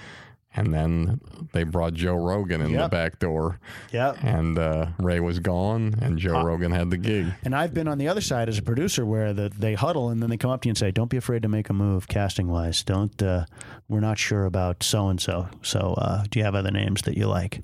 A: And then they brought Joe Rogan in the back door.
F: Yep.
A: And uh, Ray was gone, and Joe Rogan had the gig.
F: And I've been on the other side as a producer where the, they huddle and then they come up to you and say, "Don't be afraid to make a move casting wise. Don't. Uh, we're not sure about so and so. So uh, do you have other names that you like?"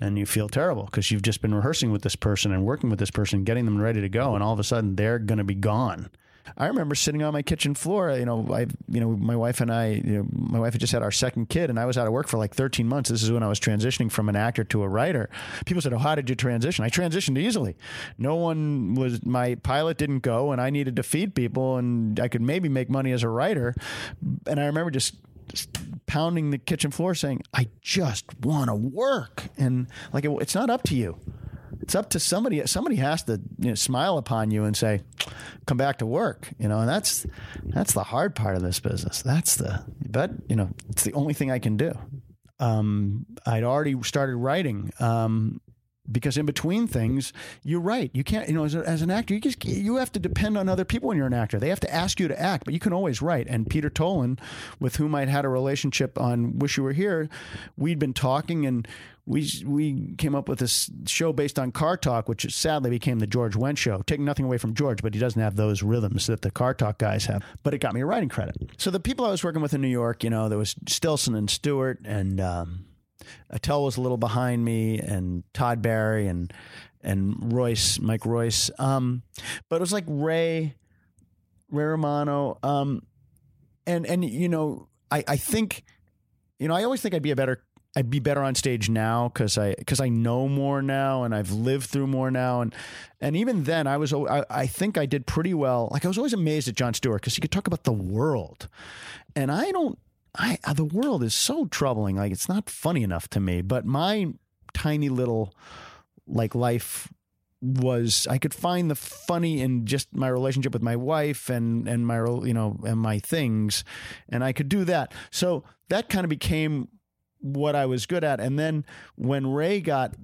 F: And you feel terrible because you've just been rehearsing with this person and working with this person, getting them ready to go, and all of a sudden they're going to be gone. I remember sitting on my kitchen floor. You know, I, you know, my wife and I, you know, my wife had just had our second kid, and I was out of work for like 13 months. This is when I was transitioning from an actor to a writer. People said, "Oh, how did you transition?" I transitioned easily. No one was. My pilot didn't go, and I needed to feed people, and I could maybe make money as a writer. And I remember just. pounding the kitchen floor saying i just want to work and like it, it's not up to you it's up to somebody somebody has to you know, smile upon you and say come back to work you know and that's that's the hard part of this business. That's the but you know it's the only thing i can do. Um, i'd already started writing. Um, because in between things you write you can't you know as, a, as an actor you just you have to depend on other people when you're an actor. They have to ask you to act but you can always write. And peter tolan with whom i'd had a relationship on wish you were here we'd been talking and we we came up with this show based on car talk which sadly became the george wendt show. Taking nothing away from george but he doesn't have those rhythms that the car talk guys have. But it got me a writing credit. So the people i was working with in new york you know there was stilson and stewart and um, Attell was a little behind me, and Todd Barry and and Royce, Mike Royce. Um, but it was like Ray, Ray Romano. Um, and and you know, I I think, you know, I always think I'd be a better. I'd be better on stage now because I because I know more now and I've lived through more now and and even then I was I, I think I did pretty well. Like I was always amazed at Jon Stewart because he could talk about the world, and I don't I uh, the world is so troubling. Like it's not funny enough to me. But my tiny little like life was I could find the funny in just my relationship with my wife and and my you know and my things, and I could do that. So that kind of became what I was good at. And then when Ray got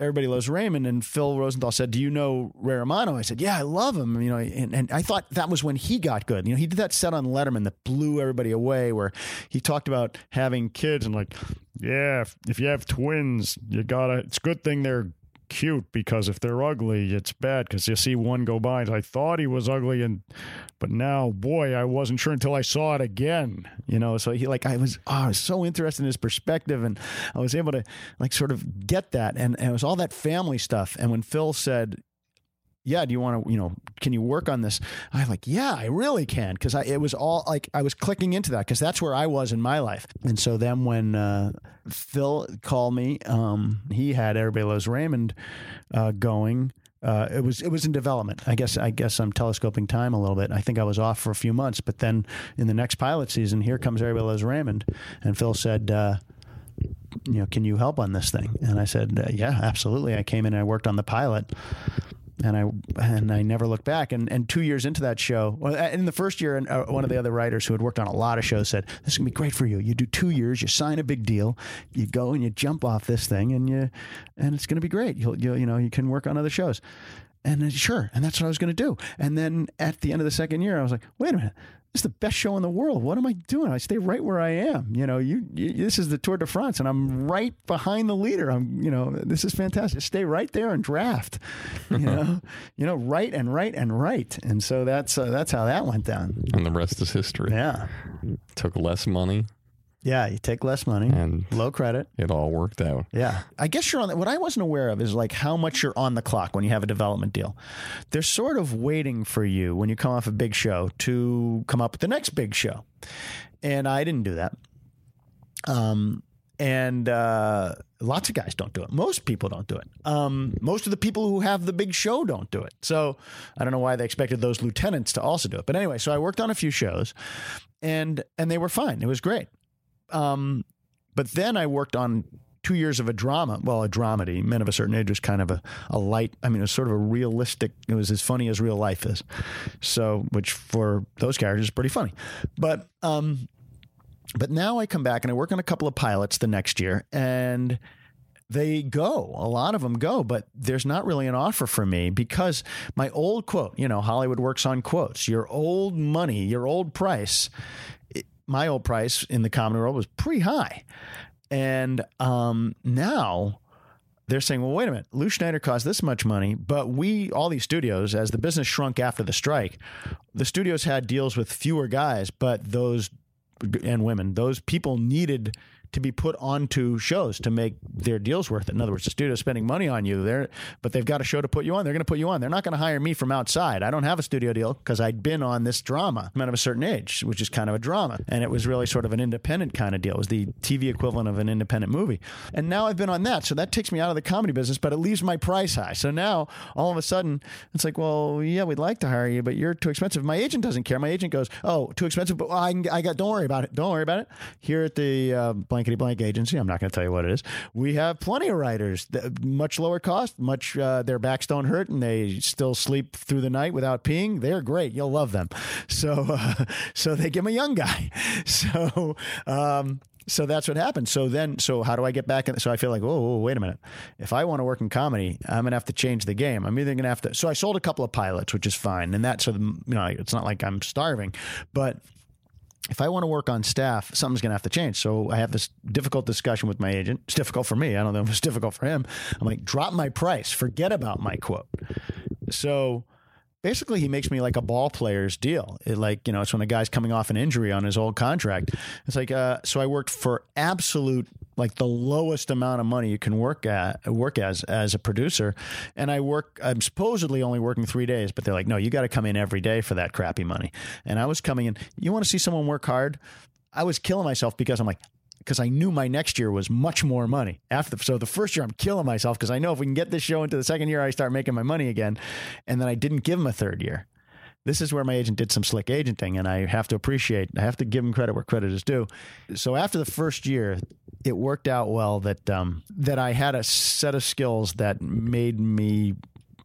F: Everybody Loves Raymond, and Phil Rosenthal said, "Do you know Ray Romano?" I said, "Yeah, I love him." You know, and, and I thought that was when he got good. You know, he did that set on Letterman that blew everybody away, where he talked about having kids and like, yeah, if, if you have twins, you gotta. It's a good thing they're cute because if they're ugly, it's bad because you see one go by I thought he was ugly and but now boy I wasn't sure until I saw it again you know so he like I was oh, I was so interested in his perspective and I was able to like sort of get that and, and it was all that family stuff and when Phil said yeah, do you want to, you know, can you work on this? I'm like, yeah, I really can. Cause I, it was all like, I was clicking into that cause that's where I was in my life. And so then when, uh, Phil called me, um, he had Everybody Loves Raymond, uh, going, uh, it was, it was in development. I guess, I guess I'm telescoping time a little bit. I think I was off for a few months, but then in the next pilot season, here comes Everybody Loves Raymond. And Phil said, uh, you know, can you help on this thing? And I said, uh, yeah, absolutely. I came in and I worked on the pilot and I and I never looked back. And and two years into that show, in the first year, uh, one of the other writers who had worked on a lot of shows said, "This is gonna be great for you. You do two years, you sign a big deal, you go and you jump off this thing, and you and it's gonna be great. You'll you you know you can work on other shows." And then, sure, and that's what I was going to do. And then at the end of the second year, I was like, "Wait a minute." This is the best show in the world. What am I doing? I stay right where I am. You know, you, you this is the Tour de France, and I'm right behind the leader. I'm, you know, this is fantastic. Stay right there and draft. You know, you know, right and right and right. And so that's uh, that's how that went down.
A: And the rest is history.
F: Yeah.
A: Took less money.
F: Yeah, you take less money
A: and
F: low credit.
A: It all worked out.
F: Yeah. I guess you're on the, what I wasn't aware of is like how much you're on the clock when you have a development deal. They're sort of waiting for you when you come off a big show to come up with the next big show. And I didn't do that. Um and uh, lots of guys don't do it. Most people don't do it. Um, most of the people who have the big show don't do it. So I don't know why they expected those lieutenants to also do it. But anyway, so I worked on a few shows, and and they were fine. It was great. Um, but then I worked on two years of a drama. Well, a dramedy. Men of a Certain Age was kind of a, a light. I mean, it was sort of a realistic. It was as funny as real life is. So, which for those characters is pretty funny. But um, but now I come back and I work on a couple of pilots the next year, and they go. A lot of them go, but there's not really an offer for me because my old quote, you know, Hollywood works on quotes. Your old money, your old price, my old price in the comedy world was pretty high. And um, now they're saying, well, wait a minute, Lew Schneider cost this much money, but we, all these studios, as the business shrunk after the strike, the studios had deals with fewer guys, but those and women, those people needed to be put onto shows to make their deals worth it. In other words, the studio's spending money on you there, but they've got a show to put you on. They're going to put you on. They're not going to hire me from outside. I don't have a studio deal because I'd been on this drama. I'm of a certain age, which is kind of a drama. And it was really sort of an independent kind of deal. It was the TV equivalent of an independent movie. And now I've been on that. So that takes me out of the comedy business, but it leaves my price high. So now all of a sudden it's like, well, yeah, we'd like to hire you, but you're too expensive. My agent doesn't care. My agent goes, oh, too expensive, but I, I got, don't worry about it. Don't worry about it. Here at the uh, blankety blank agency, I'm not going to tell you what it is. We have plenty of writers, much lower cost, much uh, their backs don't hurt, and they still sleep through the night without peeing. They're great. You'll love them. So, uh, so they give him a young guy. So, um, so that's what happened. So then, so how do I get back in? So I feel like, whoa, wait a minute. If I want to work in comedy, I'm gonna have to change the game. I'm either gonna have to. So I sold a couple of pilots, which is fine, and that's so you know it's not like I'm starving, but if I want to work on staff, something's going to have to change. So I have this difficult discussion with my agent. It's difficult for me. I don't know if it's difficult for him. I'm like, drop my price, forget about my quote. So basically, he makes me like a ball player's deal. It like, you know, it's when a guy's coming off an injury on his old contract. It's like, uh, so I worked for absolute like the lowest amount of money you can work at work as as a producer and i work i'm supposedly only working three days but they're like no you got to come in every day for that crappy money and i was coming in you want to see someone work hard i was killing myself because i'm like because I knew my next year was much more money. After the, so the first year I'm killing myself because I know if we can get this show into the second year, I start making my money again. And then I didn't give him a third year this is where my agent did some slick agenting, and I have to appreciate, I have to give him credit where credit is due. So after the first year, it worked out well that um, that I had a set of skills that made me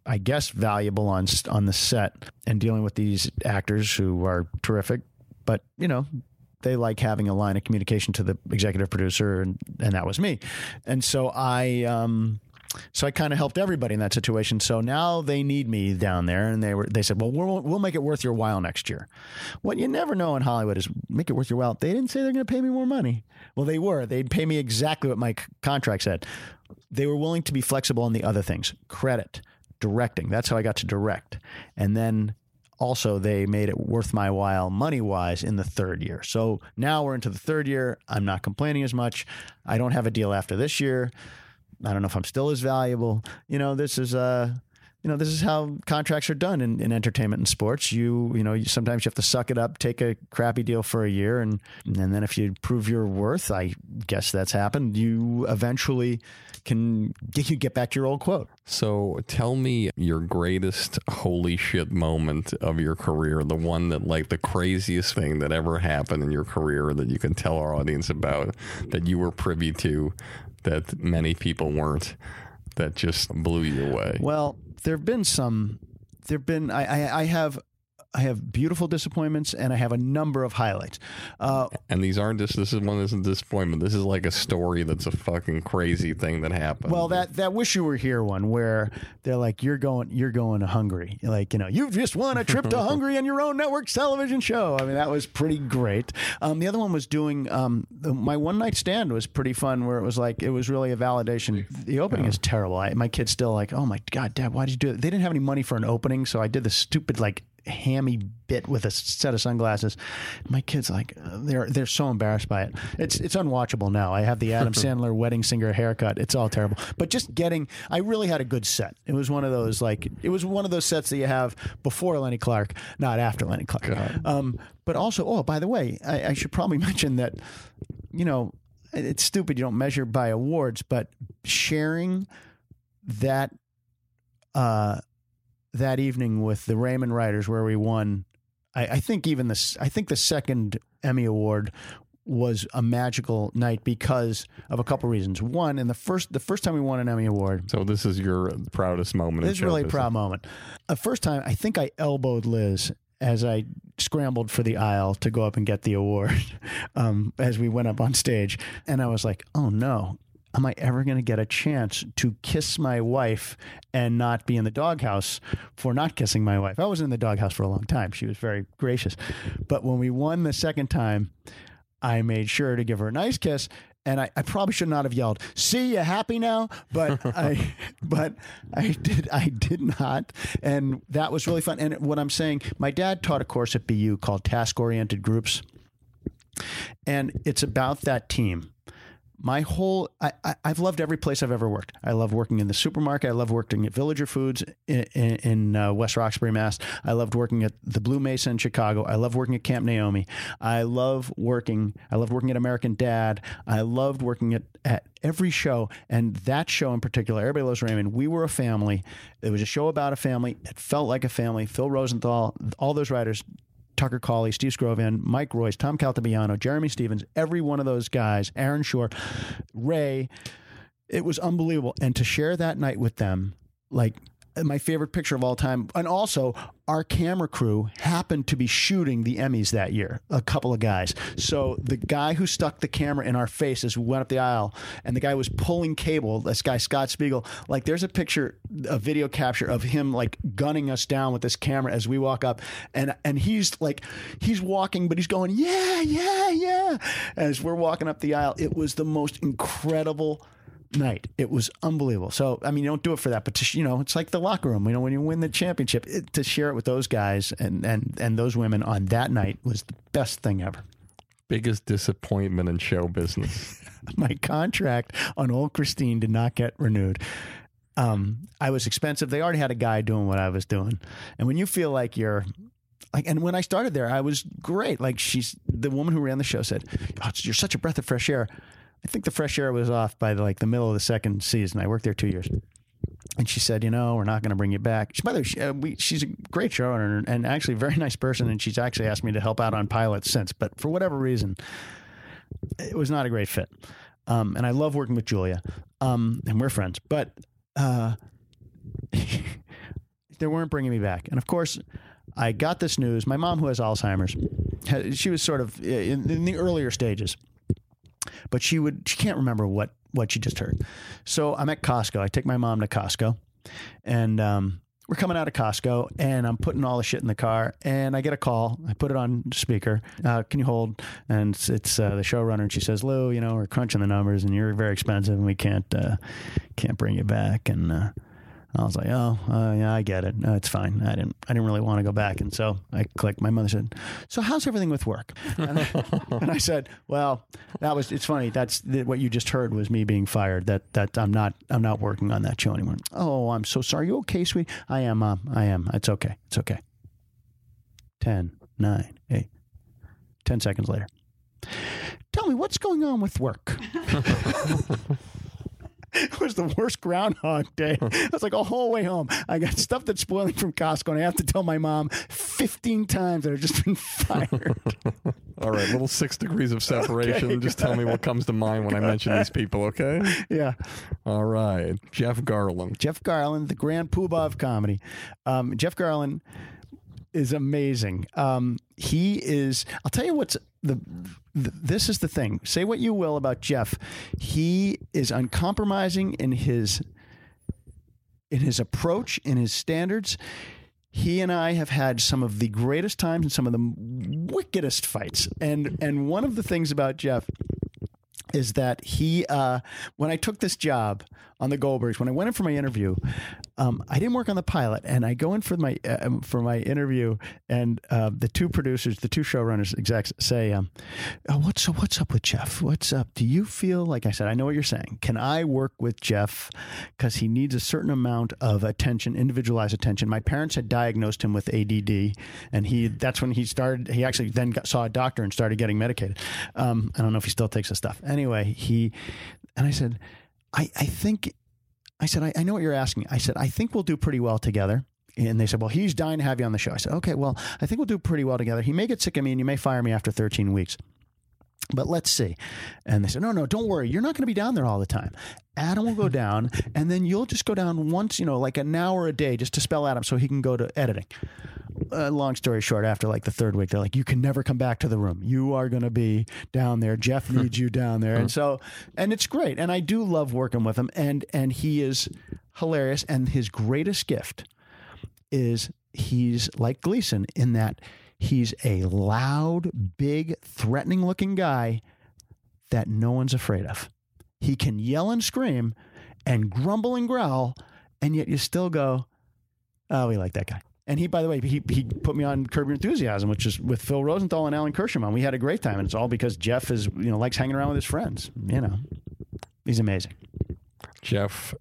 F: I guess valuable on on the set and dealing with these actors who are terrific, but you know they like having a line of communication to the executive producer, and, and that was me. And so I um, so I kind of helped everybody in that situation. So now they need me down there, and they were they said, "Well, we'll, we'll make it worth your while next year." What you never know in Hollywood is make it worth your while. They didn't say they're going to pay me more money. Well, they were. They'd pay me exactly what my contract said. They were willing to be flexible on the other things, credit, directing. That's how I got to direct, and then also they made it worth my while money wise in the third year. So now we're into the third year. I'm not complaining as much. I don't have a deal after this year. I don't know if I'm still as valuable. You know, this is uh you know, this is how contracts are done in, in entertainment and sports. You, you know, sometimes you have to suck it up, take a crappy deal for a year, and and then if you prove your worth, I guess that's happened. You eventually can get you get back your old quote.
A: So tell me your greatest holy shit moment of your career, the one that like the craziest thing that ever happened in your career that you can tell our audience about that you were privy to that many people weren't that just blew you away?
F: Well, there have been some. There have been. I, I, I have I have beautiful disappointments and I have a number of highlights. Uh,
A: and these aren't just this is one isn't disappointment. This is like a story that's a fucking crazy thing that happened.
F: Well, that that wish you were here one where they're like you're going you're going to Hungary. Like you know you've just won a trip to Hungary on your own network television show. I mean that was pretty great. Um, the other one was doing um, the, my one night stand was pretty fun where it was like it was really a validation. The opening yeah. is terrible. I, my kid's still like oh my god, Dad, why did you do it? They didn't have any money for an opening, so I did this stupid like hammy bit with a set of sunglasses. My kids like they're they're so embarrassed by it. It's it's unwatchable now. I have the Adam Sandler wedding singer haircut. It's all terrible. But just getting, I really had a good set. It was one of those like it was one of those sets that you have before Lenny Clarke, not after Lenny Clarke. Um, but also, oh, by the way, I, I should probably mention that, you know, it's stupid you don't measure by awards, but sharing that. Uh, that evening with the Raymond Writers, where we won. I, I think even this. I think the second Emmy Award was a magical night because of a couple reasons. One, and the first the first time we won an Emmy Award.
A: So this is your proudest moment.
F: This is really a proud moment. The first time, I think I elbowed Liz as I scrambled for the aisle to go up and get the award um, as we went up on stage, and I was like, "Oh no!" Am I ever going to get a chance to kiss my wife and not be in the doghouse for not kissing my wife? I was in the doghouse for a long time. She was very gracious. But when we won the second time, I made sure to give her a nice kiss. and I, I probably should not have yelled, "See, you happy now?" But I, but I did, I did not, and that was really fun. And what I'm saying, my dad taught a course at BU called Task Oriented Groups, and it's about that team. My whole, I, I, I've loved every place I've ever worked. I love working in the supermarket. I love working at Villager Foods in, in, in uh, West Roxbury, Mass. I loved working at the Blue Mesa in Chicago. I love working at Camp Naomi. I love working. I loved working at American Dad. I loved working at at every show, and that show in particular, Everybody Loves Raymond. We were a family. It was a show about a family. It felt like a family. Phil Rosenthal, all those writers Tucker Cawley, Steve Skrovan, Mike Royce, Tom Caltabiano, Jeremy Stevens, every one of those guys, Aaron Shure, Ray. It was unbelievable. And to share that night with them, like my favorite picture of all time. And also, our camera crew happened to be shooting the Emmys that year, a couple of guys. So the guy who stuck the camera in our face as we went up the aisle, and the guy was pulling cable, this guy, Scott Spiegel, like there's a picture, a video capture of him like gunning us down with this camera as we walk up. And, and he's like, he's walking, but he's going, yeah, yeah, yeah. As we're walking up the aisle, it was the most incredible night. It was unbelievable. So, I mean, you don't do it for that, but to, you know, it's like the locker room. You know, when you win the championship, it, to share it with those guys and and and those women on that night was the best thing ever.
A: Biggest disappointment in show business.
F: My contract on Old Christine did not get renewed. Um, I was expensive. They already had a guy doing what I was doing, and when you feel like you're like, and when I started there, I was great. Like she's the woman who ran the show said, oh, "You're such a breath of fresh air." I think the fresh air was off by the, like the middle of the second season. I worked there two years. And she said, you know, we're not going to bring you back. She, by the way, she, uh, we, she's a great showrunner and actually a very nice person. And she's actually asked me to help out on pilots since. But for whatever reason, it was not a great fit. Um, and I love working with Julia, um, and we're friends. But uh, they weren't bringing me back. And of course, I got this news. My mom, who has Alzheimer's, she was sort of in, in the earlier stages but she would she can't remember what what she just heard. So I'm at Costco. I take my mom to Costco, and um, we're coming out of Costco, and I'm putting all the shit in the car, and I get a call. I put it on speaker. Uh, can you hold? And it's, it's uh, the showrunner, and she says, "Lew, you know, we're crunching the numbers, and you're very expensive, and we can't uh, can't bring you back." And uh, I was like, "Oh, uh, yeah, I get it. No, it's fine. I didn't I didn't really want to go back." And so I clicked. My mother said, "So how's everything with work?" And I, and I said, "Well, that was it's funny. That's what you just heard was me being fired. That that I'm not I'm not working on that show anymore." Oh, I'm so sorry. You okay, sweet? I am, mom. I am. It's okay. It's okay. Ten, nine, eight. Ten seconds later. Tell me what's going on with work. was the worst Groundhog Day. I was like a whole way home. I got stuff that's spoiling from Costco, and I have to tell my mom 15 times that I've just been fired.
A: All right, little six degrees of separation.
F: Okay.
A: Just tell me what comes to mind when I mention these people, okay?
F: yeah.
A: All right. Jeff Garlin.
F: Jeff Garlin, the grand poobah of comedy. Um, Jeff Garlin is amazing. Um, he is. I'll tell you what's the, the. This is the thing. Say what you will about Jeff. He is uncompromising in his in his approach, in his standards. He and I have had some of the greatest times and some of the wickedest fights. And and one of the things about Jeff is that he uh, when I took this job on the Goldbergs, when I went in for my interview, um, I didn't work on the pilot, and I go in for my uh, for my interview, and uh, the two producers, the two showrunners, execs say, um, oh, "What's what's up with Jeff? What's up? Do you feel like I said? I know what you're saying. Can I work with Jeff because he needs a certain amount of attention, individualized attention? My parents had diagnosed him with ADD, and he that's when he started. He actually then got, saw a doctor and started getting medicated. Um, I don't know if he still takes the stuff. Anyway, he and I said, I I think I said, I, I know what you're asking. I said, I think we'll do pretty well together. And they said, Well, he's dying to have you on the show. I said, Okay, well, I think we'll do pretty well together. He may get sick of me and you may fire me after 13 weeks. But let's see. And they said, No, no, don't worry. You're not going to be down there all the time. Adam will go down, and then you'll just go down once, you know, like an hour a day just to spell Adam so he can go to editing. Uh, long story short, after like the third week, they're like, You can never come back to the room. You are going to be down there. Jeff needs you down there. And so, and it's great. And I do love working with him. And, and he is hilarious. And his greatest gift is he's like Gleason in that he's a loud, big, threatening looking guy that no one's afraid of. He can yell and scream and grumble and growl, and yet you still go, oh, we like that guy. And he, by the way, he, he put me on Curb Your Enthusiasm, which is with Phil Rosenthal and Alan Kirschman. We had a great time, and it's all because Jeff is, you know, likes hanging around with his friends. You know, he's amazing.
A: Jeff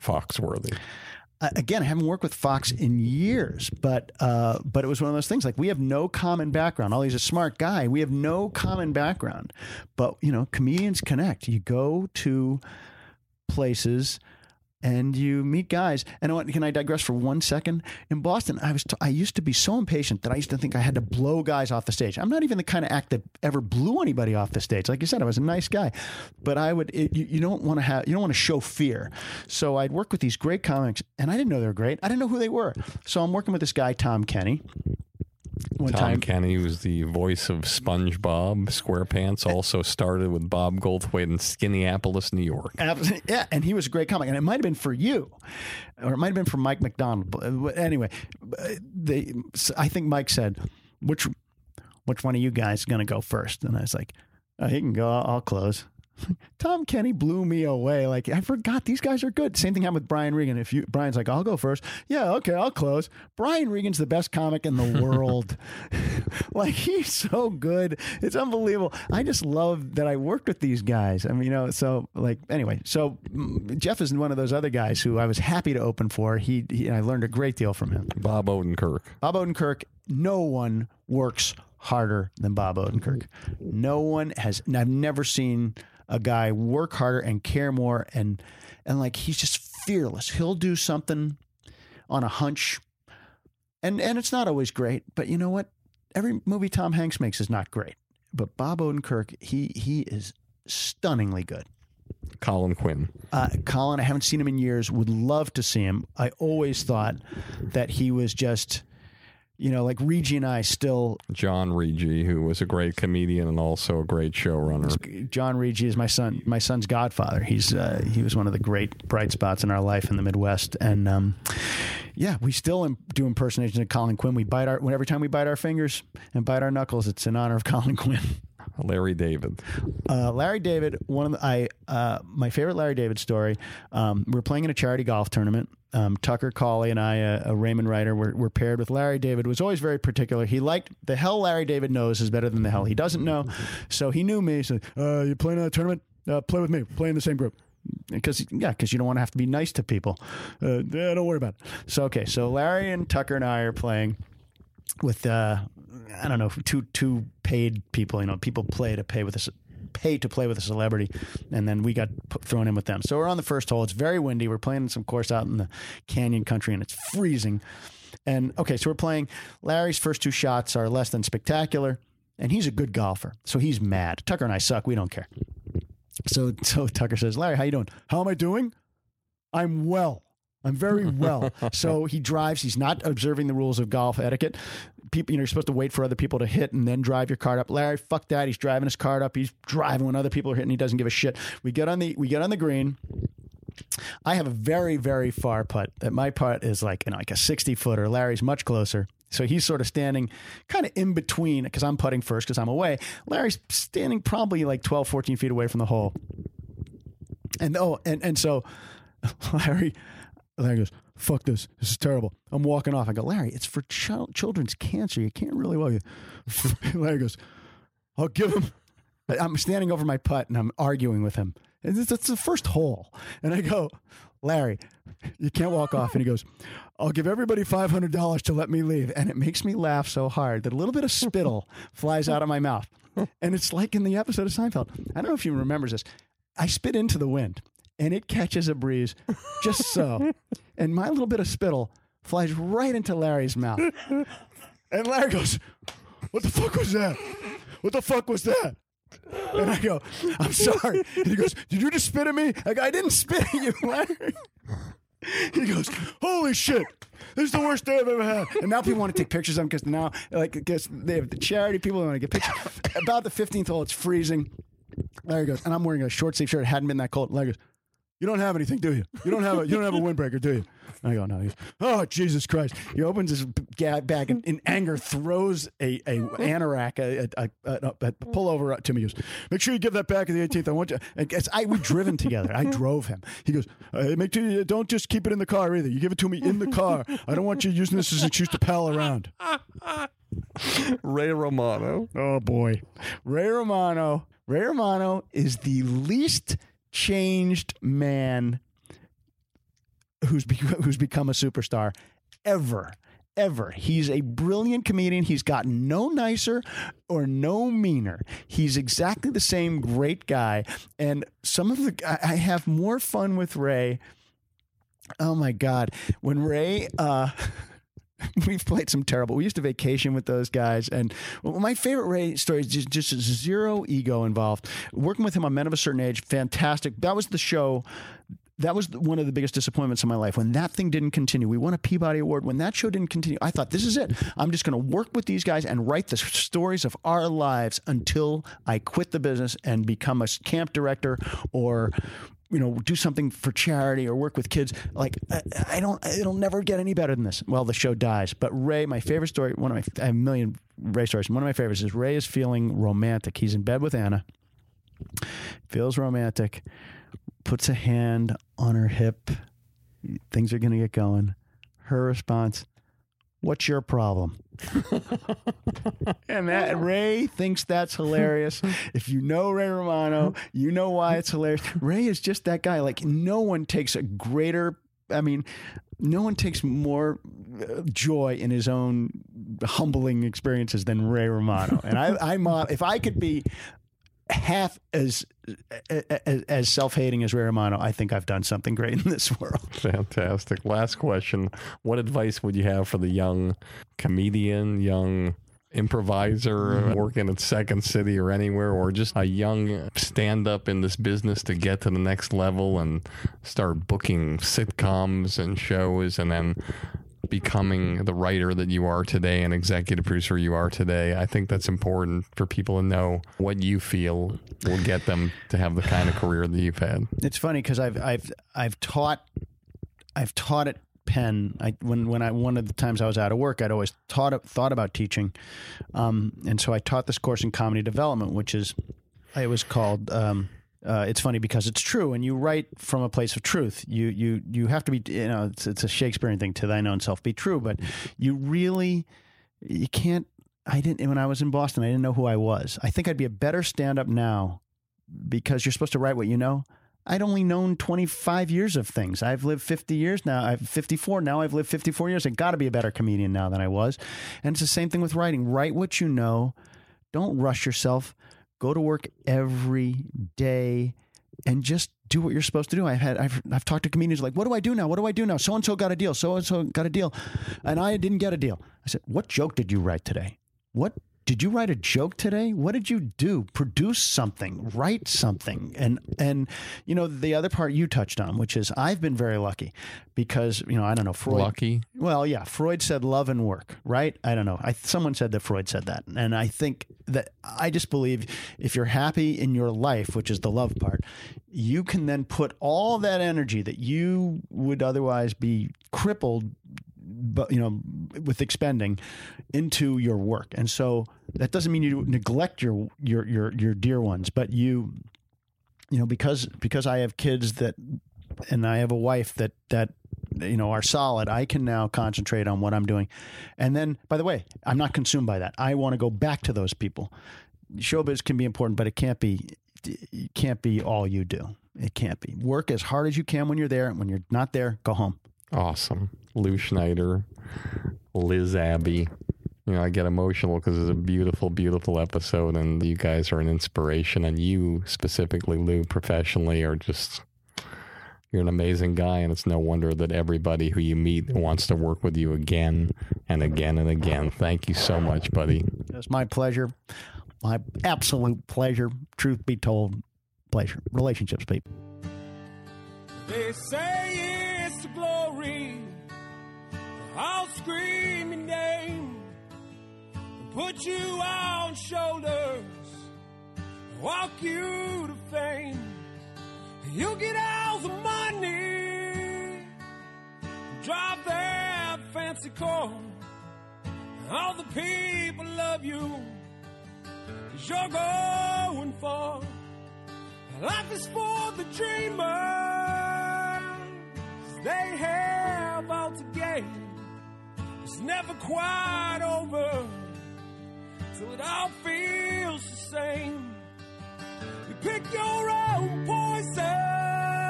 A: Foxworthy.
F: Again, I haven't worked with Fox in years, but uh, but it was one of those things. Like we have no common background. He's a smart guy, we have no common background. But you know, comedians connect. You go to places and you meet guys. And what, can I digress for one second? In Boston, I was t- I used to be so impatient that I used to think I had to blow guys off the stage. I'm not even the kind of act that ever blew anybody off the stage. Like you said, I was a nice guy, but I would it, you, you don't want to have you don't want to show fear. So I'd work with these great comics, and I didn't know they were great. I didn't know who they were. So I'm working with this guy Tom Kenny. One
A: Tom
F: time,
A: Kenny was the voice of SpongeBob SquarePants. Eh. Also started with Bob Goldthwait in Skinneapolis, New York.
F: Yeah, and he was a great comic, and it might have been for you, or it might have been for Mike McDonald. But uh, Anyway, uh, they, I think Mike said, "Which, which one of you guys is going to go first? And I was like, oh, "He can go. I'll close." Tom Kenny blew me away. Like I forgot these guys are good. Same thing happened with Brian Regan. If you Brian's like, I'll go first. Yeah, okay, I'll close. Brian Regan's the best comic in the world. like he's so good. It's unbelievable. I just love that I worked with these guys. I mean, you know, so like anyway, so mm, Jeff is one of those other guys who I was happy to open for. He, he I learned a great deal from him.
A: Bob Odenkirk.
F: Bob Odenkirk, no one works harder than Bob Odenkirk. No one has I've never seen a guy work harder and care more and and like he's just fearless. He'll do something on a hunch. And and it's not always great, but you know what? Every movie Tom Hanks makes is not great. But Bob Odenkirk, he he is stunningly good.
A: Colin Quinn.
F: Uh, Colin, I haven't seen him in years. Would love to see him. I always thought that he was just, you know, like Reggie and I still.
A: John Riggi, who was a great comedian and also a great showrunner.
F: John Riggi is my son, my son's godfather. He's uh, he was one of the great bright spots in our life in the Midwest, and um, yeah, we still im- do impersonations of Colin Quinn. We bite our every time we bite our fingers and bite our knuckles. It's in honor of Colin Quinn.
A: Larry David.
F: Uh, Larry David, one of the, I uh, my favorite Larry David story. Um, we're playing in a charity golf tournament. Um, Tucker Cawley and I, a Raymond writer, were, were paired with Larry David. Was always very particular. He liked the hell Larry David knows is better than the hell he doesn't know. So he knew me. So uh, you playing in a tournament? Uh, play with me. Play in the same group. Because yeah, because you don't want to have to be nice to people. Uh, yeah, don't worry about it. So okay, so Larry and Tucker and I are playing with uh, I don't know two two paid people. You know, people play to pay with us. Pay to play with a celebrity, and then we got put, thrown in with them. So we're on the first hole. It's very windy. We're playing some course out in the canyon country, and it's freezing. And okay, so we're playing. Larry's first two shots are less than spectacular, and he's a good golfer, so he's mad. Tucker and I suck. We don't care. So so Tucker says, Larry, how you doing? How am I doing? I'm well. I'm very well. so he drives. He's not observing the rules of golf etiquette. People, you know, you're supposed to wait for other people to hit and then drive your cart up. Larry, fuck that. He's driving his cart up. He's driving when other people are hitting. He doesn't give a shit. We get on the we get on the green. I have a very very far putt. That my putt is like you know, like a 60 footer. Larry's much closer. So he's sort of standing kind of in between because I'm putting first because I'm away. Larry's standing probably like 12, 14 feet away from the hole. And oh, and, and so Larry, Larry goes, fuck this. This is terrible. I'm walking off. I go, Larry, it's for ch- children's cancer. You can't really walk. Larry goes, I'll give him. I'm standing over my putt and I'm arguing with him. And it's, it's the first hole. And I go, Larry, you can't walk off. And he goes, I'll give everybody $500 to let me leave. And it makes me laugh so hard that a little bit of spittle flies out of my mouth. And it's like in the episode of Seinfeld. I don't know if you remembers this. I spit into the wind and it catches a breeze just so. and my little bit of spittle flies right into Larry's mouth. And Larry goes, What the fuck was that? What the fuck was that? And I go, I'm sorry. And he goes, Did you just spit at me? I go, I didn't spit at you, Larry. He goes, Holy shit. This is the worst day I've ever had. And now people want to take pictures of him because now, like, because they have the charity people want to get pictures. About the 15th hole, it's freezing. Larry goes, and I'm wearing a short sleeve shirt. It hadn't been that cold. Larry goes, You don't have anything, do you? You don't have a you don't have a windbreaker, do you? I go, no. He goes, oh Jesus Christ! He opens his bag and in anger throws a a anorak a, a, a, a, pullover to me. He goes, make sure you give that back at the 18th. I want you. I guess I we driven together. I drove him. He goes, uh, make sure you don't just keep it in the car either. You give it to me in the car. I don't want you using this as an excuse to pal around.
A: Ray Romano.
F: Oh boy, Ray Romano. Ray Romano is the least changed man who's be- who's become a superstar ever. Ever. He's a brilliant comedian. He's gotten no nicer or no meaner. He's exactly the same great guy. And some of the, I have more fun with Ray. Oh my God. When Ray, uh, we've played some terrible. We used to vacation with those guys, and my favorite Ray story is just, just zero ego involved. Working with him on Men of a Certain Age, fantastic. That was the show. That was one of the biggest disappointments in my life when that thing didn't continue. We won a Peabody Award. When that show didn't continue, I thought, this is it. I'm just going to work with these guys and write the stories of our lives until I quit the business and become a camp director or you know, do something for charity or work with kids. Like I, I don't, it'll never get any better than this. Well, the show dies. But Ray, my favorite story, one of my, I have a million Ray stories. One of my favorites is Ray is feeling romantic. He's in bed with Anna, feels romantic, puts a hand on her hip. Things are going to get going. Her response, What's your problem? and that Ray thinks that's hilarious. If you know Ray Romano, you know why it's hilarious. Ray is just that guy. Like no one takes a greater. I mean, no one takes more uh, joy in his own humbling experiences than Ray Romano. And I, I'm uh, if I could be half as as, as self-hating as Ray Romano, I think I've done something great in this world.
A: Fantastic. Last question. What advice would you have for the young comedian, young improviser mm-hmm. working at Second City or anywhere, or just a young stand up in this business to get to the next level and start booking sitcoms and shows and then becoming the writer that you are today and executive producer you are today. I think that's important for people to know what you feel will get them to have the kind of career that you've had.
F: It's funny because I've I've I've taught I've taught at Penn. I when when I one of the times I was out of work, I'd always thought thought about teaching, um, and so I taught this course in comedy development, which is it was called. Um, uh, it's funny because it's true, and you write from a place of truth. You you you have to be, you know, it's, it's a Shakespearean thing to thine own self be true, but you really you can't. I didn't when I was in Boston. I didn't know who I was. I think I'd be a better stand up now because you're supposed to write what you know. I'd only known 25 years of things. I've lived 50 years now. I'm 54 now. I've lived 54 years. I got to be a better comedian now than I was. And it's the same thing with writing. Write what you know. Don't rush yourself. Go to work every day and just do what you're supposed to do. I've had I've I've talked to comedians like, what do I do now? What do I do now? So and so got a deal. So and so got a deal, and I didn't get a deal. I said, what joke did you write today? What did you write a joke today? What did you do? Produce something, write something. And and you know, the other part you touched on, which is I've been very lucky because, you know, I don't know, Freud
A: Lucky?
F: Well, yeah, Freud said love and work, right? I don't know. I someone said that Freud said that. And I think that I just believe if you're happy in your life, which is the love part, you can then put all that energy that you would otherwise be crippled but you know with expending into your work. And so that doesn't mean you neglect your your your your dear ones but you you know because because I have kids that and I have a wife that that you know are solid I can now concentrate on what I'm doing. And then by the way I'm not consumed by that. I want to go back to those people. Showbiz can be important but it can't be it can't be all you do. It can't be. Work as hard as you can when you're there. And when you're not there go home
A: Awesome. Lew Schneider, Liz Abbey. You know, I get emotional because it's a beautiful, beautiful episode, and you guys are an inspiration. And you specifically, Lew, professionally, are just you're an amazing guy, and it's no wonder that everybody who you meet wants to work with you again and again and again. Thank you so much, buddy.
F: It's my pleasure, my absolute pleasure. Truth be told, pleasure. Relationships, people.
J: They say it's the glory. I'll scream your name and put you on shoulders, walk you to fame. You'll get all the money, drive that fancy car. All the people love you, cause you're going far. Life is for the dreamers, they have all to gain. It's never quite over till it all feels the same. You pick your own poison,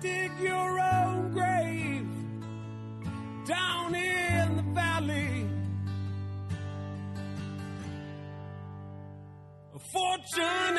J: dig your own grave down in the valley. A fortune